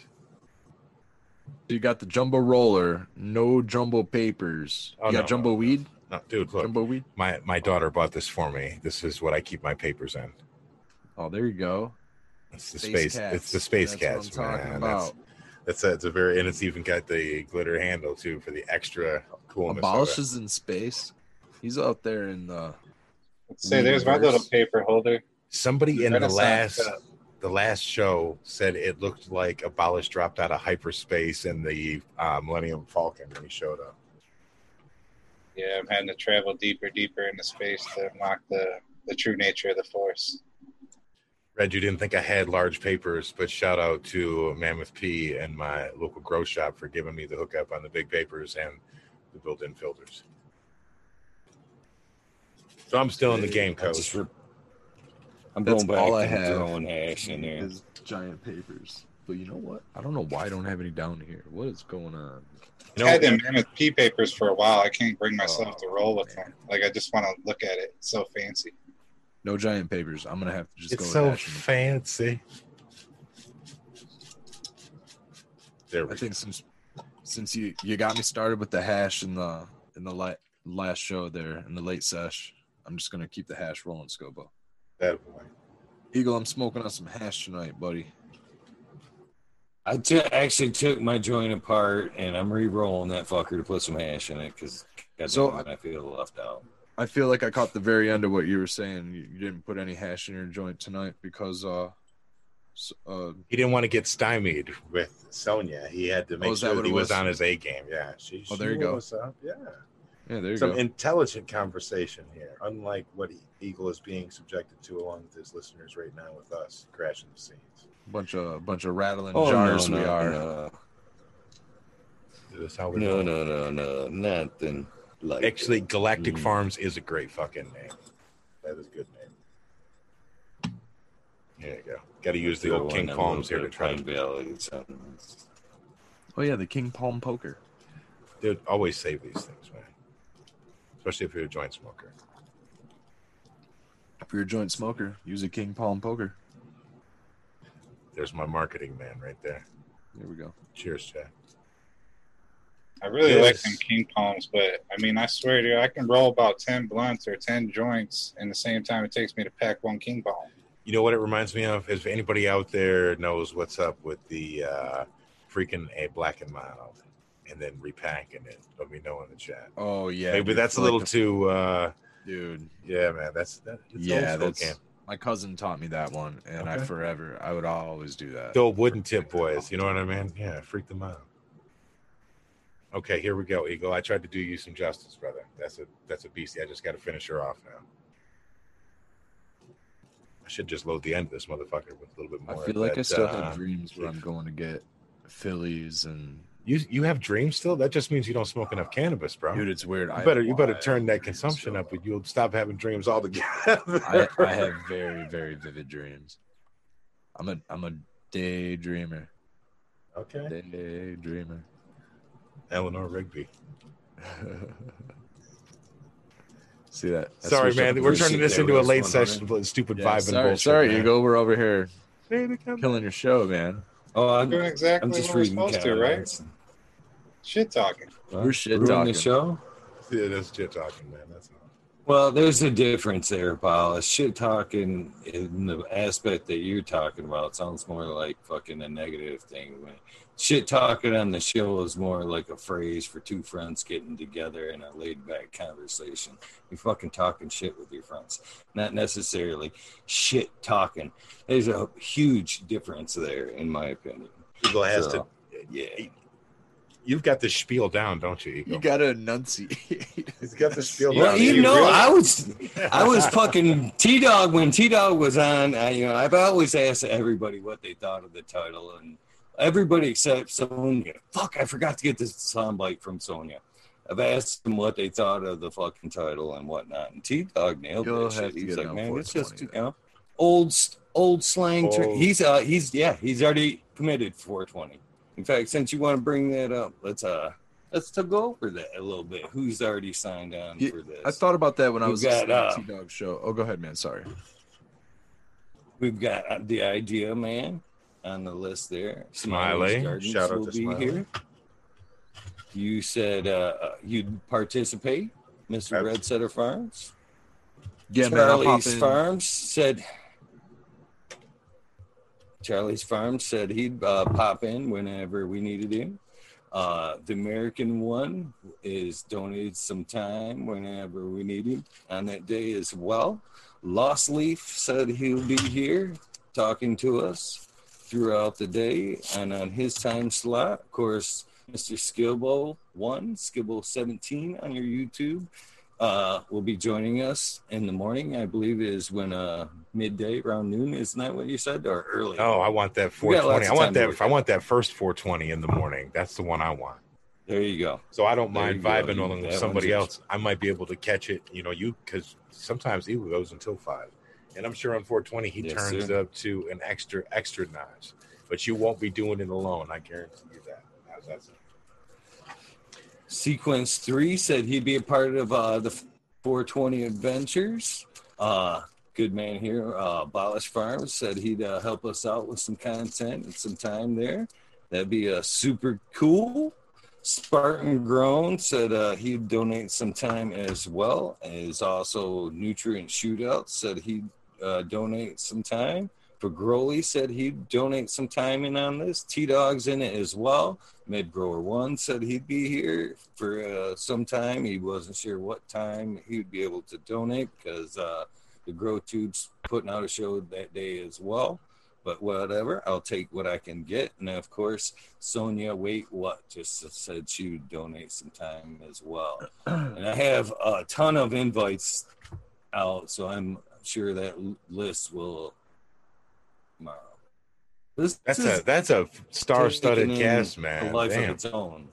You got the jumbo roller, no jumbo papers. Oh, you got no, jumbo weed? No, dude, look. Jumbo weed? My my daughter bought this for me. This is what I keep my papers in. Oh, there you go. It's the space. space it's the space that's cats, man. About. That's that's a, it's a very and it's even got the glitter handle too for the extra coolness. Abolishes in space. He's out there in the. Let's say there's my little paper holder. Somebody in the last the last show said it looked like Abolish dropped out of hyperspace in the uh, Millennium Falcon when he showed up. Yeah, I'm having to travel deeper, deeper into space to unlock the the true nature of the Force. Red, you didn't think I had large papers, but shout out to Mammoth P and my local grow shop for giving me the hookup on the big papers and the built-in filters. So I'm still in the game, coach. Re- I'm That's going back all I have throwing hash in there. Is giant papers. But you know what? I don't know why I don't have any down here. What is going on? You know, I had them Mammoth P papers for a while. I can't bring myself oh, to roll with man. them. Like I just want to look at it. It's so fancy. No giant papers. I'm gonna have to just it's go. so fancy. There we I think since since you you got me started with the hash in the in the la- last show there in the late sesh, I'm just gonna keep the hash rolling, Skillbo. That boy. Eagle, I'm smoking on some hash tonight, buddy. I t- actually took my joint apart and I'm re-rolling that fucker to put some hash in it because so I feel left out. I feel like I caught the very end of what you were saying. You, you didn't put any hash in your joint tonight because uh, uh, he didn't want to get stymied with Sonia. He had to make oh, sure that he was? was? on his A game. Yeah. She, oh, there you go. Yeah. Yeah, there you Some go. intelligent conversation here, unlike what Eagle is being subjected to along with his listeners right now with us crashing the scenes. Bunch of bunch of rattling oh, jars no, we no, are. No. no, no, no, no, nothing. Like Actually, Galactic mm. Farms is a great fucking name. That is a good name. There you go. Got to use the old King Palms here to try and Valley. Oh yeah, the King Palm poker. Dude, always save these things, man. Especially if you're a joint smoker. If you're a joint smoker, use a King Palm poker. There's my marketing man right there. There we go. Cheers, Chad. I really yes. like them king palms, but I mean, I swear to you, I can roll about ten blunts or ten joints in the same time it takes me to pack one king palm. You know what it reminds me of? If anybody out there knows what's up with the uh, freaking a black and mild, and then repacking it, let me know in the chat. Oh yeah, maybe dude, that's a little too, uh, dude. Yeah, man, that's that. yeah, that's. Camp. My cousin taught me that one, and okay. I forever I would always do that. The wooden tip boys, you know what I mean? Yeah, freak them out. Okay, here we go, Eagle. I tried to do you some justice, brother. That's a that's a beastie. I just got to finish her off now. I should just load the end of this motherfucker with a little bit more. I feel like that, I still uh, have dreams where I'm going to get Phillies and. You you have dreams still? That just means you don't smoke enough cannabis, bro. Dude, it's weird. You I better you better turn that consumption up, but you'll stop having dreams altogether. I, I have very very vivid dreams. I'm a I'm a daydreamer. Okay. Daydreamer. Eleanor Rigby. See that? That's sorry, man. We're turning this into a late session, but stupid yeah, vibe sorry, and bullshit. Sorry, man. you go. We're over here killing your show, man. Oh, I'm doing exactly I'm just what we're supposed to, right? Shit talking. We're shit talking. the show. Yeah, that's shit talking, man. That's all. Well, there's a difference there, Paul. Shit talking in the aspect that you're talking about sounds more like fucking a negative thing shit talking on the show is more like a phrase for two friends getting together in a laid back conversation. You're fucking talking shit with your friends, not necessarily shit talking. There's a huge difference there, in my opinion. Eagle has so, to, yeah. You've got the spiel down, don't you, Eagle? You got to enunciate. He's got the spiel well, down. You know, really? I was, I was fucking T Dog when T Dog was on. I, you know, I've always asked everybody what they thought of the title, and everybody except Sonia. Fuck, I forgot to get this soundbite from Sonia. I've asked them what they thought of the fucking title and whatnot, and T Dog nailed You'll that shit. He's like, man, it's just you know, old old slang. Ter- he's uh, he's yeah, he's already committed 420. In fact, since you want to bring that up, let's uh, let's to go over that a little bit. Who's already signed on yeah, for this? I thought about that when We've I was got, uh, T Dog show. Oh, go ahead, man. Sorry. We've got uh, the idea, man on the list there. Smiley, shout out to Smiley. Here. You said uh, uh, you'd participate, Mr. Red Setter Farms. Yeah, Charlie's man, Farms said Charlie's Farm said he'd uh, pop in whenever we needed him. Uh, the American one is donated some time whenever we need him on that day as well. Lost Leaf said he'll be here talking to us throughout the day and on his time slot. Of course, Mr. Skibble one, Skibble 17 on your YouTube uh, will be joining us in the morning. I believe is when uh, midday around noon. Isn't that what you said, or early? Oh, I want that 420. I want that. If I want that first 420 in the morning. That's the one I want. There you go. So I don't there mind vibing go. on with somebody else. I might be able to catch it. You know, you because sometimes he goes until five, and I'm sure on 420 he yes, turns sir. up to an extra extra notch. But you won't be doing it alone. I guarantee you that. How's that sound? Sequence three said he'd be a part of uh, the 420 Adventures. Uh, good man here, uh, Abolish Farms, said he'd uh, help us out with some content and some time there. That'd be uh, super cool. Spartan Grown said uh, he'd donate some time as well. As also Nutrient Shootout said he'd uh, donate some time. Pagroli said he'd donate some time in on this. T Dog's in it as well. Med Grower One said he'd be here for uh, some time. He wasn't sure what time he'd be able to donate because uh, the Grow Tube's putting out a show that day as well. But whatever, I'll take what I can get. And of course, Sonia, wait, what? Just said she would donate some time as well. And I have a ton of invites out, so I'm sure that list will tomorrow. This, that's a that's a star-studded cast, man. A life Damn. of its own.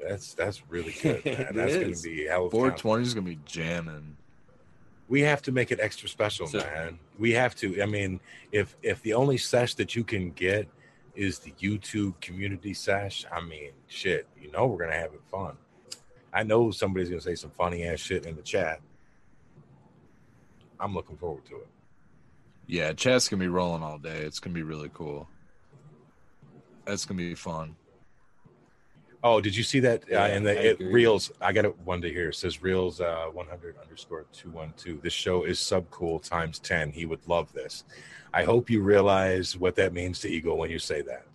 That's that's really good, man. that's going to be hell. Four twenty is going to be jamming. We have to make it extra special, so, man. We have to. I mean, if if the only sesh that you can get is the YouTube community sesh, I mean, shit, you know we're gonna have it fun. I know somebody's gonna say some funny ass shit in the chat. I'm looking forward to it. Yeah, chat's gonna be rolling all day. It's gonna be really cool. That's gonna be fun. Oh, did you see that uh, in the it, reels? I got it one to here. It says reels uh, 100 underscore 212. This show is sub cool times 10. He would love this. I hope you realize what that means to Eagle when you say that.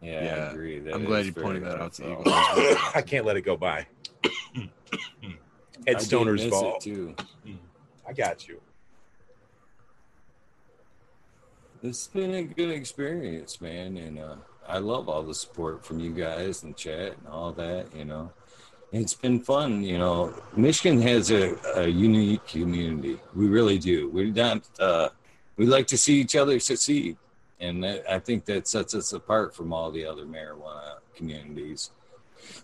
Yeah, yeah. I agree. That I'm glad you pointed that out to Eagle. I can't let it go by. Headstoner's fault. Too. I got you. It's been a good experience, man, and uh, I love all the support from you guys and chat and all that. You know, it's been fun. You know, Michigan has a, a unique community. We really do. We're not. Uh, we like to see each other succeed, and that, I think that sets us apart from all the other marijuana communities.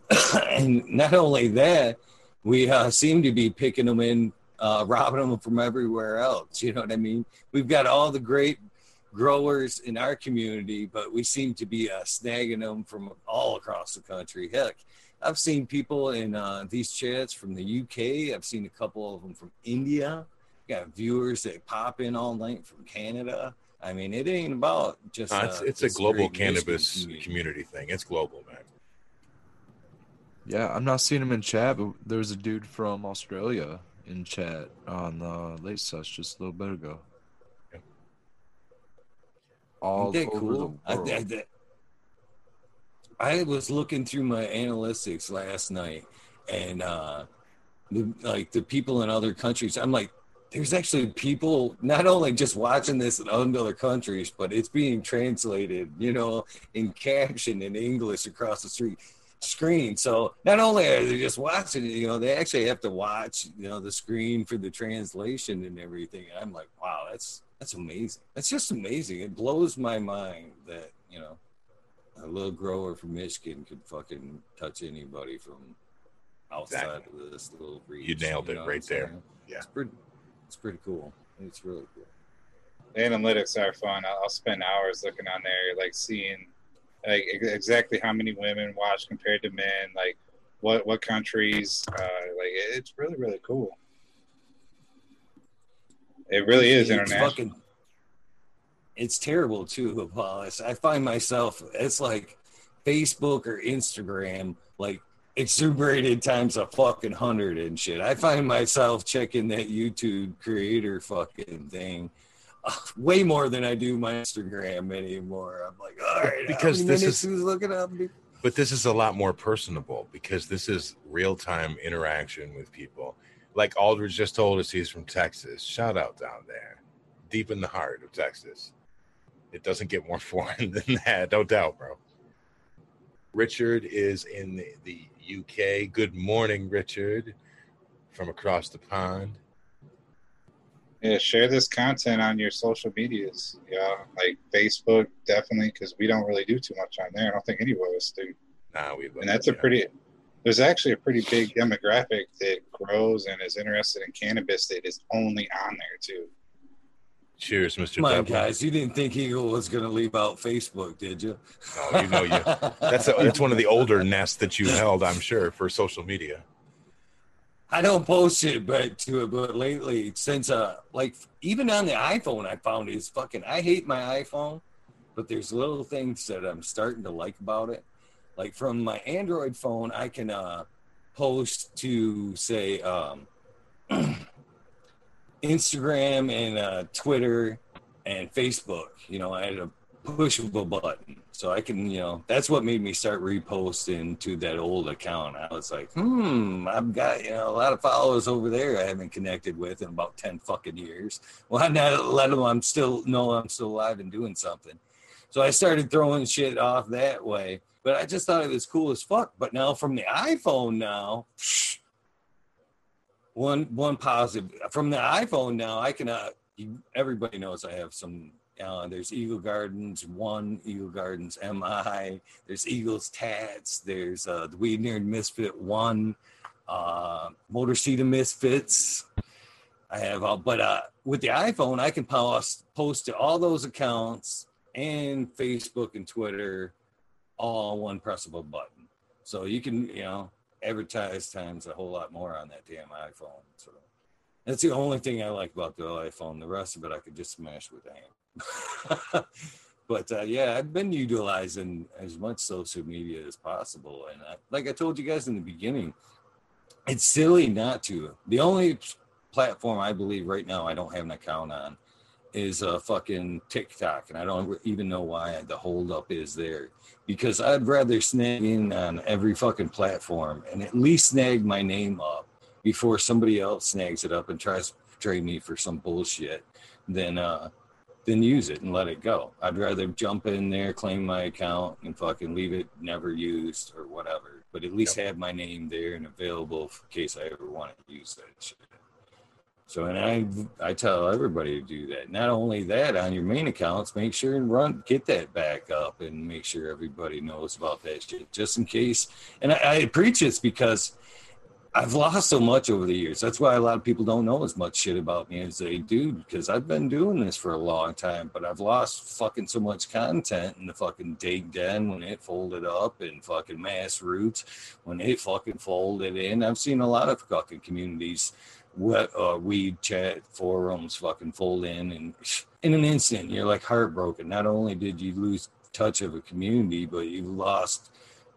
and not only that, we uh, seem to be picking them in, uh, robbing them from everywhere else. You know what I mean? We've got all the great growers in our community, but we seem to be uh, snagging them from all across the country. Heck, I've seen people in uh, these chats from the UK. I've seen a couple of them from India. Got viewers that pop in all night from Canada. I mean, it ain't about just. Uh, it's, it's a global cannabis community. community. thing. It's global, man. Yeah, I'm not seeing him in chat, but there's a dude from Australia in chat on the late sus just a little bit ago all over cool? I, I, I, was looking through my analytics last night, and uh, the, like the people in other countries, I'm like, there's actually people not only just watching this in other countries, but it's being translated, you know, in caption in English across the street screen. So not only are they just watching it, you know, they actually have to watch, you know, the screen for the translation and everything. And I'm like, wow, that's that's amazing. That's just amazing. It blows my mind that, you know, a little grower from Michigan could fucking touch anybody from outside exactly. of this little region. You nailed it right there. Yeah. It's pretty, it's pretty cool. It's really cool. The analytics are fun. I'll spend hours looking on there, like seeing like exactly how many women watch compared to men, like what what countries. Uh, like it's really really cool. It really is it's international. Fucking, it's terrible too, Apollos. I find myself it's like Facebook or Instagram, like exuberated times a fucking hundred and shit. I find myself checking that YouTube creator fucking thing way more than I do my Instagram anymore. I'm like, all right, because this is who's looking at me. But this is a lot more personable because this is real time interaction with people. Like Aldridge just told us he's from Texas. Shout out down there, deep in the heart of Texas. It doesn't get more foreign than that, no doubt, bro. Richard is in the, the UK. Good morning, Richard, from across the pond. Yeah, share this content on your social medias. Yeah, like Facebook, definitely, because we don't really do too much on there. I don't think any of us do. Nah, we. And that's a pretty. There's actually a pretty big demographic that grows and is interested in cannabis that is only on there too. Cheers, Mr. Come on, guys. You didn't think Eagle was going to leave out Facebook, did you? No, you know you. That's a, that's one of the older nests that you held, I'm sure, for social media. I don't post it, but to it, but lately, since uh, like even on the iPhone, I found is fucking. I hate my iPhone, but there's little things that I'm starting to like about it. Like from my Android phone, I can uh post to say um Instagram and uh, Twitter and Facebook. You know, I had a pushable button, so I can, you know, that's what made me start reposting to that old account. I was like, hmm, I've got you know a lot of followers over there I haven't connected with in about ten fucking years. Why not let them? I'm still know I'm still alive and doing something. So I started throwing shit off that way. But I just thought it was cool as fuck. But now from the iPhone now. One one positive from the iPhone now. I can. Uh, everybody knows I have some. Uh, there's Eagle Gardens one, Eagle Gardens MI. There's Eagles Tats. There's uh, the Weed Nerd Misfit one, uh, Motor City Misfits. I have all, but uh, with the iPhone, I can post post to all those accounts and Facebook and Twitter, all one press of a button. So you can, you know, advertise times a whole lot more on that damn iPhone. So that's the only thing I like about the iPhone. The rest of it I could just smash with a hand. but uh, yeah, I've been utilizing as much social media as possible, and I, like I told you guys in the beginning, it's silly not to. The only platform I believe right now I don't have an account on is a fucking TikTok, and I don't even know why the holdup is there because I'd rather snag in on every fucking platform and at least snag my name up before somebody else snags it up and tries to trade me for some bullshit than uh than use it and let it go. I'd rather jump in there, claim my account, and fucking leave it never used or whatever. But at least yep. have my name there and available in case I ever want to use that shit. So, and I I tell everybody to do that. Not only that, on your main accounts, make sure and run get that back up and make sure everybody knows about that shit, just in case. And I, I preach this because I've lost so much over the years. That's why a lot of people don't know as much shit about me as they do because I've been doing this for a long time, but I've lost fucking so much content in the fucking Dig Den when it folded up and fucking MassRoots when it fucking folded in. I've seen a lot of fucking communities what uh, weed chat forums fucking fold in and in an instant you're like heartbroken. Not only did you lose touch of a community but you lost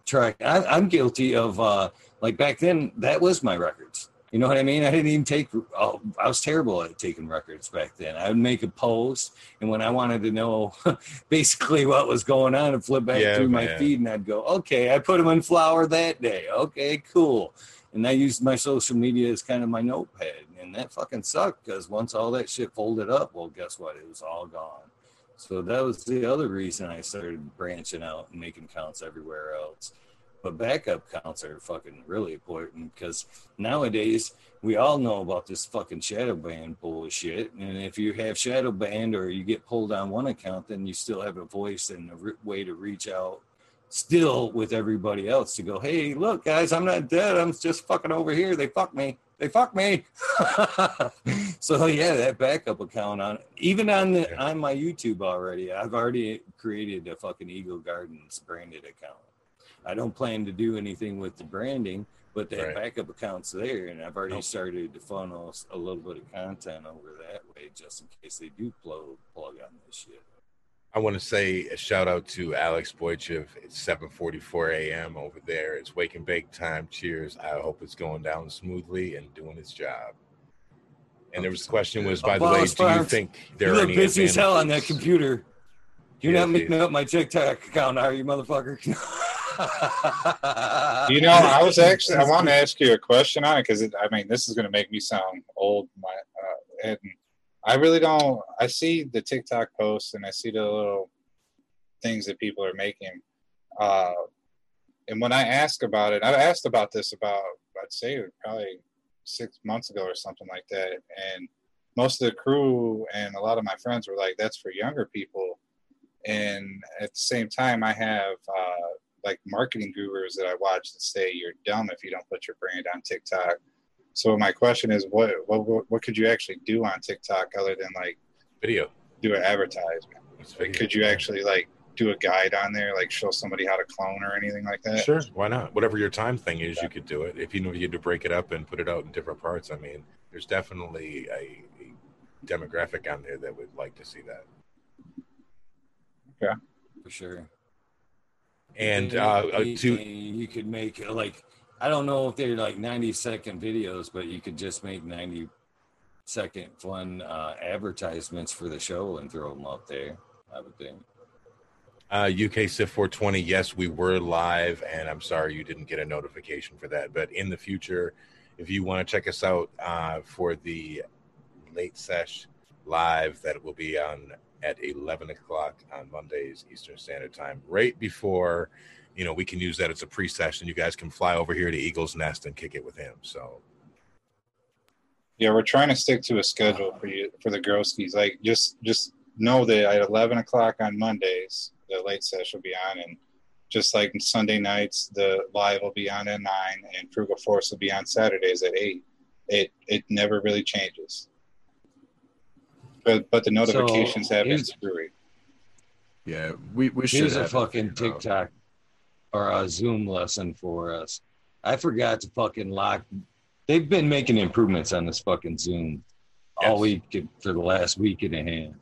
track. I, i'm guilty of uh like back then that was my records. You know what i mean? I didn't even take oh, i was terrible at taking records back then. I would make a post and when i wanted to know basically what was going on and flip back yeah, through man. my feed and i'd go okay i put them in flower that day. Okay cool and I used my social media as kind of my notepad, and that fucking sucked because once all that shit folded up, well, guess what? It was all gone. So that was the other reason I started branching out and making counts everywhere else. But backup counts are fucking really important because nowadays we all know about this fucking shadow ban bullshit. And if you have shadow banned or you get pulled on one account, then you still have a voice and a re- way to reach out still with everybody else to go, hey, look, guys, I'm not dead. I'm just fucking over here. They fuck me. They fuck me. so yeah, that backup account on even on the on my YouTube already. I've already created a fucking Eagle Gardens branded account. I don't plan to do anything with the branding, but that right. backup account's there, and I've already nope. started to funnel a little bit of content over that way, just in case they do plug plug on this shit. I want to say a shout out to Alex Boychev. It's 7:44 a.m. over there. It's wake and bake time. Cheers. I hope it's going down smoothly and doing its job. And there was the question was, by the way, do you think there you are look busy as hell on that computer? You're not making up my TikTok account, are you, motherfucker? you know, I was actually I want to ask you a question on it because I mean this is going to make me sound old. My uh, and I really don't. I see the TikTok posts and I see the little things that people are making. Uh, and when I ask about it, I've asked about this about I'd say probably six months ago or something like that, and most of the crew and a lot of my friends were like, "That's for younger people." And at the same time, I have uh, like marketing gurus that I watch that say you're dumb if you don't put your brand on TikTok. So my question is, what what what could you actually do on TikTok other than like video, do an advertisement? Like, could you actually like do a guide on there, like show somebody how to clone or anything like that? Sure, why not? Whatever your time thing is, yeah. you could do it. If you know you had to break it up and put it out in different parts, I mean, there's definitely a, a demographic on there that would like to see that. Yeah, for sure and uh, uh to you could make like I don't know if they're like 90 second videos, but you could just make 90 second fun uh, advertisements for the show and throw them up there. I would think. Uh, UK SIF 420, yes, we were live, and I'm sorry you didn't get a notification for that. But in the future, if you want to check us out uh, for the late sesh live, that will be on at 11 o'clock on Mondays Eastern Standard Time, right before, you know, we can use that as a pre-session. You guys can fly over here to Eagle's Nest and kick it with him. So, yeah, we're trying to stick to a schedule for you for the Groskies. Like, just just know that at 11 o'clock on Mondays, the late session will be on, and just like Sunday nights, the live will be on at nine, and Frugal Force will be on Saturdays at eight. It it never really changes. But but the notifications so have been screwy. Yeah, we we should. Here's a fucking TikTok or a Zoom lesson for us. I forgot to fucking lock. They've been making improvements on this fucking Zoom yes. all week for the last week and a half.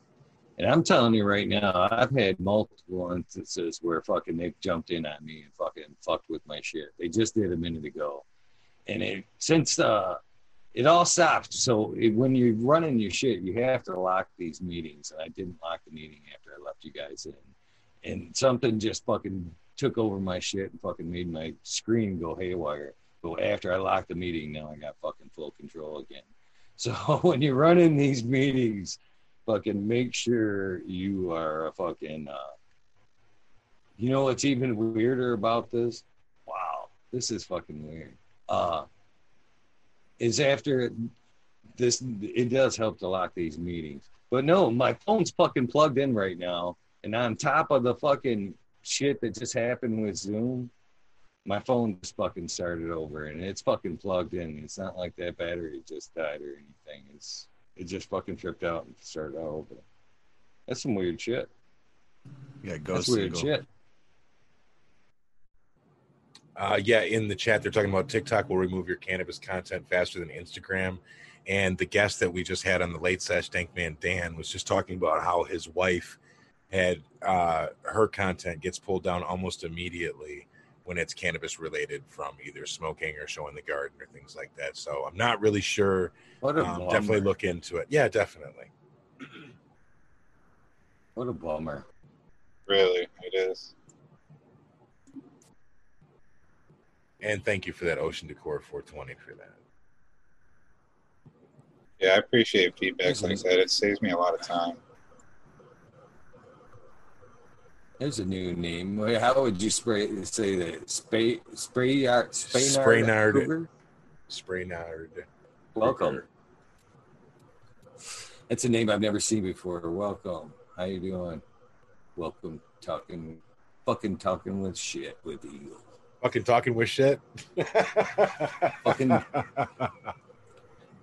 And I'm telling you right now, I've had multiple instances where fucking they've jumped in on me and fucking fucked with my shit. They just did a minute ago. And it since uh it all stopped. So it, when you're running your shit, you have to lock these meetings. And I didn't lock the meeting after I left you guys in. And something just fucking took over my shit and fucking made my screen go haywire. But after I locked the meeting, now I got fucking full control again. So when you're running these meetings, fucking make sure you are a fucking. Uh, you know what's even weirder about this? Wow, this is fucking weird. Uh, is after this it does help to lock these meetings. But no, my phone's fucking plugged in right now. And on top of the fucking shit that just happened with Zoom, my phone just fucking started over and it's fucking plugged in. It's not like that battery just died or anything. It's it just fucking tripped out and started over. That's some weird shit. Yeah, go That's weird shit. Uh, yeah, in the chat, they're talking about TikTok will remove your cannabis content faster than Instagram. And the guest that we just had on the late sesh, Man Dan, was just talking about how his wife had uh, her content gets pulled down almost immediately when it's cannabis related from either smoking or showing the garden or things like that. So I'm not really sure. What a um, definitely look into it. Yeah, definitely. What a bummer. Really, it is. And thank you for that Ocean Decor 420 for that. Yeah, I appreciate feedback like that. It saves me a lot of time. There's a new name. How would you spray say that? Spray spray yard Spraynard. Spraynard. Welcome. That's a name I've never seen before. Welcome. How you doing? Welcome. Talking, fucking talking with shit with you. Fucking talking with shit. fucking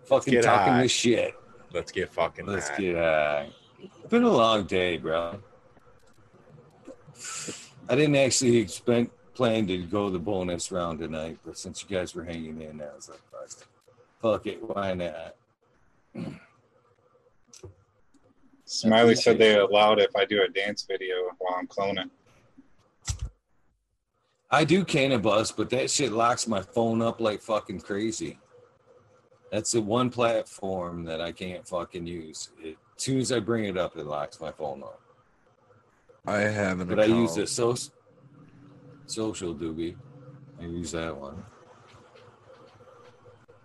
fucking talking high. with shit. Let's get fucking Let's high. get high. It's been a long day, bro. I didn't actually expect plan to go the bonus round tonight, but since you guys were hanging in, I was like, fuck, fuck it, why not? Smiley said they allowed if I do a dance video while I'm cloning. I do Cannabuzz, but that shit locks my phone up like fucking crazy. That's the one platform that I can't fucking use. It, as soon as I bring it up, it locks my phone up. I have an But account. I use the so- social doobie. I use that one.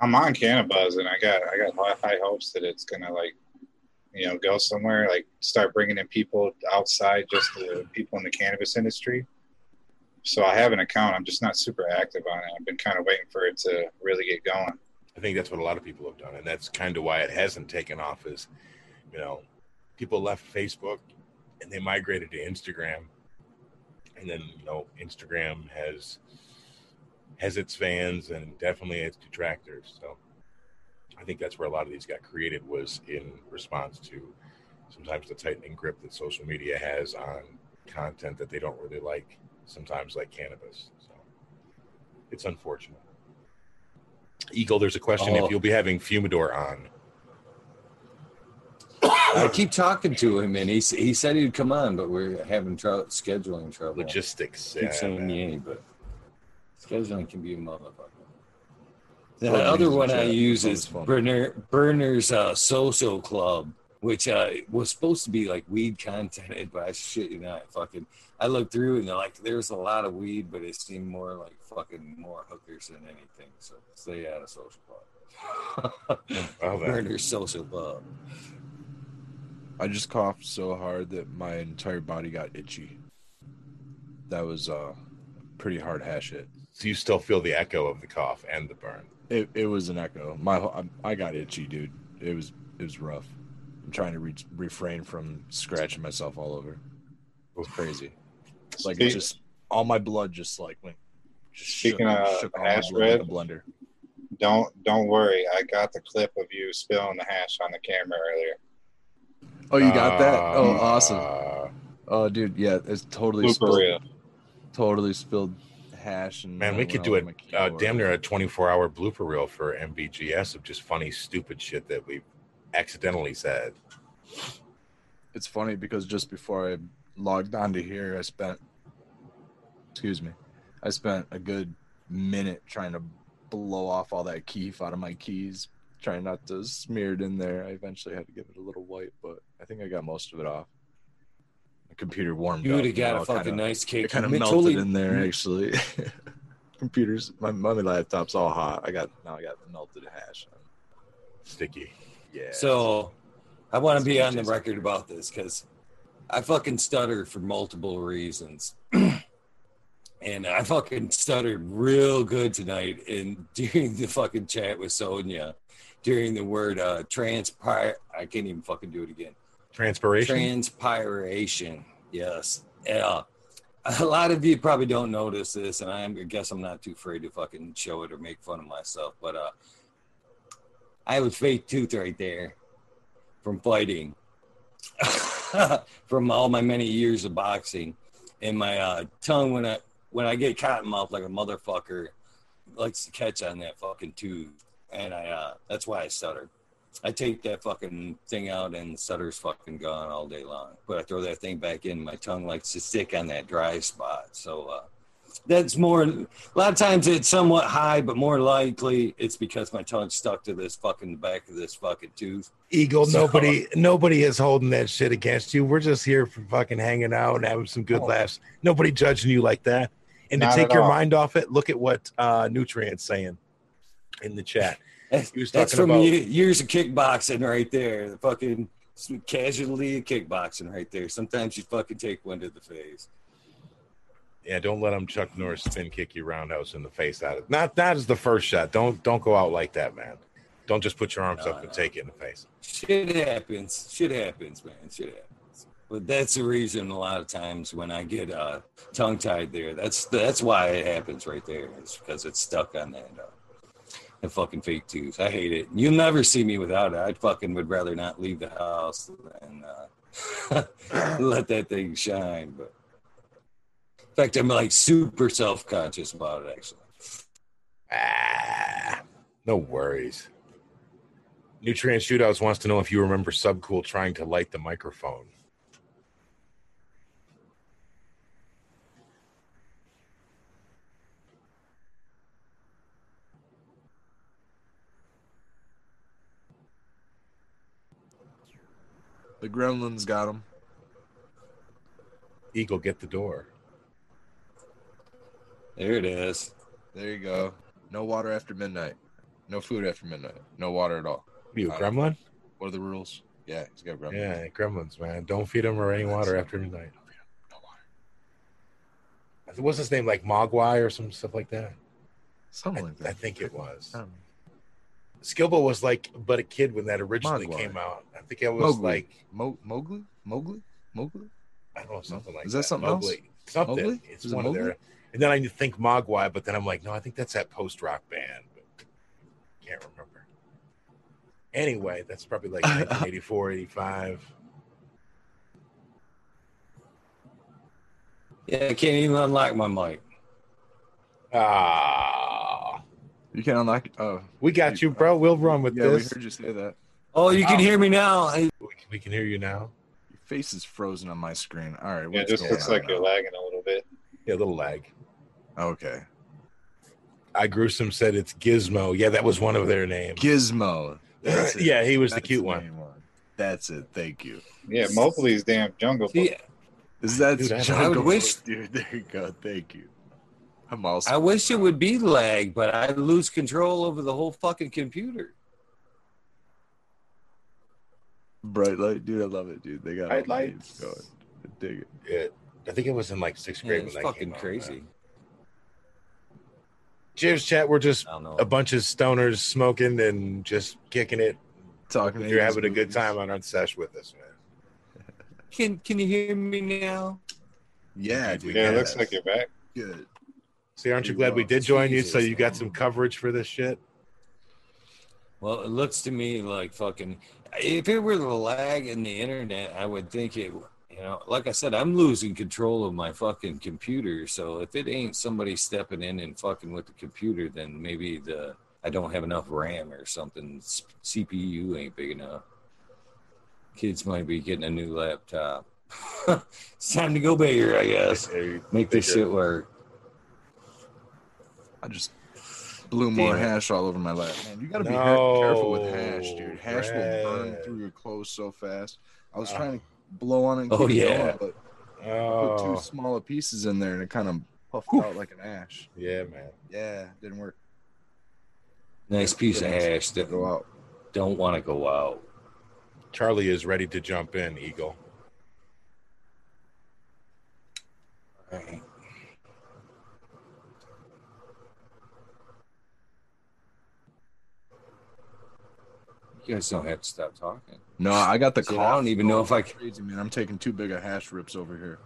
I'm on Cannabuzz, and I got I got high, high hopes that it's gonna like, you know, go somewhere. Like start bringing in people outside, just the people in the cannabis industry. So I have an account. I'm just not super active on it. I've been kind of waiting for it to really get going. I think that's what a lot of people have done, and that's kind of why it hasn't taken off. Is you know, people left Facebook and they migrated to Instagram, and then you know, Instagram has has its fans and definitely its detractors. So I think that's where a lot of these got created was in response to sometimes the tightening grip that social media has on content that they don't really like. Sometimes like cannabis. So it's unfortunate. Eagle, there's a question Oh. if you'll be having Fumador on. I keep talking to him, and he he said he'd come on, but we're having trouble scheduling trouble. Logistics. keep yeah, saying man. yay, but scheduling can be a motherfucker. The other one I use is. Burner Burner's uh, Social Club, which uh, was supposed to be like weed content, but I shit you not, fucking. I looked through and they're like, there's a lot of weed, but it seemed more like fucking more hookers than anything. So stay out of Social Club. Oh. Burner's Social Club. I just coughed so hard that my entire body got itchy. That was uh pretty hard hash hit. So you still feel the echo of the cough and the burn. It it was an echo. My I, I got itchy, dude. It was it was rough. I'm trying to re- refrain from scratching myself all over. It was crazy. It's like it Speak- just all my blood just like went. Just Speaking shook, of shook my hash blood like red, a blender. Don't don't worry. I got the clip of you spilling the hash on the camera earlier. Oh, you got that? Oh, Uh, awesome. Oh, dude, yeah, it's totally Blooper spilled, reel. totally spilled hash and Man, we went could do over it uh, damn near a 24 hour blooper reel for MBGS of just funny, stupid shit that we accidentally said. It's funny because just before I logged on to here, I spent, excuse me, I spent a good minute trying to blow off all that keef out of my keys, trying not to smear it in there. I eventually had to give it a little wipe, but I think I got most of it off. The computer warmed You up. would have got a fucking kinda- nice cake. It kind of melted totally- in there, actually. Computers, my, my laptop's all hot. I got now I got the melted hash. Sticky. Yeah. So I want to be on the Jason. record about this because I fucking stutter for multiple reasons. and I fucking stuttered real good tonight in during the fucking chat with Sonia during the word uh transpire I can't even fucking do it again. Transpiration. Transpiration. Yes. Yeah. A lot of you probably don't notice this, and I am- I guess I'm not too afraid to fucking show it or make fun of myself. But uh, I have a fake tooth right there from fighting, from all my many years of boxing, and my uh, tongue when I when I get cotton mouth like a motherfucker likes to catch on that fucking tooth, and I uh, that's why I stutter. I take that fucking thing out and the stutter's fucking gone all day long. But I throw that thing back in, my tongue likes to stick on that dry spot. So uh, that's more. A lot of times it's somewhat high, but more likely it's because my tongue's stuck to this fucking back of this fucking tooth. Eagle, So- nobody nobody is holding that shit against you. We're just here for fucking hanging out and having some good Oh. laughs. Nobody judging you like that. And to take your all. mind off it, look at what uh Nutrient's saying in the chat. That's, He was that's from about- years of kickboxing right there. The fucking casualty of kickboxing right there. Sometimes you fucking take one to the face. Yeah, don't let him Chuck Norris spin kick you roundhouse in the face out of not not as the first shot. Don't don't go out like that, man. Don't just put your arms No, up and take it in the face. Shit happens. Shit happens, man. Shit happens. But that's the reason a lot of times when I get uh, tongue tied there, that's that's why it happens right there. It's because it's stuck on that uh, that fucking fake tooth. I hate it. You'll never see me without it. I fucking would rather not leave the house than uh, let that thing shine. But in fact, I'm like super self conscious about it. Actually, Ah, no worries. Nutrient Shootouts wants to know if you remember Subcool trying to light the microphone. The gremlins got him. Eagle, get the door. There it is. There you go. No water after midnight. No food after midnight. No water at all. You a Uh, gremlin? What are the rules? Yeah, he's got gremlins. Yeah, gremlins, man. Don't feed them or any water after midnight. No water. What's his name? Like Mogwai or some stuff like that? Something like that. I think it was. I. Skillbo was like but a kid when that originally Mogwai. came out. I think it was Mowgli. like Mo- Mowgli? Mowgli? Mowgli? I don't know something like Is that something else? Something. Mowgli? It's Is it one of their. And then I think Mogwai, but then I'm like, no, I think that's that post rock band. But can't remember. Anyway, that's probably like 1984, 85. Yeah, I can't even unlock my mic. Ah, You can unlock it. Oh, we got you, bro. We'll run with yeah, we heard you say that. Oh, you can hear me now. I- We, we can hear you now. Your face is frozen on my screen. All right. Yeah, it just looks on like you're now? lagging a little bit. Yeah, a little lag. Okay. I gruesome said it's Gizmo. Yeah, that was one of their names. Gizmo. Yeah, he was the cute the one. main That's it. Thank you. Yeah, Mowgli's damn jungle Yeah. See, Is that Dude, I- I Jungle wish- dude? There you go. Thank you. I'm also. I wish it would be lag, but I lose control over the whole fucking computer. bright light, dude. I love it, dude. They got Bright lights. going. I dig it. Yeah, I think it was in like sixth Yeah, grade it's when fucking came out, crazy. man. Cheers, chat. We're just I don't know. a bunch of stoners smoking and just kicking it. Talking. You're 80s having a good time on our sesh with us, man. Can Can you hear me now? Yeah, dude. Yeah, it looks like you're back. Good. See, aren't you You glad we did join you so you got some coverage for this shit? Well, it looks to me like fucking. If it were the lag in the internet, I would think it. You know, like I said, I'm losing control of my fucking computer. So if it ain't somebody stepping in and fucking with the computer, then maybe the I don't have enough RAM or something. CPU ain't big enough. Kids might be getting a new laptop. it's time to go bigger, I guess. Make this shit work. I just blew more Damn hash all over my lap. Man, you gotta be careful with hash, dude. Hash will burn through your clothes so fast. I was Oh. trying to blow on it. And Oh, keep it yeah. going, but I put Oh, two smaller pieces in there and it kind of puffed out like an ash. yeah, man. Yeah, didn't work. Nice piece of hash that Go out. don't want to go out. Charlie is ready to jump in, Eagle. Right. Guys don't have to stop talking. No, I got the See, cough. I don't even know if I c- Crazy man, I'm taking too big of hash rips over here.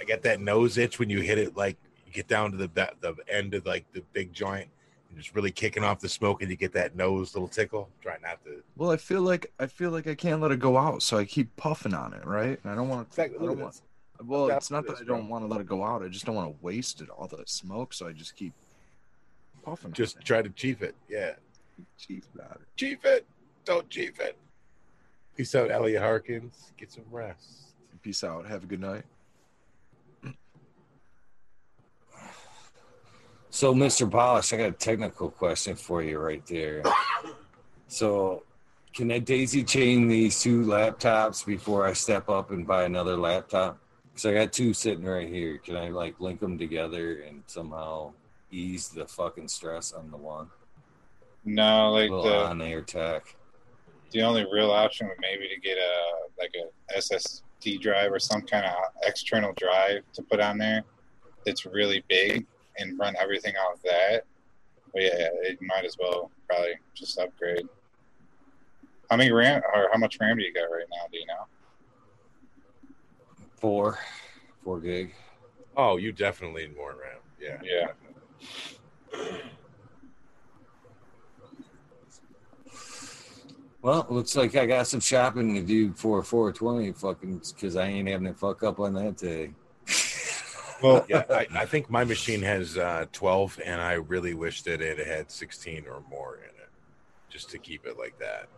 I get that nose itch when you hit it, like you get down to the ba- the end of like the big joint, and just really kicking off the smoke, and you get that nose little tickle. Try not to. Well, I feel like I feel like I can't let it go out, so I keep puffing on it, right? And I don't want to. Exactly. I don't want. Well, Look it's not for that I don't bro. want to let it go out. I just don't want to waste it, all the smoke. So I just keep puffing. Just on try to chief it. Yeah, it. Jeez, about it. chief it. Don't chief it. Peace out, Elliot Harkins. Get some rest. Peace out. Have a good night. So, Mr. Polish, I got a technical question for you right there. So, can I daisy chain these two laptops before I step up and buy another laptop? Because I got two sitting right here. Can I like link them together and somehow ease the fucking stress on the one? No, like little the on air tech. The only real option would maybe to get a like a SSD drive or some kind of external drive to put on there that's really big and run everything off that. But yeah, it might as well probably just upgrade. How many RAM or how much RAM do you got right now? Do you know? Four, four gig. Oh, you definitely need more RAM. Yeah. Yeah. Well, looks like I got some shopping to do for 420 fucking because I ain't having to fuck up on that day. Well, yeah, I, I think my machine has uh, 12, and I really wish that it had 16 or more in it, just to keep it like that.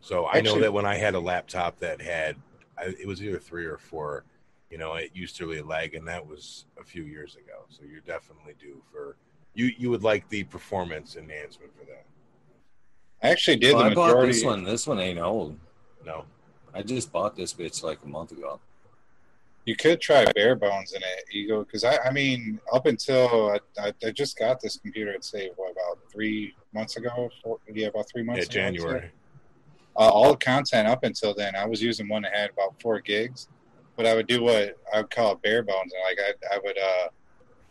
So I know that when I had a laptop that had, I, it was either three or four, you know, it used to really lag, and that was a few years ago. So you're definitely due for you. You would like the performance enhancement for that? I actually did Well, the I bought majority. this one. This one ain't old. No, I just bought this bitch like a month ago. You could try bare bones in it, Eagle, because I, I mean, up until I, I, I, just got this computer, I'd say, what, about three months ago? Four, yeah, about three months yeah, ago. January. Uh, all the content up until then, I was using one that had about four gigs, but I would do what I would call bare bones. And like, I, I would uh,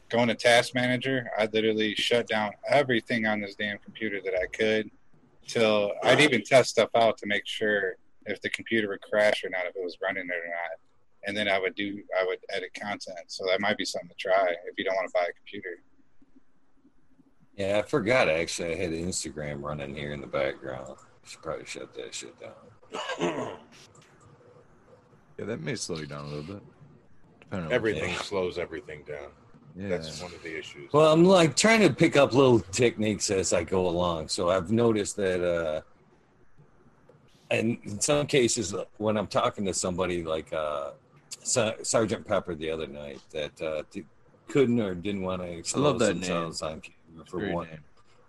go into Task Manager. I'd literally shut down everything on this damn computer that I could till I'd even test stuff out to make sure if the computer would crash or not, if it was running it or not and then I would do I would edit content. So that might be something to try if you don't want to buy a computer. Yeah, I forgot actually I had Instagram running here in the background. Should probably shut that shit down. yeah, that may slow you down a little bit. Depending everything slows everything down. Yeah. That's one of the issues. Well, I'm like trying to pick up little techniques as I go along. So I've noticed that uh and in some cases when I'm talking to somebody like uh Sergeant Pepper the other night that uh, couldn't or didn't want to expose themselves name. on camera for Great one name.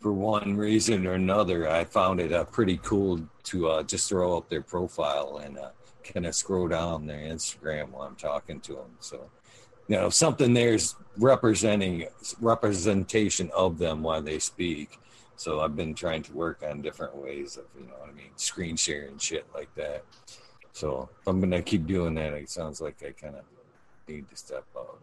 for one reason or another. I found it uh, pretty cool to uh, just throw up their profile and uh, kind of scroll down their Instagram while I'm talking to them. So, you know, something there's representing representation of them while they speak. So I've been trying to work on different ways of, you know what I mean, screen sharing shit like that. So I'm gonna keep doing that. It sounds like I kind of need to step up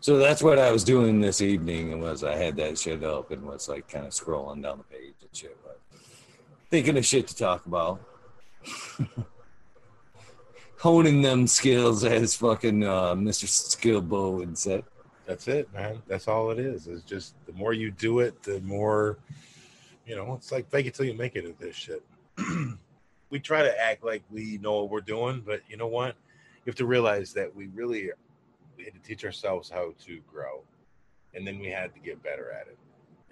So that's what I was doing this evening, was I had that shit up and was like kind of scrolling down the page and shit, but thinking of shit to talk about. Honing them skills as fucking uh, Mr. Skillbo would say. That's it, man. That's all it is. It's just the more you do it, the more, you know, it's like fake it till you make it at this shit. we try to act like we know what we're doing, but you know what? You have to realize that we really we had to teach ourselves how to grow, and then we had to get better at it.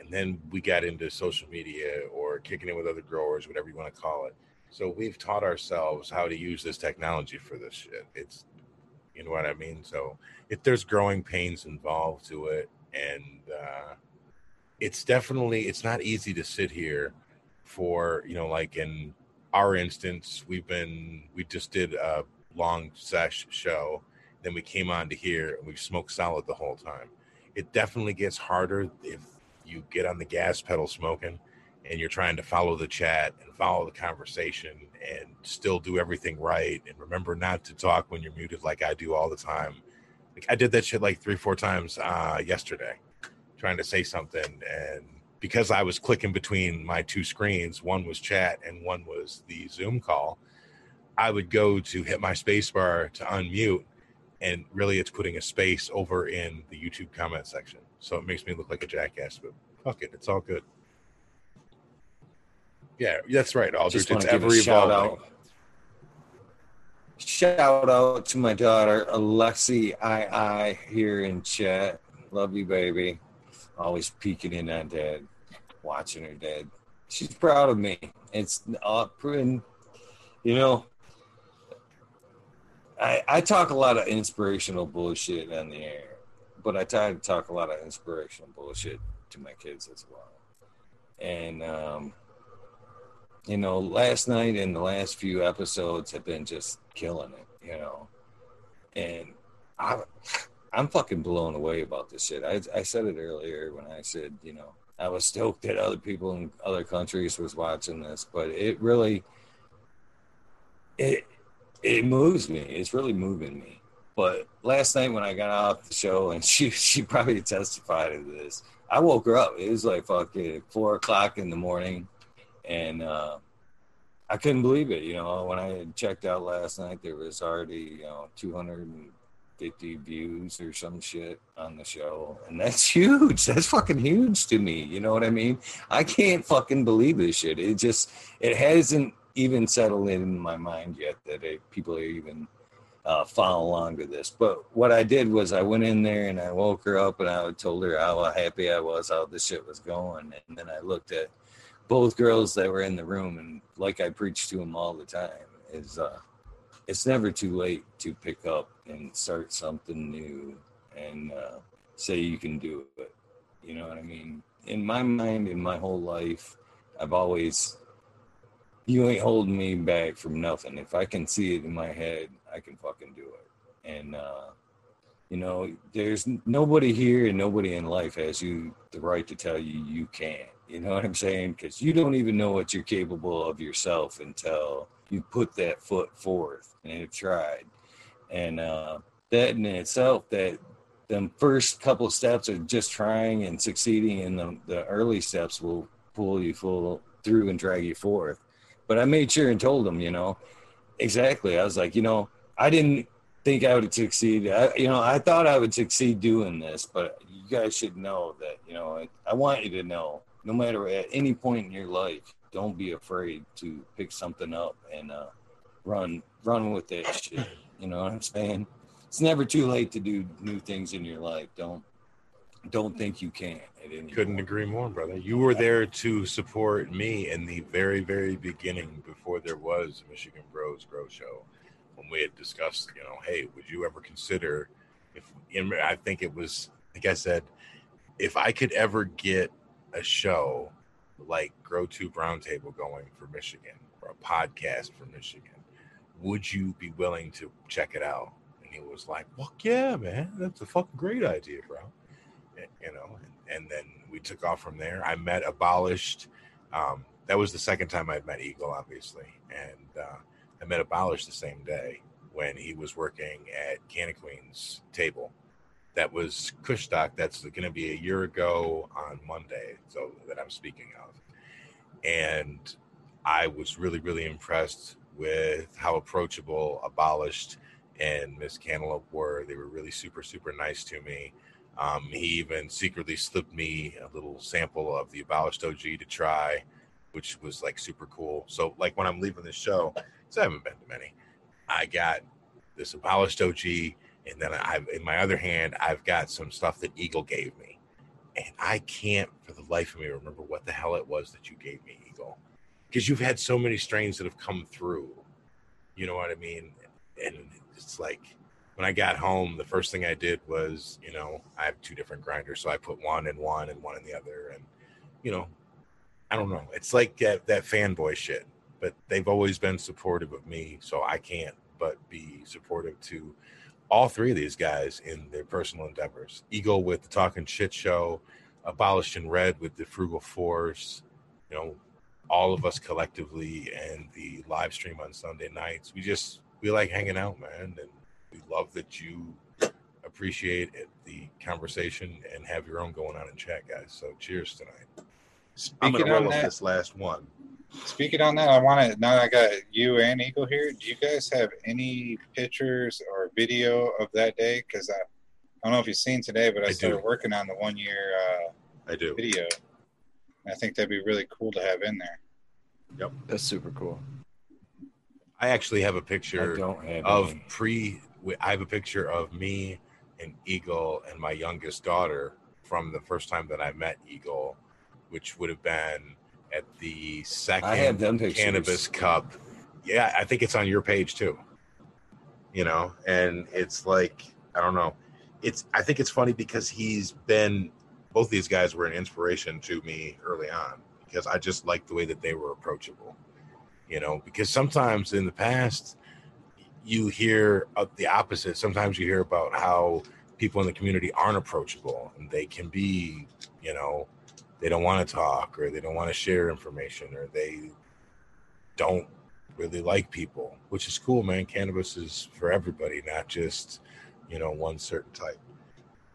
And then we got into social media or kicking in with other growers, whatever you want to call it. So we've taught ourselves how to use this technology for this shit. It's, you know what I mean. So if there's growing pains involved to it, and uh, it's definitely it's not easy to sit here for you know like in our instance, we've been we just did a long sesh show, then we came on to here and we smoked solid the whole time. It definitely gets harder if you get on the gas pedal smoking and you're trying to follow the chat and follow the conversation and still do everything right and remember not to talk when you're muted like I do all the time. Like I did that shit like three, four times uh, yesterday, trying to say something and because I was clicking between my two screens, one was chat and one was the Zoom call, I would go to hit my spacebar to unmute, and really it's putting a space over in the YouTube comment section. So it makes me look like a jackass, but fuck it, it's all good. Yeah, that's right, Aldrich. It's ever evolving. Out. Shout out to my daughter Alexi I I here in chat. Love you, baby. Always peeking in on dad watching her dad. She's proud of me. It's uh, and, you know, I I talk a lot of inspirational bullshit on the air, but I try to talk a lot of inspirational bullshit to my kids as well. And um, you know, last night and the last few episodes have been just killing it, you know. And I I'm fucking blown away about this shit. I I said it earlier when I said, you know, I was stoked that other people in other countries was watching this, but it really it it moves me. It's really moving me. But last night when I got off the show, and she she probably testified to this, I woke her up. It was like fucking four o'clock in the morning, and uh, I couldn't believe it. You know, when I had checked out last night, there was already you know two hundred 50 views or some shit on the show. And that's huge. That's fucking huge to me. You know what I mean? I can't fucking believe this shit. It just, it hasn't even settled in my mind yet that it, people are even uh, follow along to this. But what I did was I went in there and I woke her up and I told her how happy I was, how this shit was going. And then I looked at both girls that were in the room and like I preach to them all the time is, uh, it's never too late to pick up and start something new and uh, say you can do it. You know what I mean? In my mind, in my whole life, I've always you ain't holding me back from nothing. If I can see it in my head, I can fucking do it. And uh, you know, there's nobody here and nobody in life has you the right to tell you you can't. You know what I'm saying? Because you don't even know what you're capable of yourself until you put that foot forth and have tried. And uh, that in itself, that the first couple steps of just trying and succeeding in the, the early steps will pull you full through and drag you forth. But I made sure and told them, you know, exactly. I was like, you know, I didn't think I would succeed. I, you know, I thought I would succeed doing this, but you guys should know that, you know, I, I want you to know, no matter at any point in your life, don't be afraid to pick something up and uh, run, run with that shit. You know what I'm saying? It's never too late to do new things in your life. Don't don't think you can couldn't agree more brother you were there to support me in the very very beginning before there was michigan bros grow show when we had discussed you know hey would you ever consider if i think it was like i said if i could ever get a show like grow tube roundtable going for michigan or a podcast for michigan would you be willing to check it out and he was like fuck yeah man that's a fucking great idea bro you know, and, and, then we took off from there. I met Abolished. Um, that was the second time I'd met Eagle, obviously, and uh, I met Abolished the same day when he was working at Canna Queen's table. That was Kushstock. That's going to be a year ago on Monday, so that I'm speaking of, and I was really, really impressed with how approachable Abolished and Miss Cantaloupe were. They were really super, super nice to me. Um, he even secretly slipped me a little sample of the abolished OG to try, which was like super cool. So, like when I'm leaving the show, because I haven't been to many, I got this abolished OG, and then I, have in my other hand, I've got some stuff that Eagle gave me, and I can't for the life of me remember what the hell it was that you gave me, Eagle, because you've had so many strains that have come through. You know what I mean? And it's like when I got home, the first thing I did was, you know, I have two different grinders, so I put one in one and one in the other, and you know, I don't know. It's like that that fanboy shit, but they've always been supportive of me, so I can't but be supportive to all three of these guys in their personal endeavors. Eagle with the Talking Shit Show, Abolished in Red with the Frugal Force, you know, all of us collectively and the live stream on Sunday nights. We just we like hanging out, man, and we love that you appreciate it, the conversation and have your own going on in chat, guys. So cheers tonight. Speaking I'm gonna roll that, this last one. Speaking on that, I want to now I got you and Eagle here. Do you guys have any pictures or video of that day? Because I, I don't know if you've seen today, but I, I started do. working on the one year uh, I do video. I think that'd be really cool to have in there. Yep, that's super cool. I actually have a picture have of any. pre I have a picture of me and Eagle and my youngest daughter from the first time that I met Eagle, which would have been at the second cannabis cup. Yeah, I think it's on your page too. You know, and it's like I don't know. It's I think it's funny because he's been both these guys were an inspiration to me early on because I just liked the way that they were approachable. You know, because sometimes in the past you hear the opposite. Sometimes you hear about how people in the community aren't approachable and they can be, you know, they don't want to talk or they don't want to share information or they don't really like people, which is cool, man. Cannabis is for everybody, not just, you know, one certain type.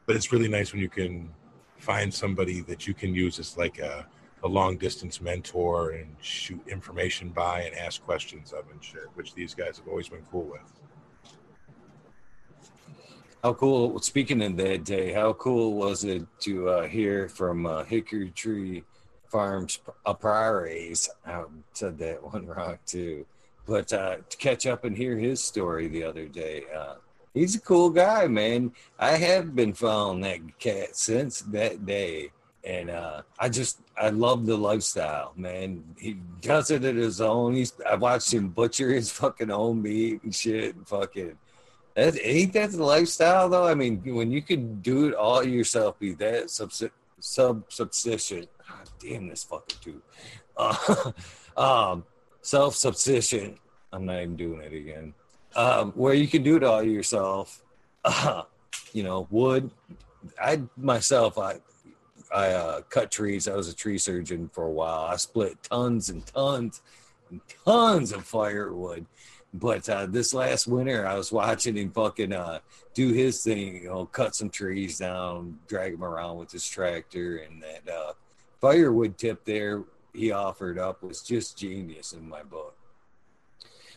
But it's really nice when you can find somebody that you can use as like a a long distance mentor and shoot information by and ask questions of and shit, which these guys have always been cool with. How cool! Speaking of that day, how cool was it to uh, hear from uh, Hickory Tree Farms uh, Priories? I said that one wrong too, but uh, to catch up and hear his story the other day. Uh, he's a cool guy, man. I have been following that cat since that day and uh, I just I love the lifestyle, man. He does it at his own. He's I watched him butcher his fucking own meat and shit, and fucking. That, ain't that the lifestyle though? I mean, when you can do it all yourself, be that sub sub subsistent. God damn this fucking dude. Uh, um, self-sufficient. I'm not even doing it again. Um, where you can do it all yourself. Uh, you know, wood. I myself, I I uh, cut trees. I was a tree surgeon for a while. I split tons and tons and tons of firewood. But uh, this last winter, I was watching him fucking uh, do his thing, you know, cut some trees down, drag them around with his tractor, and that uh, firewood tip there he offered up was just genius in my book.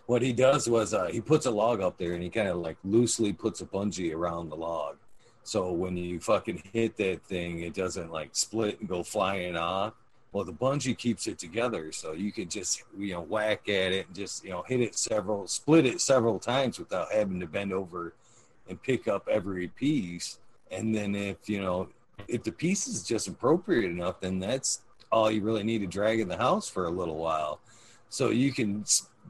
What he does was uh, he puts a log up there and he kind of like loosely puts a bungee around the log so when you fucking hit that thing, it doesn't like split and go flying off. Well, the bungee keeps it together, so you can just you know whack at it and just you know hit it several, split it several times without having to bend over and pick up every piece. And then if you know if the piece is just appropriate enough, then that's all you really need to drag in the house for a little while. So you can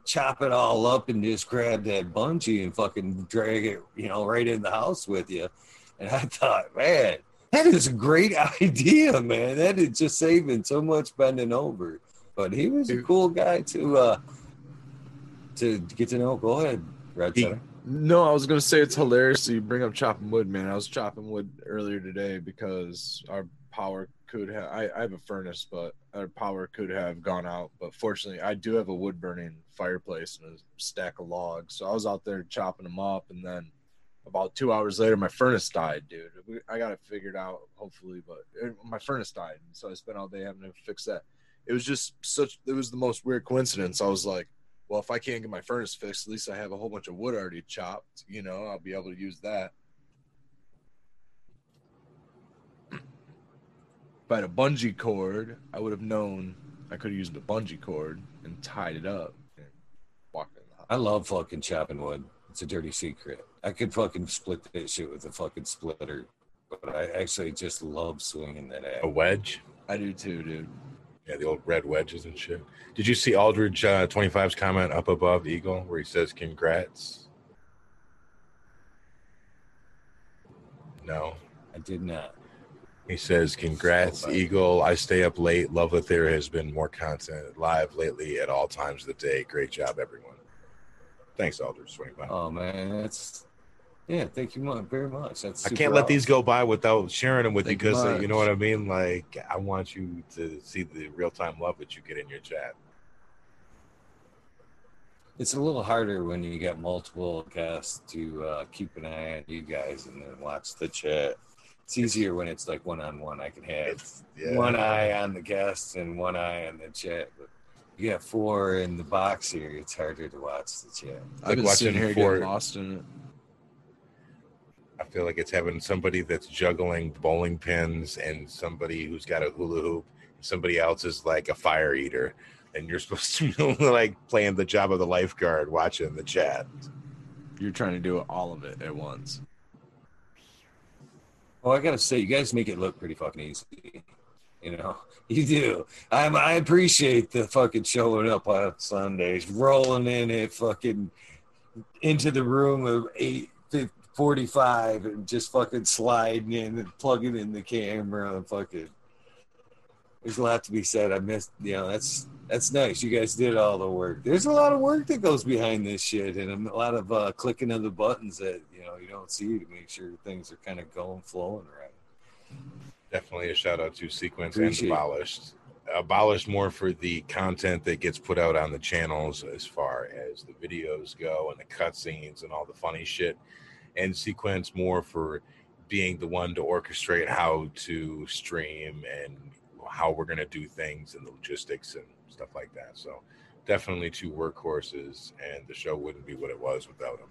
chop it all up and just grab that bungee and fucking drag it, you know, right in the house with you. And I thought, man, that is a great idea, man. That is just saving so much bending over. But he was a cool guy to uh to get to know. Go ahead, Red he, No, I was gonna say it's hilarious you bring up chopping wood, man. I was chopping wood earlier today because our power could have I, I have a furnace, but our power could have gone out. But fortunately I do have a wood burning fireplace and a stack of logs. So I was out there chopping them up and then about two hours later, my furnace died, dude. I got it figured out, hopefully, but my furnace died, and so I spent all day having to fix that. It was just such. It was the most weird coincidence. I was like, well, if I can't get my furnace fixed, at least I have a whole bunch of wood already chopped. You know, I'll be able to use that. If I had a bungee cord, I would have known I could have used a bungee cord and tied it up and walked in the house. I love fucking chopping wood. It's a dirty secret. I could fucking split that shit with a fucking splitter, but I actually just love swinging that ass. A wedge? I do too, dude. Yeah, the old red wedges and shit. Did you see Aldridge uh, 25's comment up above Eagle where he says congrats? No. I did not. He says, Congrats, so Eagle. I stay up late. Love that there has been more content live lately at all times of the day. Great job, everyone. Thanks, Aldridge 25. Oh, man. That's yeah, thank you very much. That's I can't let these go by without sharing them with thank you because uh, you know what I mean. Like I want you to see the real time love that you get in your chat. It's a little harder when you get multiple guests to uh, keep an eye on you guys and then watch the chat. It's easier when it's like one on one. I can have yeah. one eye on the guests and one eye on the chat. But you got four in the box here. It's harder to watch the chat. I've been watching here getting lost in it. I feel like it's having somebody that's juggling bowling pins and somebody who's got a hula hoop. And somebody else is like a fire eater, and you're supposed to be like playing the job of the lifeguard, watching the chat. You're trying to do all of it at once. Well, I gotta say, you guys make it look pretty fucking easy. You know, you do. I'm, I appreciate the fucking showing up on Sundays, rolling in it, fucking into the room of eight 45 and just fucking sliding in and plugging in the camera and fucking there's a lot to be said. I missed, you know, that's that's nice. You guys did all the work. There's a lot of work that goes behind this shit, and a lot of uh, clicking of the buttons that you know you don't see to make sure things are kind of going flowing right. Definitely a shout out to Sequence Appreciate and Abolished. Abolished more for the content that gets put out on the channels as far as the videos go and the cutscenes and all the funny shit and sequence more for being the one to orchestrate how to stream and how we're going to do things and the logistics and stuff like that. So definitely two workhorses, and the show wouldn't be what it was without them.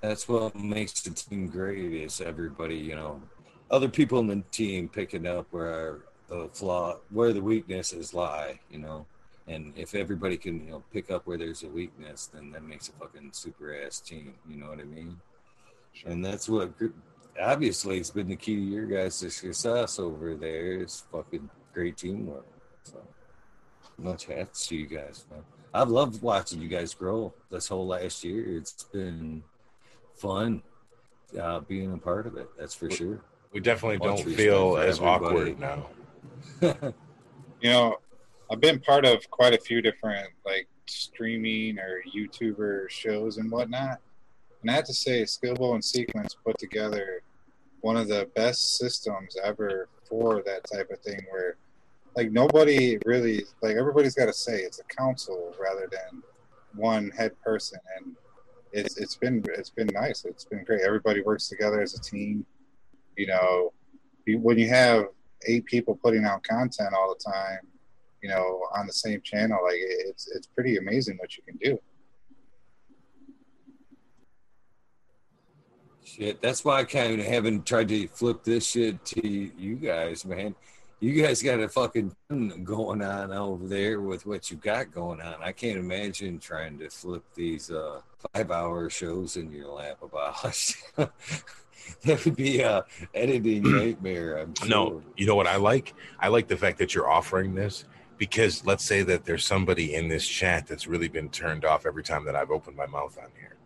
That's what makes the team great. Is everybody, you know, other people in the team picking up where the uh, flaw, where the weaknesses lie, you know. And if everybody can, you know, pick up where there's a weakness, then that makes a fucking super ass team. You know what I mean? Sure. And that's what obviously it's been the key to your guys' success over there. Is fucking great teamwork. So much hats to you guys, man. I've loved watching you guys grow this whole last year. It's been fun uh, being a part of it. That's for sure. We definitely Much don't feel as everybody. awkward now. you know, I've been part of quite a few different like streaming or YouTuber shows and whatnot. And I have to say, Skillbo and Sequence put together one of the best systems ever for that type of thing where like nobody really like everybody's got to say it's a council rather than one head person. And it's it's been it's been nice. It's been great. Everybody works together as a team. You know when you have eight people putting out content all the time you know on the same channel like it's it's pretty amazing what you can do shit that's why i kind of haven't tried to flip this shit to you guys man you guys got a fucking going on over there with what you got going on. I can't imagine trying to flip these uh, five hour shows in your lap about that would be a editing nightmare. I'm sure. No, you know what I like? I like the fact that you're offering this because let's say that there's somebody in this chat that's really been turned off every time that I've opened my mouth on here.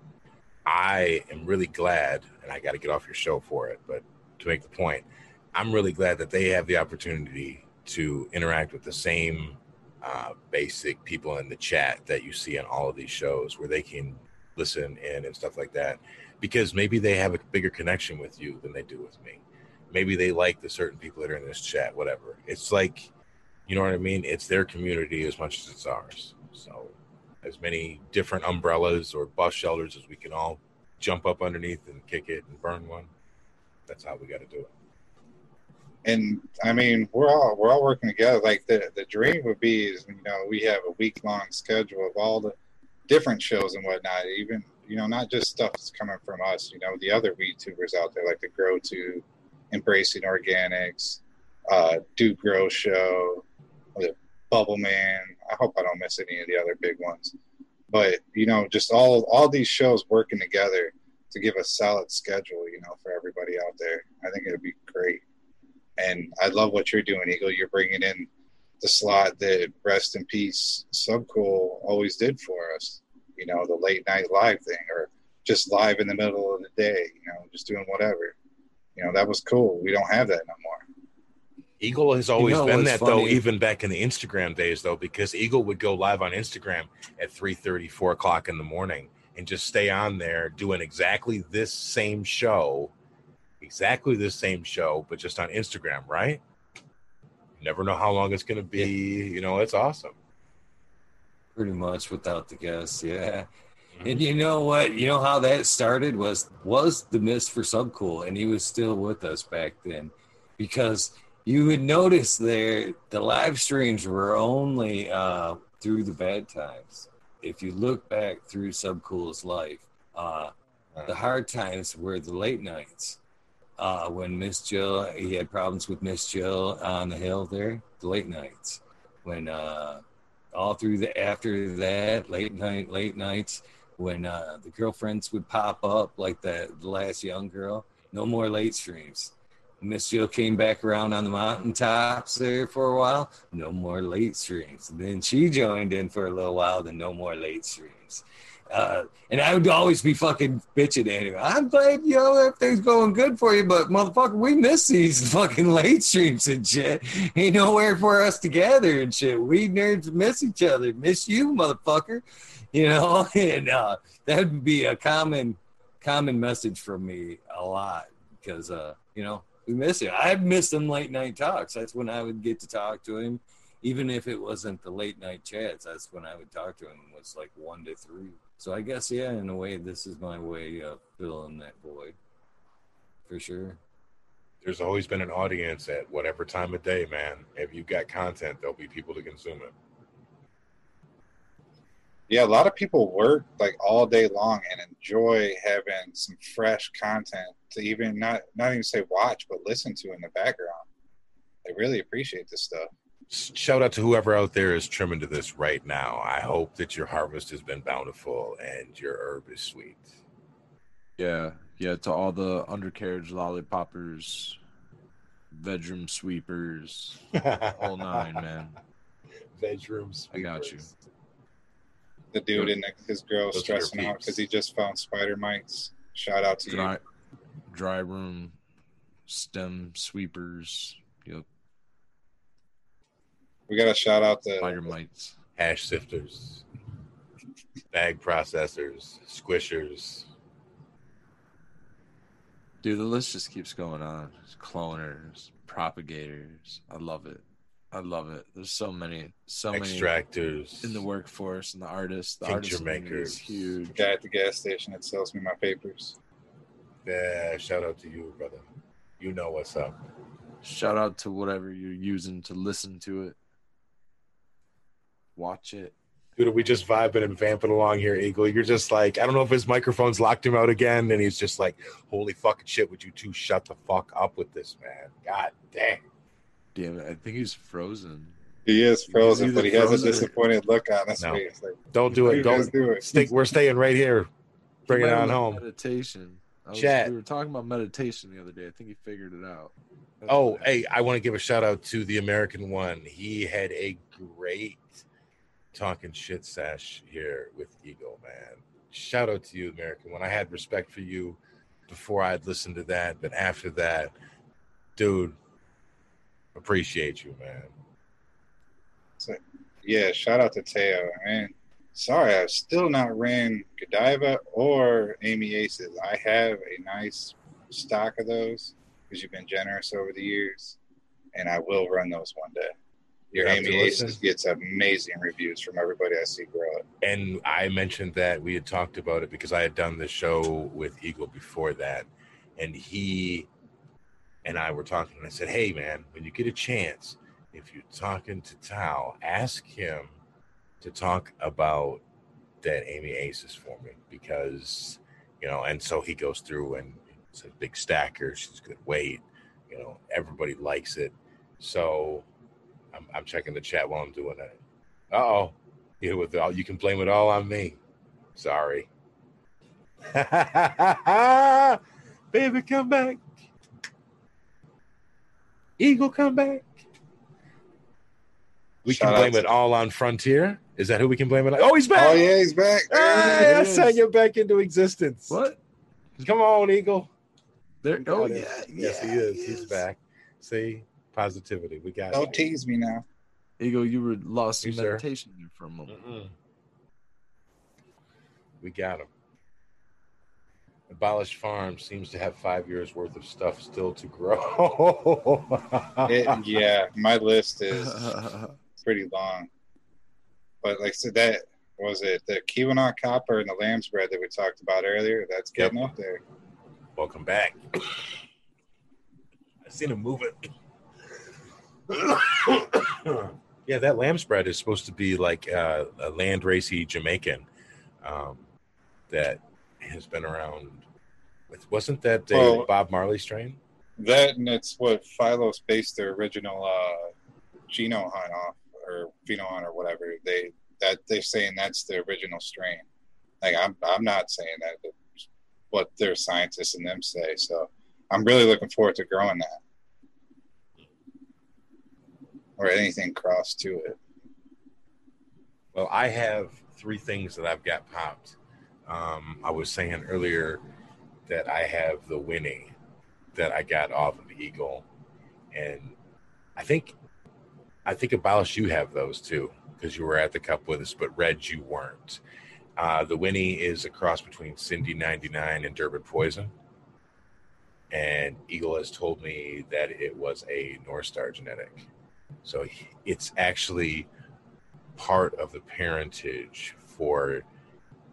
I am really glad, and I got to get off your show for it, but to make the point, I'm really glad that they have the opportunity to interact with the same uh, basic people in the chat that you see on all of these shows where they can listen in and stuff like that because maybe they have a bigger connection with you than they do with me maybe they like the certain people that are in this chat whatever it's like you know what i mean it's their community as much as it's ours so as many different umbrellas or bus shelters as we can all jump up underneath and kick it and burn one that's how we got to do it and I mean, we're all we're all working together. Like the the dream would be is you know we have a week long schedule of all the different shows and whatnot. Even you know not just stuff that's coming from us. You know the other YouTubers out there like the Grow to, Embracing Organics, uh, Do Grow Show, Bubble Man. I hope I don't miss any of the other big ones. But you know, just all all these shows working together to give a solid schedule. You know, for everybody out there. I think it'd be great. And I love what you're doing, Eagle. You're bringing in the slot that Rest in Peace Subcool always did for us. You know, the late night live thing, or just live in the middle of the day. You know, just doing whatever. You know, that was cool. We don't have that no more. Eagle has always you know, been that funny. though, even back in the Instagram days though, because Eagle would go live on Instagram at 3 30, 4 o'clock in the morning and just stay on there doing exactly this same show exactly the same show, but just on Instagram, right? You never know how long it's going to be. Yeah. You know, it's awesome. Pretty much without the guests, yeah. Mm-hmm. And you know what? You know how that started was was the mist for Subcool, and he was still with us back then, because you would notice there the live streams were only uh, through the bad times. If you look back through Subcool's life, uh, the hard times were the late nights uh, when Miss Jill, he had problems with Miss Jill on the hill there, the late nights. When uh, all through the after that, late night, late nights, when uh, the girlfriends would pop up like the, the last young girl, no more late streams. Miss Jill came back around on the mountaintops there for a while, no more late streams. And then she joined in for a little while, then no more late streams. Uh, and I would always be fucking bitching at him. I'm glad, you know, everything's going good for you, but motherfucker, we miss these fucking late streams and shit. Ain't nowhere for us to gather and shit. We nerds miss each other. Miss you, motherfucker. You know, and uh, that would be a common, common message from me a lot because, uh, you know, we miss it. I miss them late night talks. That's when I would get to talk to him even if it wasn't the late night chats, that's when I would talk to him was like one to three. So I guess yeah, in a way, this is my way of filling that void, for sure. There's always been an audience at whatever time of day, man. If you've got content, there'll be people to consume it. Yeah, a lot of people work like all day long and enjoy having some fresh content to even not not even say watch, but listen to in the background. They really appreciate this stuff shout out to whoever out there is trimming to this right now. I hope that your harvest has been bountiful and your herb is sweet. Yeah, yeah. To all the undercarriage lollipoppers, bedroom sweepers, all nine, man. Bedroom sweepers. I got you. The dude and his girl Those stressing out because he just found spider mites. Shout out to dry, you. Dry room, stem sweepers. Yep. We got to shout out the Spider mites. hash sifters, bag processors, squishers. Dude, the list just keeps going on. Cloners, propagators. I love it. I love it. There's so many, so many extractors in the workforce and the artists. The Tincture artist makers. is huge. guy at the gas station that sells me my papers. Yeah, shout out to you, brother. You know what's up. Shout out to whatever you're using to listen to it. Watch it. Dude, are we just vibing and vamping along here, Eagle? You're just like, I don't know if his microphone's locked him out again, and he's just like, holy fucking shit, would you two shut the fuck up with this, man? God damn. Damn it. I think he's frozen. He is frozen, either but he has a frozen or- disappointed look on his No. face. Like, Don't do it. Don't do it. stick. We're staying right here. Bring He it on home. Meditation. I was, Chat. We were talking about meditation the other day. I think he figured it out. That's Oh, what hey, I want to give a shout out to the American one. He had a great talking shit sash here with Eagle, man. Shout out to you, American one. I had respect for you before I'd listened to that, but after that, dude, appreciate you, man. Yeah, shout out to Teo. Man, sorry, I've still not ran Godiva or Amy Aces. I have a nice stock of those because you've been generous over the years, and I will run those one day. Your You have to Amy Aces gets amazing reviews from everybody I see grow it. and I mentioned that we had talked about it because I had done the show with Eagle before that, and he and I were talking. And I said, "Hey, man, when you get a chance, if you're talking to Tao, ask him to talk about that Amy Aces for me because you know." And so he goes through and it's a big stacker. She's good weight. You know, everybody likes it. So I'm, I'm checking the chat while I'm doing that. Oh. Yeah, with all you can blame it all on me. Sorry. Baby, come back. Eagle, come back. We Shout can blame to- it all on Frontier. Is that who we can blame it on? Oh, he's back. Oh yeah, he's back. Hey, I There he sang you back into existence. What? Come on, Eagle. There. We Oh it. yeah. Yes, he yeah, is. He's back. See, positivity. We got Don't it. tease me now. Eagle, you were lost in You, sir. meditation there for a moment. Mm-mm. We got him. Abolished Farm seems to have five years worth of stuff still to grow. It, yeah, my list is pretty long. But like I said, that was it. The Keweenaw copper and the lamb's bread that we talked about earlier. That's Yep. getting up there. Welcome back. I seen him moving. yeah, that lamb's bread is supposed to be like uh, a land racy Jamaican um, that has been around. Wasn't that a Well- Bob Marley strain? That and it's what Phylos based their original uh, Geno hunt off, or Pheno or whatever. They that they're saying that's the original strain. Like I'm, I'm not saying that, but what their scientists and them say. So I'm really looking forward to growing that, or anything cross to it. Well, I have three things that I've got popped. Um, I was saying earlier that I have the Winnie that I got off of Eagle, and I think I think Abolish you have those too because you were at the cup with us, but Red you weren't. Uh, the Winnie is a cross between Cindy 99 and Durban Poison. And Eagle has told me that it was a North Star genetic. So it's actually part of the parentage for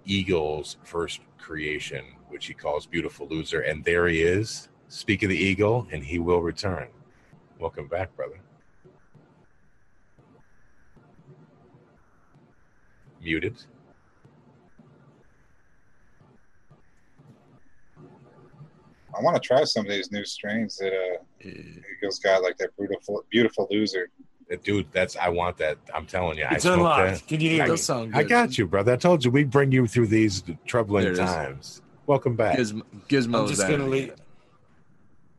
Eagle's first creation, which he calls Beautiful Loser. And there he is. Speak of the eagle, and he will return. Welcome back, brother. Muted. I want to try some of these new strains that uh, Yeah. Eagles got, like that beautiful, beautiful loser. Uh, Dude, that's I want that. I'm telling you. It's I unlocked. that. Can you hear me? does sound good. I got you, brother. I told you we bring you through these There troubling it is. Times. Welcome back. Gizmo, Gizmo's I'm just gonna leave.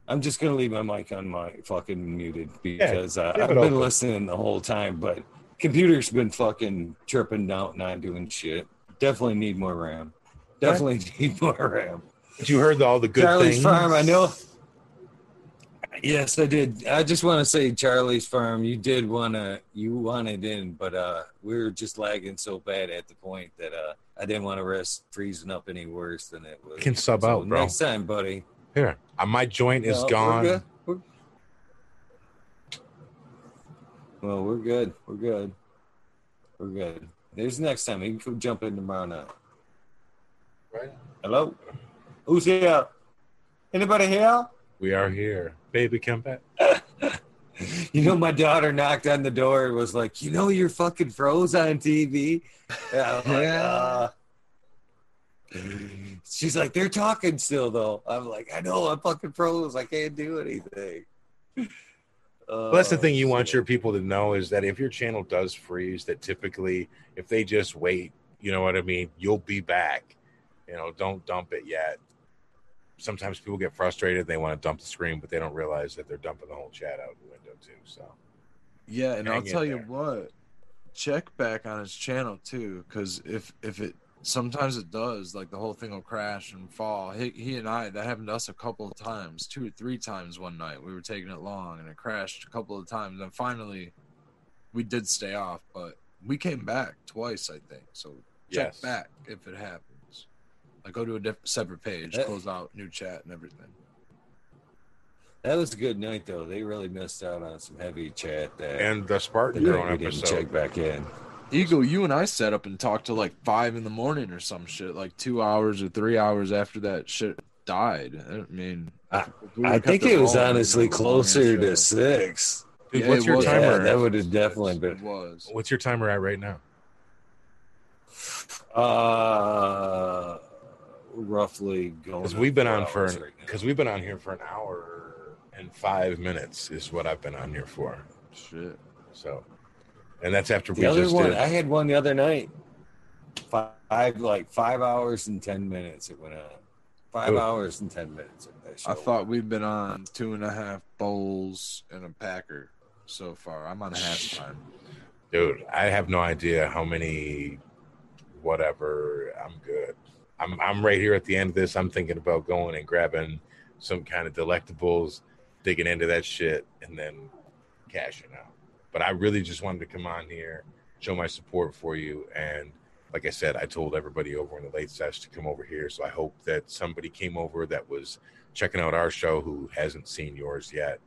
I'm just gonna leave my mic on my fucking muted because uh, I've been open. listening the whole time, but computer's been fucking tripping out, not doing shit. Definitely need more RAM. Definitely need more RAM. But you heard all the good Charlie's things. Farm, I know. Yes, I did. I just want to say, Charlie's Farm, you did want to, you wanted in, but uh, we were just lagging so bad at the point that uh, I didn't want to risk freezing up any worse than it was. Can sub so out, bro. Next time, buddy. Here, uh, my joint is no, gone. We're we're... Well, we're good. We're good. We're good. There's next time. You can jump in tomorrow night. Right. Hello. Who's here? Anybody here? We are here. Baby, come back. you know, my daughter knocked on the door and was like, You know, you're fucking froze on TV. Yeah. Like, uh. She's like, They're talking still, though. I'm like, I know, I'm fucking froze. I can't do anything. well, that's the thing you want your people to know is that if your channel does freeze, that typically, if they just wait, you know what I mean, you'll be back. You know, don't dump it yet sometimes people get frustrated. They want to dump the screen, but they don't realize that they're dumping the whole chat out the window too. So, yeah, and I'll tell you what, check back on his channel too, because if if it sometimes it does, like the whole thing will crash and fall. He, he and I that happened to us a couple of times, two or three times one night. We were taking it long and it crashed a couple of times, and finally we did stay off, but we came back twice, I think. So check yes. back if it happened. I go to a different separate page, that, close out new chat and everything. That was a good night though. They really missed out on some heavy chat that and the Spartan drone episode. Check back in. Eagle, you and I set up and talked to like five in the morning or some shit, like two hours or three hours after that shit died. I mean, I, we I think it was honestly closer to six. Dude, yeah, what's your was. timer? Yeah, that would have definitely been. Was. What's your timer at right now? Uh, roughly going. Because we've been on for because right we've been on here for an hour and five minutes is what I've been on here for. Shit. So, and that's after the we other just one. Did. I had one the other night. Five like five hours and ten minutes. It went on. Five Ooh. hours and ten minutes. I thought we've been on two and a half bowls and a packer so far. I'm on half time. Dude, I have no idea how many whatever. I'm good. I'm I'm right here at the end of this. I'm thinking about going and grabbing some kind of delectables, digging into that shit, and then cashing out. But I really just wanted to come on here, show my support for you, and like I said, I told everybody over in the late sesh to come over here. So I hope that somebody came over that was checking out our show who hasn't seen yours yet,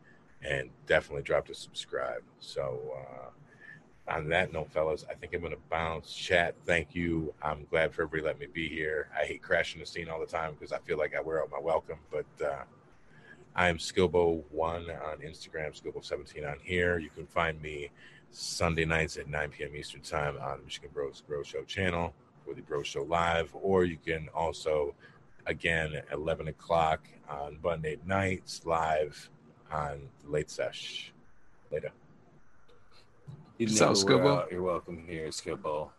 and definitely dropped a subscribe. So. uh on that note, fellas, I think I'm going to bounce. Chat, thank you. I'm glad for everybody let me be here. I hate crashing the scene all the time because I feel like I wear out my welcome. But uh, I am Skillbo1 on Instagram, Skillbo17 on here. You can find me Sunday nights at 9 p.m. Eastern Time on the Michigan Bros Bro Show channel for the Bro Show Live. Or you can also, again, at 11 o'clock on Monday nights live on the Late Sesh. Later. You Sounds Skillbo. You're welcome here, Skillbo.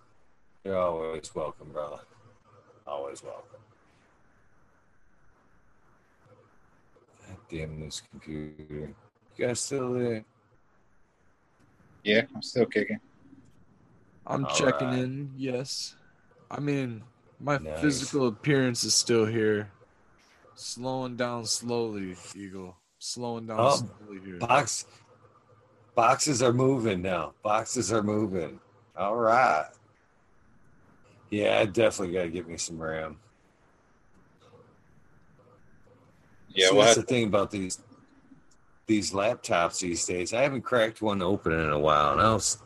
You're always welcome, brother. Always welcome. God damn this computer. You guys still there? Yeah, I'm still kicking. I'm All checking right. in, yes. I mean, my nice. physical appearance is still here. Slowing down slowly, Eagle. Slowing down oh, slowly here. Box Boxes are moving now. Boxes are moving. All right. Yeah, I definitely got to give me some RAM. Yeah, so well, that's the thing about these these laptops these days. I haven't cracked one open in a while, and I was,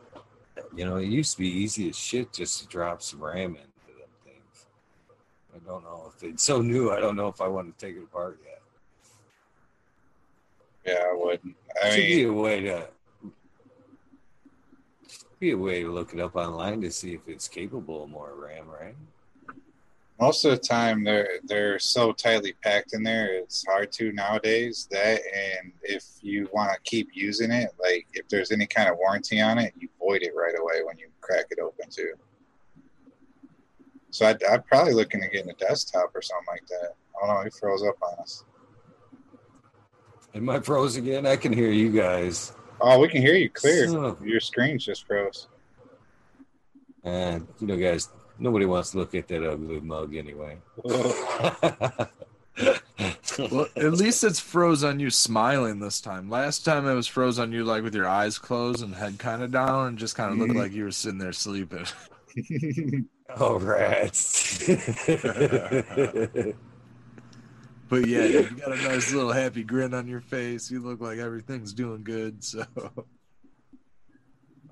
you know, it used to be easy as shit just to drop some RAM into them things. I don't know if it's so new. I don't know if I want to take it apart yet. Yeah, I wouldn't. I Should mean, be a way to be a way to look it up online to see if it's capable of more RAM, right? Most of the time, they're they're so tightly packed in there. It's hard to nowadays. That and if you want to keep using it, like if there's any kind of warranty on it, you void it right away when you crack it open too. So I'd, I'd probably looking at getting a desktop or something like that. I don't know. It froze up on us. Am I froze again? I can hear you guys. Oh, we can hear you clear. So, Your screen's just froze. And you know, guys, nobody wants to look at that ugly mug anyway. well, at least it's froze on you smiling this time. Last time it was froze on you like with your eyes closed and head kind of down and just kind of looked mm-hmm. like you were sitting there sleeping. oh, rats. but yeah, you got a nice little happy grin on your face. You look like everything's doing good. So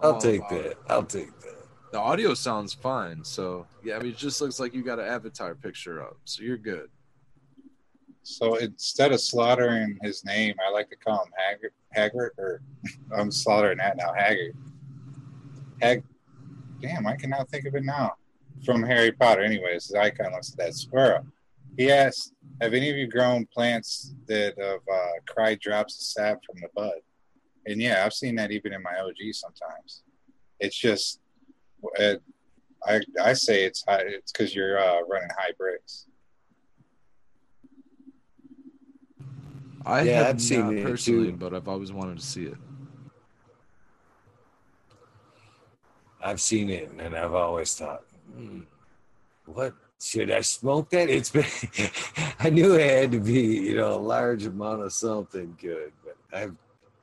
I'll take that. It. I'll take that. The audio sounds fine. So yeah, I mean, it just looks like you got an avatar picture up. So you're good. So instead of slaughtering his name, I like to call him Haggard. Haggard, or I'm slaughtering that now. Haggard. Hag. Damn, I cannot think of it now. From Harry Potter, anyways. His icon looks like that squirrel. He asked, "Have any of you grown plants that have uh, cried drops of sap from the bud?" And yeah, I've seen that even in my OG sometimes. It's just, it, I I say it's high, it's because you're uh, running high brix. I yeah, have I've seen it personally, too. but I've always wanted to see it. I've seen it, and I've always thought, hmm, what should I smoke that? It's been, I knew it had to be, you know, a large amount of something good, but I've,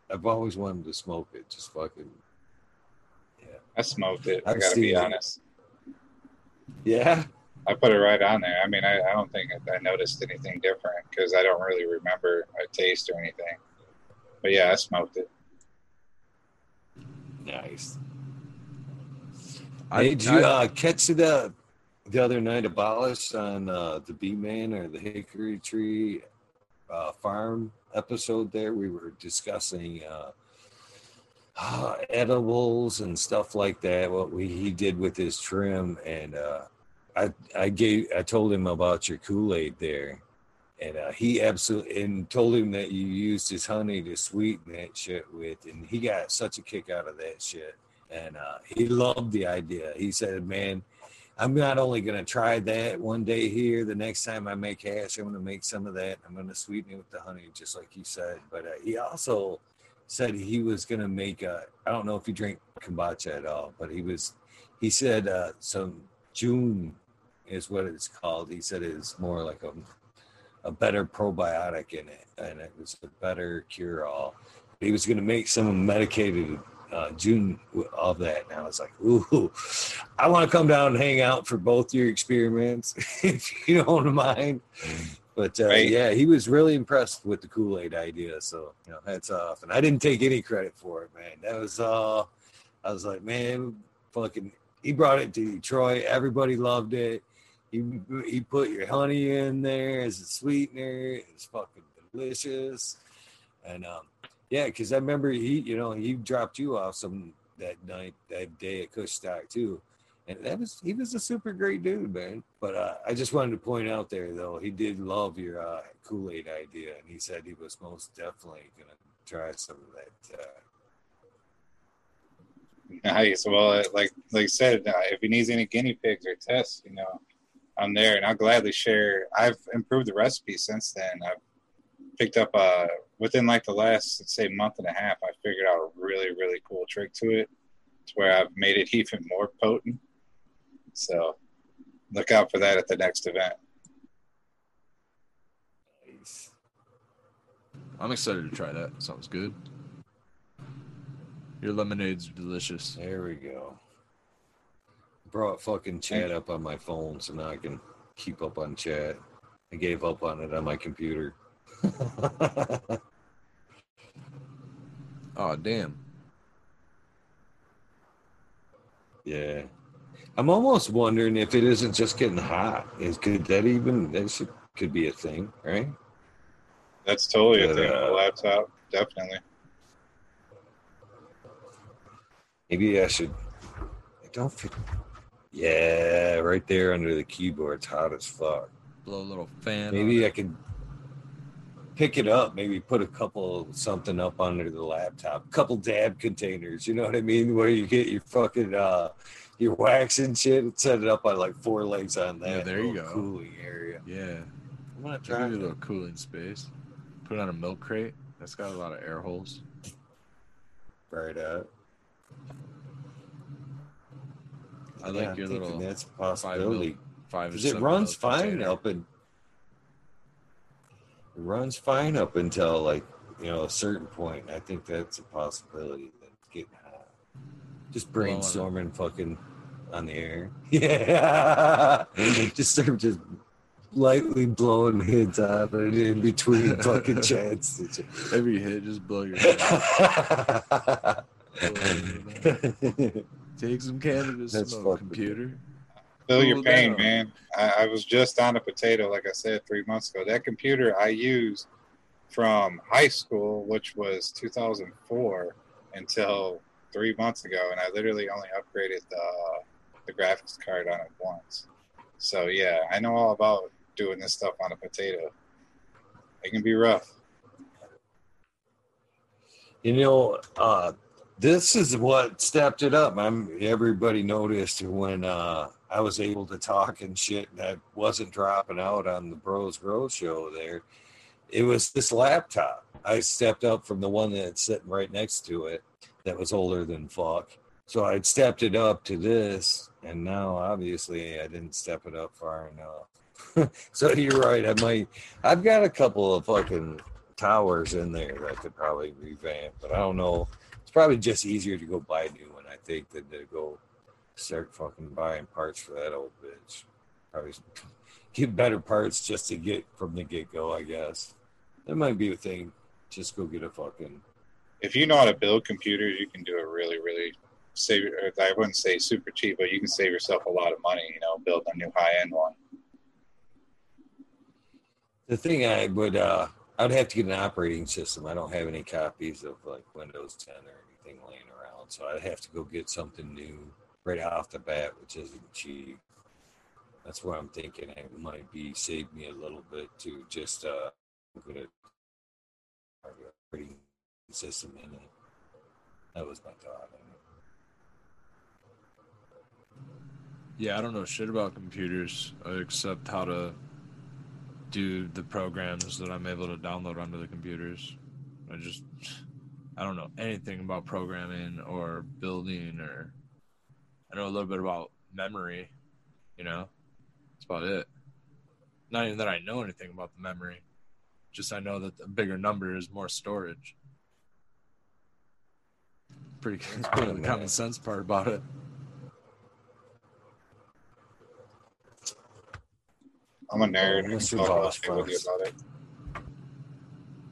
I've always wanted to smoke it. Just fucking, yeah. I smoked it. I've I got to be honest. Yeah. I put it right on there. I mean, I, I don't think I noticed anything different because I don't really remember a taste or anything. But yeah, I smoked it. Nice. I, Did you uh, catch the the other night a abolished on uh, the Bee Man or the Hickory Tree uh, Farm episode? There, we were discussing uh, uh, edibles and stuff like that. What we he did with his trim and uh, I I gave I told him about your Kool Aid there, and uh, he absolutely and told him that you used his honey to sweeten that shit with, and he got such a kick out of that shit, and he loved the idea. He said, "Man." I'm not only going to try that one day here. The next time I make hash, I'm going to make some of that. I'm going to sweeten it with the honey, just like you said. But uh, he also said he was going to make. I don't know if he drank kombucha at all, but he was. He said uh, some jun is what it's called. He said it's more like a a better probiotic in it, and it was a better cure all. He was going to make some medicated uh, jun of that. And I was like, ooh, I want to come down and hang out for both your experiments, if you don't mind. But uh, right. yeah, he was really impressed with the Kool Aid idea. So, you know, hats off. And I didn't take any credit for it, man. That was, uh, I was like, man, fucking, he brought it to Detroit. Everybody loved it. He he put your honey in there as a sweetener. It's fucking delicious. And um, yeah, because I remember he, you know, he dropped you off some that night, that day at Kushstock too. And that was he was a super great dude, man. But uh, I just wanted to point out there though, he did love your uh, Kool Aid idea, and he said he was most definitely gonna try some of that. Uh, Nice. Well, like like I said, uh, if he needs any guinea pigs or tests, you know, I'm there, and I'll gladly share. I've improved the recipe since then. I've picked up uh within like the last let's say month and a half. I figured out a really really cool trick to it, to where I've made it even more potent. So look out for that at the next event. Nice. I'm excited to try that. Sounds good. Your lemonade's delicious. There we go brought fucking chat up on my phone so now I can keep up on chat. I gave up on it on my computer. oh damn. Yeah. I'm almost wondering if it isn't just getting hot. Is could that even that should could be a thing, right? That's totally but, a thing uh, on the laptop, definitely. Maybe I should I don't feel yeah, right there under the keyboard. It's hot as fuck. Blow a little fan. Maybe I could pick it up. Maybe put a couple something up under the laptop. A couple dab containers. You know what I mean? Where you get your fucking uh your wax and shit. and Set it up on like four legs on that. Yeah, there you go. Cooling area. Yeah. I'm gonna try a little cooling space. Put it on a milk crate. That's got a lot of air holes. Right up. I like your little. That's a possibility. Five, mil, five it runs fine container. up in. Runs fine up until like you know a certain point. I think that's a possibility that getting hot. Just brainstorming, fucking on the air. Yeah, just start just lightly blowing hits out in between fucking chats. Every hit just blow your Head. Take some cannabis That's smoke, computer. Feel your pain, down. man. I, I, was just on a potato, like I said, three months ago. That computer I used from high school, which was 2004, until three months ago, and I literally only upgraded the the graphics card on it once. So yeah, I know all about doing this stuff on a potato. It can be rough. You know, uh, this is what stepped it up. I'm everybody noticed when uh, I was able to talk and shit that wasn't dropping out on the Bros Grow show there. It was this laptop. I stepped up from the one that's sitting right next to it that was older than fuck. So I'd stepped it up to this, and now obviously I didn't step it up far enough. so you're right. I might. I've got a couple of fucking towers in there that could probably revamp, but I don't know. It's probably just easier to go buy a new one. I think than to go start fucking buying parts for that old bitch. Probably get better parts just to get from the get go. I guess that might be a thing. Just go get a fucking. If you know how to build computers, you can do it really, really save. I wouldn't say super cheap, but you can save yourself a lot of money. You know, build a new high end one the thing I would uh I'd have to get an operating system. I don't have any copies of like Windows 10 or anything laying around, so I'd have to go get something new right off the bat, which isn't cheap. That's what I'm thinking. It might be save me a little bit to just uh get a operating system in it. That was my thought. Yeah, I don't know shit about computers except how to do the programs that I'm able to download onto the computers. I just I don't know anything about programming or building or I know a little bit about memory, you know. That's about it. Not even that I know anything about the memory. Just I know that the bigger number is more storage. Pretty, pretty the common sense part about it. I'm a nerd. Oh, Mr. Boss with you about it.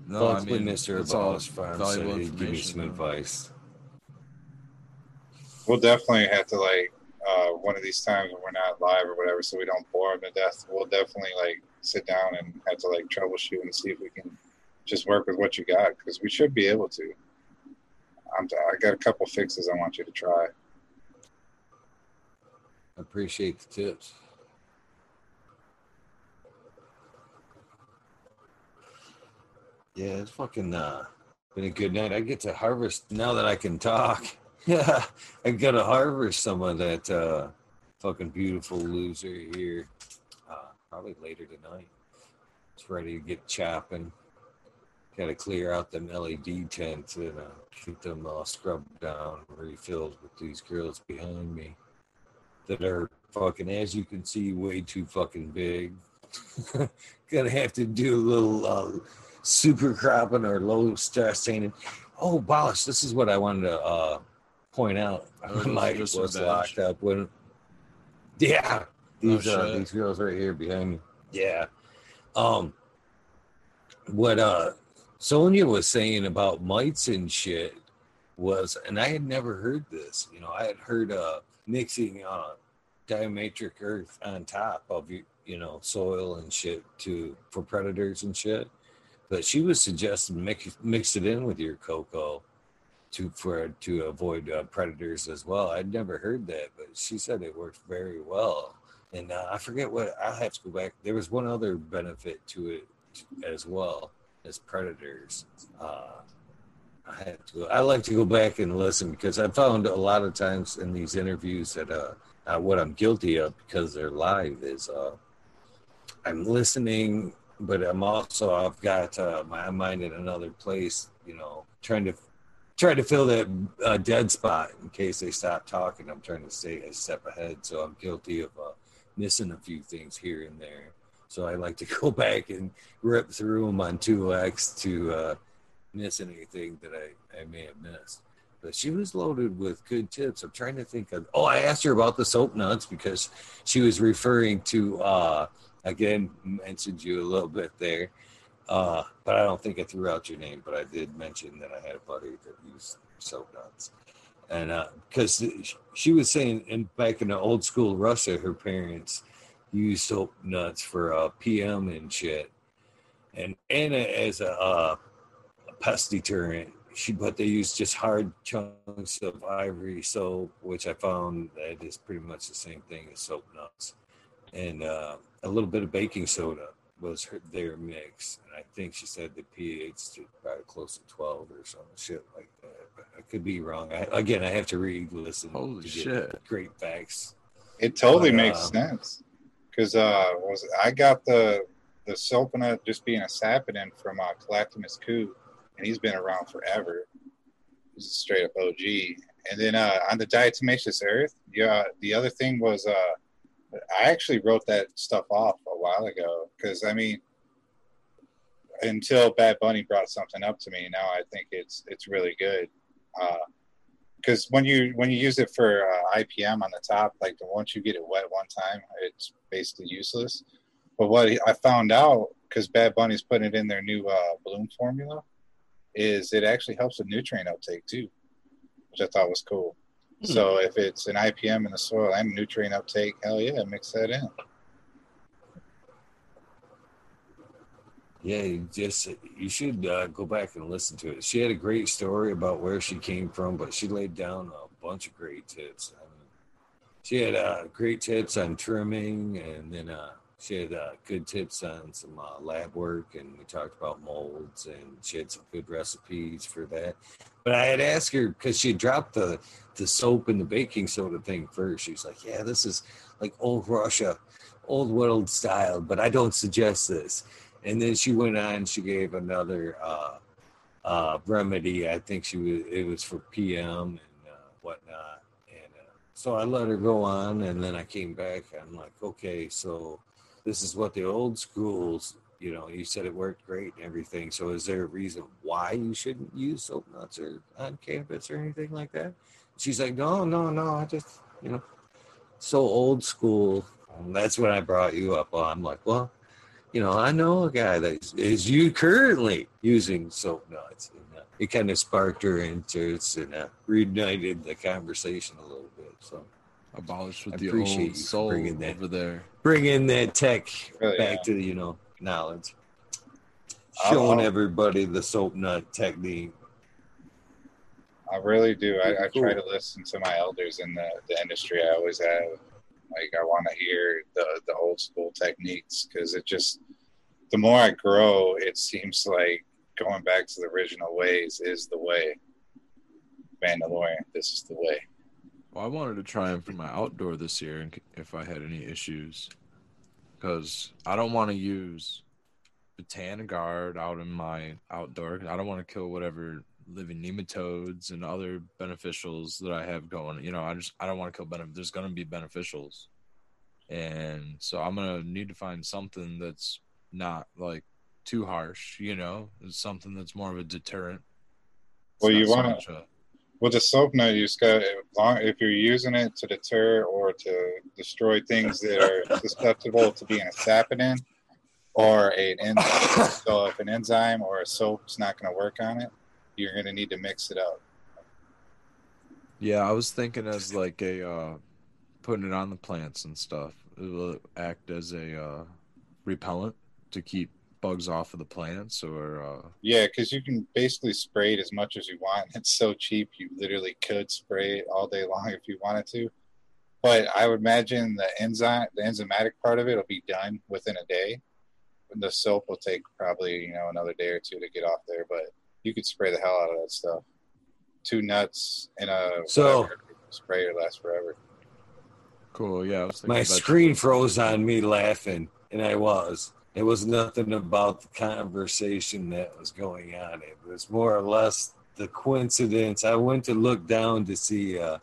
No, I mean, Mr. Boss Farm so he'd give me some advice. We'll definitely have to like uh, one of these times when we're not live or whatever, so we don't bore them to death. We'll definitely like sit down and have to like troubleshoot and see if we can just work with what you got because we should be able to. I'm, I got a couple fixes I want you to try. Appreciate the tips. Yeah, it's fucking uh, been a good night. I get to harvest now that I can talk. Yeah, I got to harvest some of that uh, fucking beautiful loser here. Uh, probably later tonight. It's ready to get chopping. Got to clear out them LED tents and uh, keep them all scrubbed down, refilled with these girls behind me that are fucking, as you can see, way too fucking big. Gonna have to do a little. Uh, super cropping or low stress training. Oh, Bolish, this is what I wanted to uh, point out. Oh, My was locked up when. Yeah, these oh, uh, these girls right here behind me. Yeah. Um. What uh, Sonia was saying about mites and shit was, and I had never heard this. You know, I had heard uh mixing uh diatomic earth on top of you you know soil and shit to for predators and shit but she was suggesting mix, mix it in with your coco to for to avoid uh, predators as well. I'd never heard that, but she said it worked very well. And uh, I forget what I'll have to go back. There was one other benefit to it as well as predators. Uh, I have to. I like to go back and listen because I found a lot of times in these interviews that uh, uh what I'm guilty of because they're live is uh, I'm listening but I'm also I've got uh, my mind in another place, you know, trying to try to fill that uh, dead spot in case they stop talking. I'm trying to stay a step ahead, so I'm guilty of uh, missing a few things here and there. So I like to go back and rip through them on 2X to uh, miss anything that I, I may have missed. But she was loaded with good tips. I'm trying to think of. Oh, I asked her about the soap nuts because she was referring to, uh, again, mentioned you a little bit there. Uh, but I don't think I threw out your name, but I did mention that I had a buddy that used soap nuts. And because uh, she was saying, in back in the old school Russia, her parents used soap nuts for uh, PM and shit, and and as a, uh, a pest deterrent. She, but they used just hard chunks of ivory soap, which I found that is pretty much the same thing as soap nuts, and uh, a little bit of baking soda was her, their mix. And I think she said the pH to probably close to 12 or some shit like that. But I could be wrong. I, again, I have to read, listen. Holy shit. Great facts. It totally but, makes uh, sense. Because uh, was I got the the Sulpina just being a saponin from uh, Calactimus Coo, and he's been around forever. He's a straight up OG. And then uh, on the diatomaceous earth, yeah, the other thing was uh, I actually wrote that stuff off a while ago because I mean, until Bad Bunny brought something up to me, now I think it's it's really good. Because uh, when you when you use it for uh, IPM on the top, like once you get it wet one time, it's basically useless. But what I found out because Bad Bunny's putting it in their new uh, bloom formula is it actually helps with nutrient uptake too, which I thought was cool. Hmm. So if it's an IPM in the soil and nutrient uptake, hell yeah, mix that in. Yeah, you just you should uh, go back and listen to it. She had a great story about where she came from, but she laid down a bunch of great tips. I mean, she had uh, great tips on trimming, and then uh, she had uh, good tips on some uh, lab work, and we talked about molds, and she had some good recipes for that. But I had asked her because she dropped the the soap and the baking soda thing first. She was like, "Yeah, this is like old Russia, old world style, but I don't suggest this." And then she went on. She gave another uh, uh, remedy. I think she was it was for PM and uh, whatnot. And uh, so I let her go on, and then I came back. I'm like, okay, so this is what the old schools, you know, you said it worked great and everything. So is there a reason why you shouldn't use soap nuts or on campus or anything like that? She's like, no, no, no. I just, you know, so old school. And that's when I brought you up. Well, I'm like, well, you know, I know a guy that is you currently using soap nuts. And, uh, it kind of sparked her interest and uh, reignited the conversation a little bit. So abolished with I the old soul bringing that, over there. Bringing that tech oh, back to the, you know, knowledge. Showing uh everybody the soap nut technique. I really do. I, I cool. try to listen to my elders in the, the industry. I always have. Like, I want to hear the, the old school techniques because it just, the more I grow, it seems like going back to the original ways is the way. Mandalorian, this is the way. Well, I wanted to try them for my outdoor this year if I had any issues. Because I don't want to use BotaniGard out in my outdoor. I don't want to kill whatever living nematodes and other beneficials that I have going. You know, I just I don't want to kill benefit. There's going to be beneficials, and so I'm gonna need to find something that's not like too harsh. You know, it's something that's more of a deterrent. It's well, you want to with the soap nut, you just got if you're using it to deter or to destroy things that are susceptible to being a saponin or an enzyme. so if an enzyme or a soap's not going to work on it, you're going to need to mix it up. Yeah, I was thinking as like a uh, putting it on the plants and stuff. It will act as a uh, repellent to keep bugs off of the plants or uh... yeah because you can basically spray it as much as you want. It's so cheap you literally could spray it all day long if you wanted to. But i would imagine the enzyme the enzymatic part of it will be done within a day. And the soap will take probably you know another day or two to get off there but you could spray the hell out of that stuff. Two nuts in a so sprayer lasts forever. Cool yeah my screen froze on me laughing and i was it was nothing about the conversation that was going on. It was more or less the coincidence. I went to look down to see uh,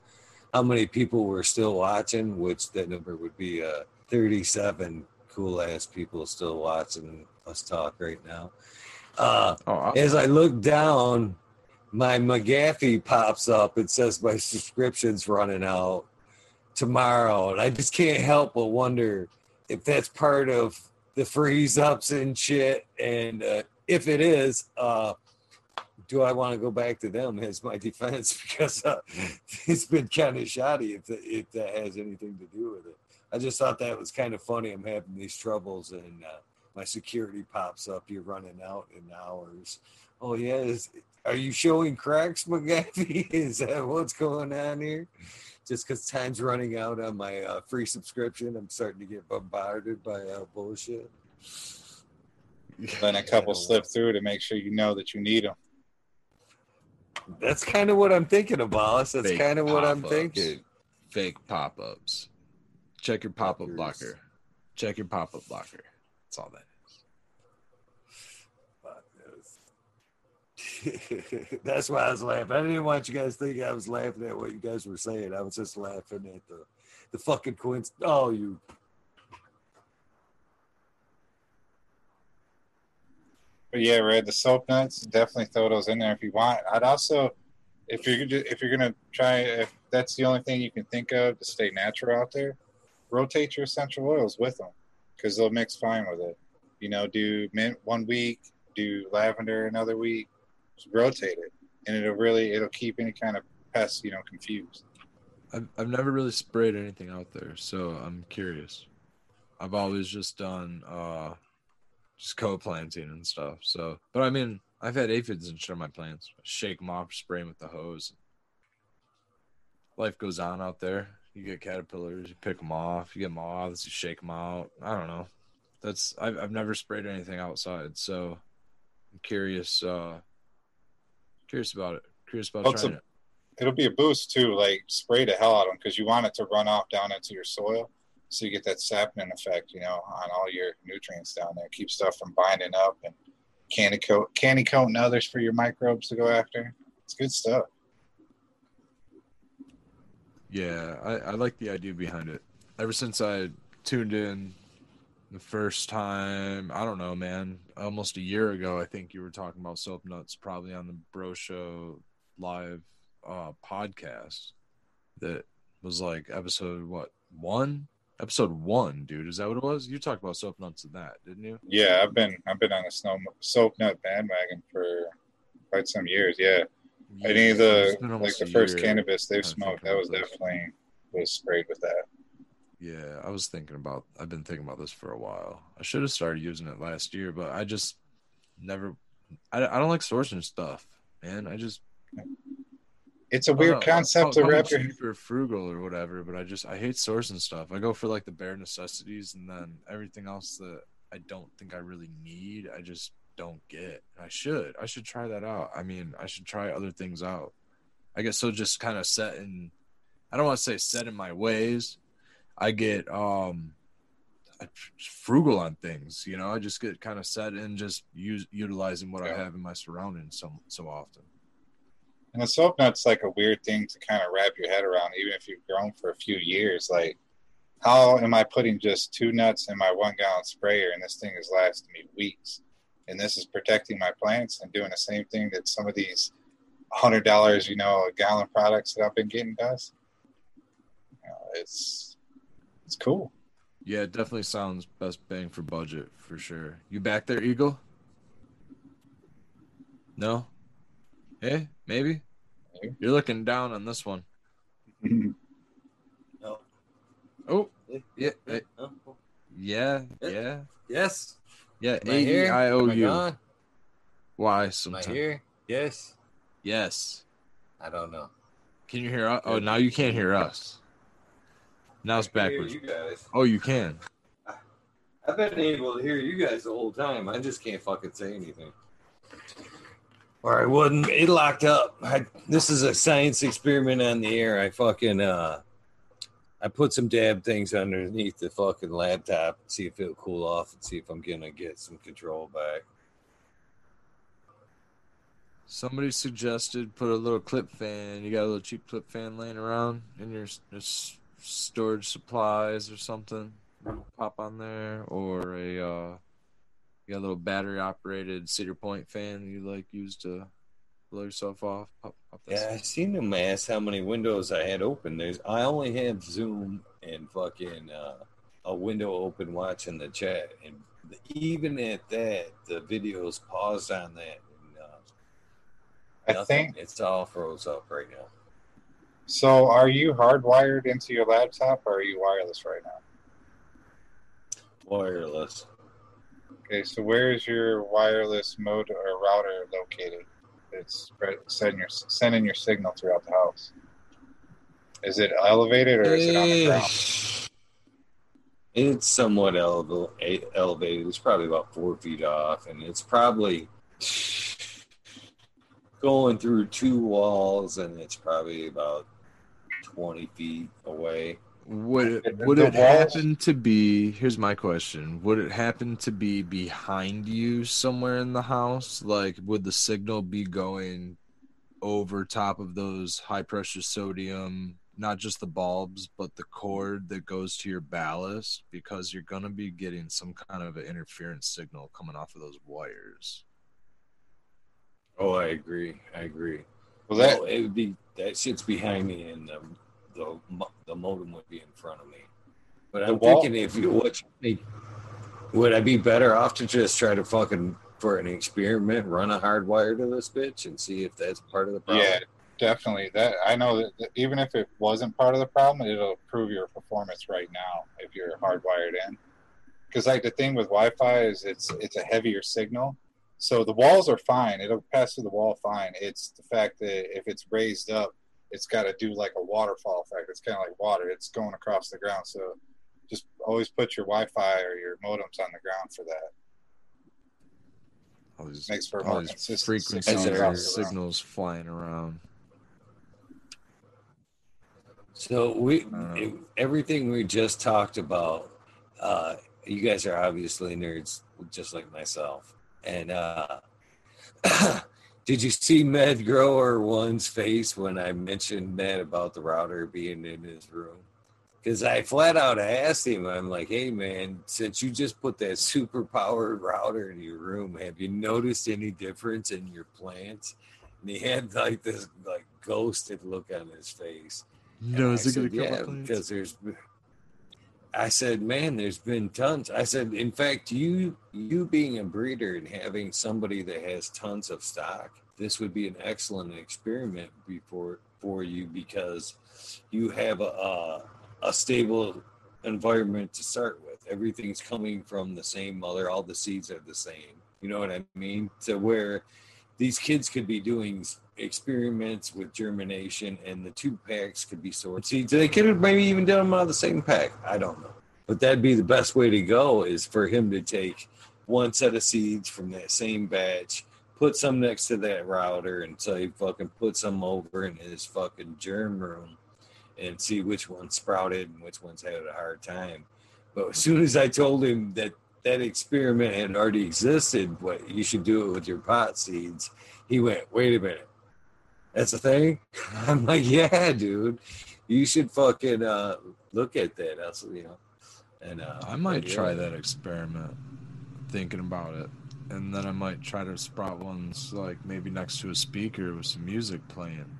how many people were still watching, which that number would be uh, 37 cool ass people still watching us talk right now. Uh, oh, as I look down, my McAfee pops up. It says my subscription's running out tomorrow, and I just can't help but wonder if that's part of the freeze ups and shit. And uh, if it is, uh, do I want to go back to them as my defense because uh, it's been kind of shoddy if, the, if that has anything to do with it. I just thought that was kind of funny. I'm having these troubles and uh, my security pops up. You're running out in hours. Oh yeah, is, are you showing cracks, McAfee? Is that what's going on here? Just because time's running out on my uh, free subscription, I'm starting to get bombarded by uh, bullshit. Then a couple slip through to make sure you know that you need them. That's kind of what I'm thinking of, boss. That's kind of what I'm thinking. Fake pop ups. Check your pop up blocker. Check your pop up blocker. That's all that is. That's why I was laughing. I didn't want you guys to think I was laughing at what you guys were saying. I was just laughing at the the fucking coincidence. Oh, you But yeah, Red, the soap nuts, definitely throw those in there if you want. I'd also, if you're if you're gonna try, if that's the only thing you can think of to stay natural out there, rotate your essential oils with them because they'll mix fine with it. You know, do mint one week, do lavender another week, rotate it, and it'll really it'll keep any kind of pests you know confused. I've I've never really sprayed anything out there, so I'm curious. I've always just done uh just co-planting and stuff. So, but I mean, I've had aphids and shit on my plants. shake them off, spray them with the hose. Life goes on out there. You get caterpillars, you pick them off. You get moths, you shake them out. I don't know. That's I've I've never sprayed anything outside, so I'm curious. uh Curious about it. Curious about well, trying a, it. It'll be a boost too. Like spray the hell out of them because you want it to run off down into your soil so you get that sapping effect, you know, on all your nutrients down there. Keep stuff from binding up and candy coat, candy coat, and others for your microbes to go after. It's good stuff. Yeah, I, I like the idea behind it. Ever since I tuned in the first time, I don't know, man, almost a year ago, I think you were talking about soap nuts, probably on the Bro Show live uh, podcast. That was like episode what one episode one, dude. Is that what it was? You talked about soap nuts in that, didn't you? Yeah, I've been I've been on a snow soap nut bandwagon for quite some years. Yeah, yeah any of the like the first cannabis they've smoked, that was definitely was sprayed with that. Yeah, I was thinking about. I've been thinking about this for a while. I should have started using it last year, but I just never. I, I don't like sourcing stuff, man. I just it's a weird concept to wrap your for frugal or whatever, but I just I hate sourcing stuff. I go for like the bare necessities, and then everything else that I don't think I really need, I just don't get. I should I should try that out. I mean, I should try other things out. I guess so. Just kind of set in. I don't want to say set in my ways. I get um frugal on things. You know, I just get kind of set in just use utilizing what yeah. I have in my surroundings so so often. And the soap nut's like a weird thing to kind of wrap your head around, even if you've grown for a few years. Like, how am I putting just two nuts in my one gallon sprayer and this thing is lasting me weeks? And this is protecting my plants and doing the same thing that some of these hundred dollars, you know, a gallon products that I've been getting does. You know, it's it's cool. Yeah, it definitely sounds best bang for budget for sure. You back there, Eagle? No? Hey, maybe. maybe. You're looking down on this one. no. Oh, yeah. Yeah, yeah. Yes. Yeah, A E I O U. Why? Sometimes. Am I here? Yes. Yes. I don't know. Can you hear us? Oh, now you can't hear us. Now it's backwards. You. Oh, you can. I've been able to hear you guys the whole time. I just can't fucking say anything or I wouldn't. It locked up. I, this is a science experiment on the air. I fucking uh, I put some dab things underneath the fucking laptop, to see if it'll cool off, and see if I'm gonna get some control back. Somebody suggested put a little clip fan. You got a little cheap clip fan laying around in your, your storage supplies or something. pop on there, or a uh, you got a little battery operated Cedar Point fan you like use to blow yourself off. Pop, pop yeah, I seen them ask how many windows I had open. There's I only have Zoom and fucking uh, a window open watching the chat, and even at that, the video's paused on that. And, uh, I think it's all froze up right now. So, are you hardwired into your laptop, or are you wireless right now? Wireless. Okay, so where is your wireless mode or router located? It's sending your sending your signal throughout the house. Is it elevated or is it on the ground? It's somewhat elevated. It's probably about four feet off, and it's probably going through two walls, and it's probably about twenty feet away. Would it would it happen to be? Here's my question: Would it happen to be behind you somewhere in the house? Like, would the signal be going over top of those high pressure sodium? Not just the bulbs, but the cord that goes to your ballast, because you're gonna be getting some kind of an interference signal coming off of those wires. Oh, I agree. I agree. Well, that well, it would be that shit's behind me, and the the the modem would be in front of me. But I'm thinking if you watch me, would I be better off to just try to fucking for an experiment run a hardwire to this bitch and see if that's part of the problem? Yeah, definitely. That I know that, that even if it wasn't part of the problem, it'll improve your performance right now if you're hardwired in. Because like the thing with Wi-Fi is it's it's a heavier signal, so the walls are fine. It'll pass through the wall fine. It's the fact that if it's raised up, it's got to do like a waterfall effect. It's kind of like water. It's going across the ground. So just always put your Wi-Fi or your modems on the ground for that. All these, Makes for all these frequency signals flying around. So we it, everything we just talked about. Uh, you guys are obviously nerds, just like myself, and uh, Did you see Med Grower One's face when I mentioned that about the router being in his room? Because I flat out asked him, I'm like, hey man, since you just put that super powered router in your room, have you noticed any difference in your plants? And he had like this like ghosted look on his face. No, is it gonna yeah, because there's I said, man, there's been tons. I said, in fact, you you being a breeder and having somebody that has tons of stock, this would be an excellent experiment before for you because you have a, a, a stable environment to start with. Everything's coming from the same mother. All the seeds are the same. You know what I mean? To where these kids could be doing experiments with germination, and the two packs could be sorted seeds. They could have maybe even done them out of the same pack. I don't know, but that'd be the best way to go. Is for him to take one set of seeds from that same batch, put some next to that router, and so he fucking put some over in his fucking germ room, and see which one sprouted and which ones had a hard time. But as soon as I told him that that experiment had already existed, but you should do it with your pot seeds, he went, wait a minute that's a thing. I'm like, yeah, dude, you should fucking uh, look at that. That's you know, and uh, I might yeah. try that experiment. Thinking about it, and then I might try to sprout ones like maybe next to a speaker with some music playing.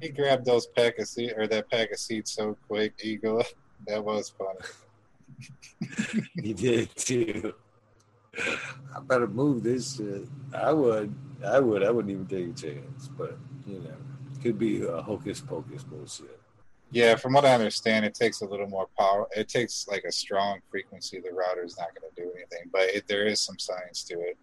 He grabbed those pack of seeds or that pack of seeds so quick, Eagle. That was funny. he did too. I better move this shit. I would. I would. I wouldn't even take a chance, but you know, could be a hocus pocus bullshit. Yeah, from what I understand, it takes a little more power. It takes like a strong frequency. The router is not going to do anything, but it, there is some science to it.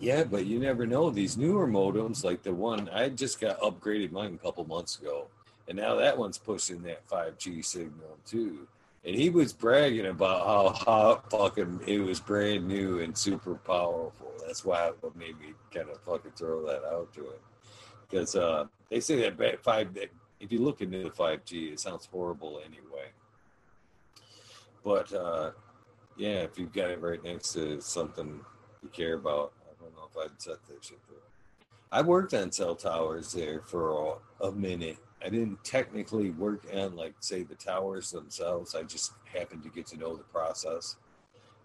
Yeah, but you never know. These newer modems, like the one I just got upgraded mine a couple months ago, and now that one's pushing that 5G signal too. And he was bragging about how hot fucking it was brand new and super powerful. That's why what made me kind of fucking throw that out to it. Because uh, they say that five, if you look into the five G, it sounds horrible anyway. But uh, yeah, if you've got it right next to something you care about, I don't know if I'd set that shit. I worked on cell towers there for a, a minute. I didn't technically work in like say the towers themselves. I just happened to get to know the process.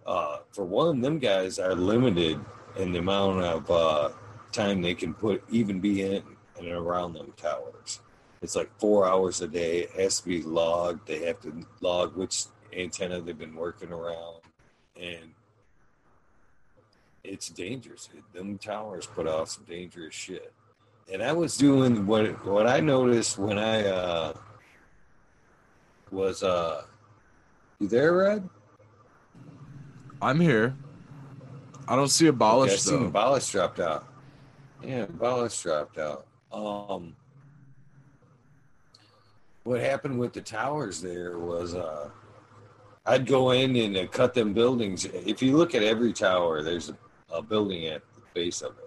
Uh, for one, them guys are limited in the amount of uh, time they can put even be in and around them towers. It's like four hours a day. It has to be logged. They have to log which antenna they've been working around, and it's dangerous. Them towers put off some dangerous shit. And I was doing what what I noticed when I uh, was uh, you there, Red? I'm here. I don't see abolish okay, I though. abolish dropped out. Yeah, abolish dropped out. Um, what happened with the towers there was uh, I'd go in and uh, cut them buildings. If you look at every tower, there's a, a building at the base of it,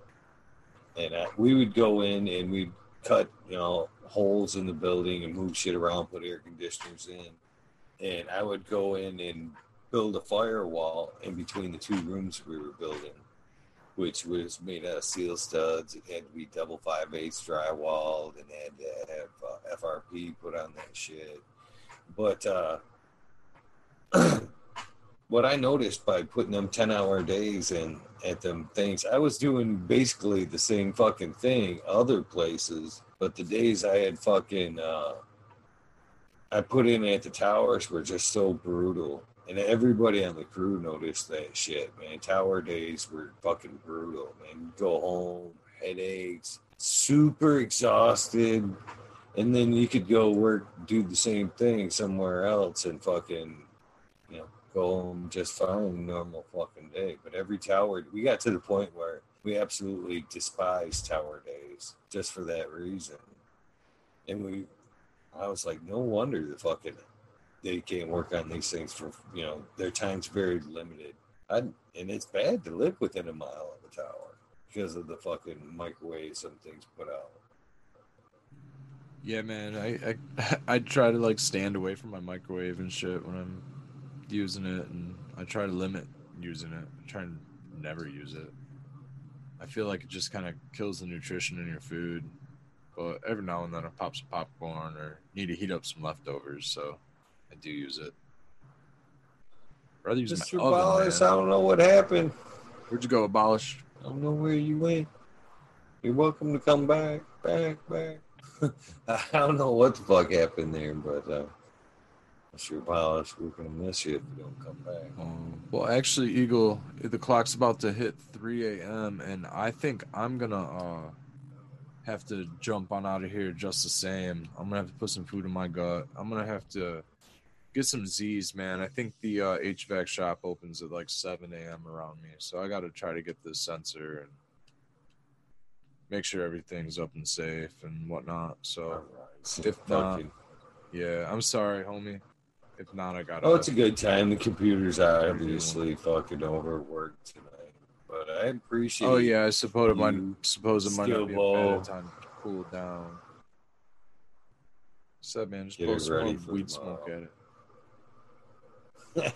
and uh, we would go in and we'd cut you know holes in the building and move shit around, put air conditioners in, and I would go in and build a firewall in between the two rooms we were building, which was made out of steel studs. It had to be double five eighths drywalled and had to have uh, FRP put on that shit. But uh, what I noticed by putting them 10 hour days in at them things, I was doing basically the same fucking thing other places, but the days I had fucking, uh, I put in at the towers were just so brutal and everybody on the crew noticed that shit, man. Tower days were fucking brutal, man. go home, headaches, super exhausted, and then you could go work, do the same thing somewhere else, and fucking, you know, go home just fine, normal fucking day. But every tower, we got to the point where we absolutely despise tower days just for that reason. And we, I was like, no wonder the fucking they can't work on these things for you know their time's very limited. I, and it's bad to live within a mile of a tower because of the fucking microwave some things put out. Yeah, man. I, I I try to like stand away from my microwave and shit when I'm using it, and I try to limit using it. I try and never use it. I feel like it just kind of kills the nutrition in your food. But every now and then I pop some popcorn or need to heat up some leftovers, so I do use it. Rather use Mr. my oven, I don't know what happened. Where'd you go, Abolish? I don't know where you went. You're welcome to come back, back, back. I don't know what the fuck happened there, but uh, Mr. Abolish, we're gonna miss you if you don't come back. Um, well, actually, Eagle, the clock's about to hit 3 a.m. and I think I'm gonna uh, have to jump on out of here just the same. I'm gonna have to put some food in my gut. I'm gonna have to get some Z's, man. I think the uh, HVAC shop opens at like 7 a.m. around me, so I got to try to get this sensor and make sure everything's up and safe and whatnot. So right. if not, yeah, I'm sorry, homie. If not, I got. Oh, it's a good time. The computer's obviously fucking overworked tonight, but I appreciate. Oh yeah, I suppose it might suppose it might not be a bad time to cool down. What's up, man? Just Get blow some weed tomorrow. smoke at it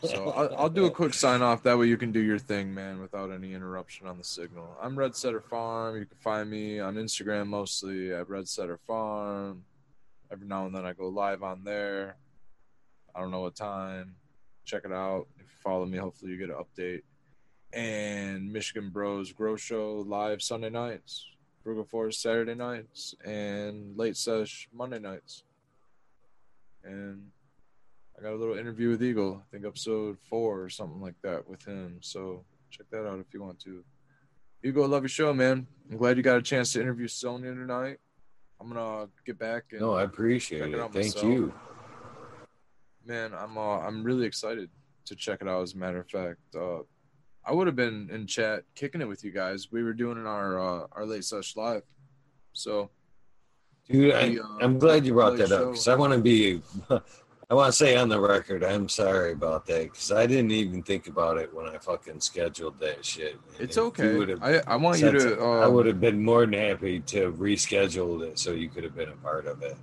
so I'll, I'll, do a quick sign off. That way you can do your thing, man, without any interruption on the signal. I'm Red Setter Farm. You can find me on Instagram mostly at Red Setter Farm. Every now and then I go live on there. I don't know what time. Check it out. If you follow me, hopefully you get an update. And Michigan Bros Grow Show live Sunday nights, Frugal Forest Saturday nights, and Late Sesh Monday nights. And I got a little interview with Eagle, I think episode four or something like that with him. So check that out if you want to. Eagle, love your show, man. I'm glad you got a chance to interview Sonia tonight. I'm gonna get back. And no, I appreciate it. it Thank myself. you, man. I'm uh, I'm really excited to check it out. As a matter of fact, uh, I would have been in chat kicking it with you guys. We were doing our uh, our Late Sesh live, so. Dude, I, am uh, glad you brought that up because I want to be I want to say on the record, I'm sorry about that because I didn't even think about it when I fucking scheduled that shit. It's okay. I, I want you to. Um, I would have been more than happy to reschedule it so you could have been a part of it.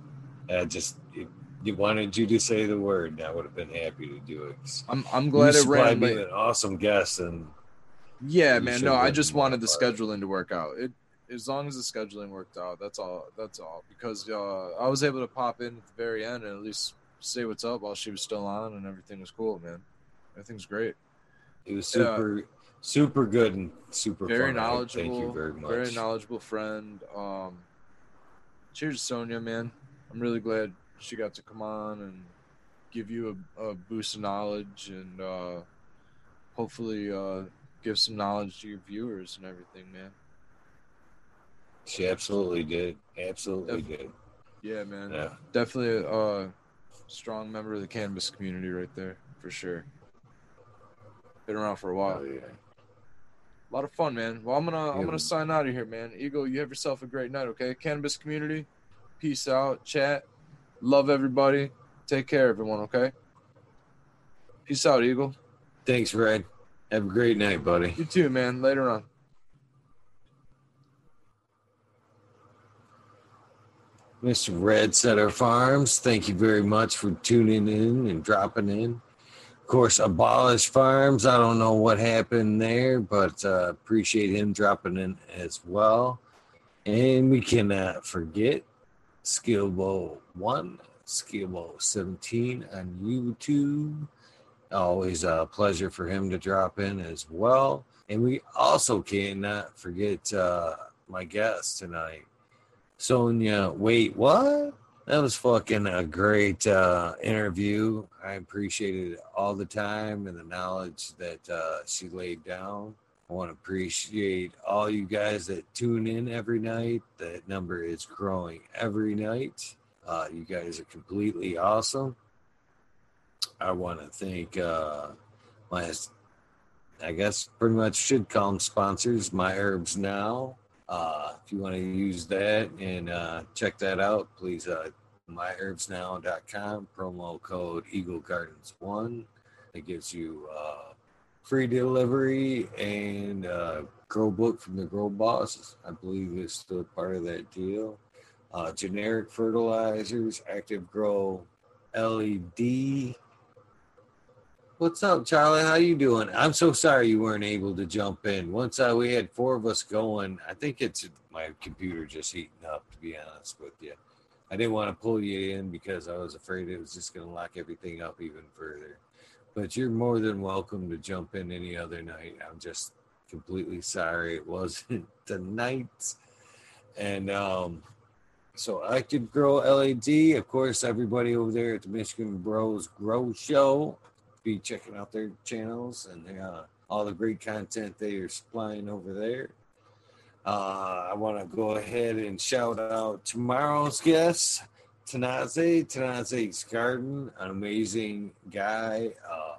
I just you wanted you to say the word, and I would have been happy to do it. I'm I'm glad it ran. Being an awesome guest, and yeah, man. No, I just wanted the scheduling to work out. It as long as the scheduling worked out, that's all. That's all. Because uh, I was able to pop in at the very end and at least say what's up while she was still on, and everything was cool, man. Everything's great. It was super, yeah. super good and super very fun. knowledgeable. Thank you very much. Very knowledgeable friend. Um, cheers, Sonia, man. I'm really glad she got to come on and give you a, a boost of knowledge and uh, hopefully uh, give some knowledge to your viewers and everything, man. She absolutely did. Absolutely Def- did. Yeah, man. Yeah. Definitely a strong member of the cannabis community right there, for sure. Been around for a while. Oh, yeah. A lot of fun, man. Well, I'm gonna yeah. I'm gonna sign out of here, man. Eagle, you have yourself a great night, okay? Cannabis community, peace out. Chat, love everybody. Take care, everyone. Okay. Peace out, Eagle. Thanks, Red. Have a great night, buddy. You too, man. Later on. Mr. Red Setter Farms, thank you very much for tuning in and dropping in. Of course, Abolish Farms, I don't know what happened there, but uh, appreciate him dropping in as well. And we cannot forget Skillbo 1, Skillbo 17 on YouTube. Always a pleasure for him to drop in as well. And we also cannot forget uh, my guest tonight, Sonia. Wait, what? That was fucking a great uh, interview. I appreciated all the time and the knowledge that uh, she laid down. I want to appreciate all you guys that tune in every night. That number is growing every night. Uh, you guys are completely awesome. I want to thank uh, my, I guess pretty much should call them sponsors, My Herbs Now. Uh, if you want to use that and uh, check that out, please, uh, myherbsnow.com, promo code Eagle Gardens 1. It gives you uh, free delivery and uh, grow book from the Grow Boss. I believe is still part of that deal. Uh, generic fertilizers, active grow LED What's up, Charlie? How you doing? I'm so sorry you weren't able to jump in. Once uh, we had four of us going, I think it's my computer just heating up. To be honest with you, I didn't want to pull you in because I was afraid it was just going to lock everything up even further. But you're more than welcome to jump in any other night. I'm just completely sorry it wasn't tonight. And um, so Active Grow LED, of course, everybody over there at the Michigan Bros Grow Show be checking out their channels and uh, all the great content they are supplying over there. Uh, I want to go ahead and shout out tomorrow's guest, Tanaze, Tanaze's Garden, an amazing guy, uh,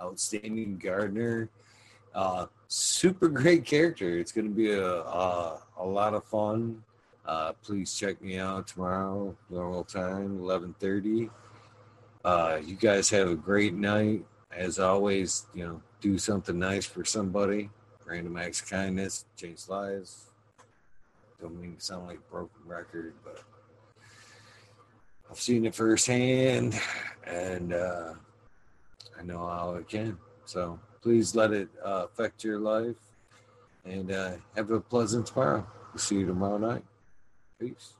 outstanding gardener, uh, super great character. It's going to be a, a, a, lot of fun. Uh, please check me out tomorrow, normal time, 1130. Uh, you guys have a great night. As always, you know, do something nice for somebody. Random acts of kindness, change lives. Don't mean to sound like broken record, but I've seen it firsthand and uh, I know how it can. So please let it uh, affect your life and uh, have a pleasant tomorrow. We'll see you tomorrow night. Peace.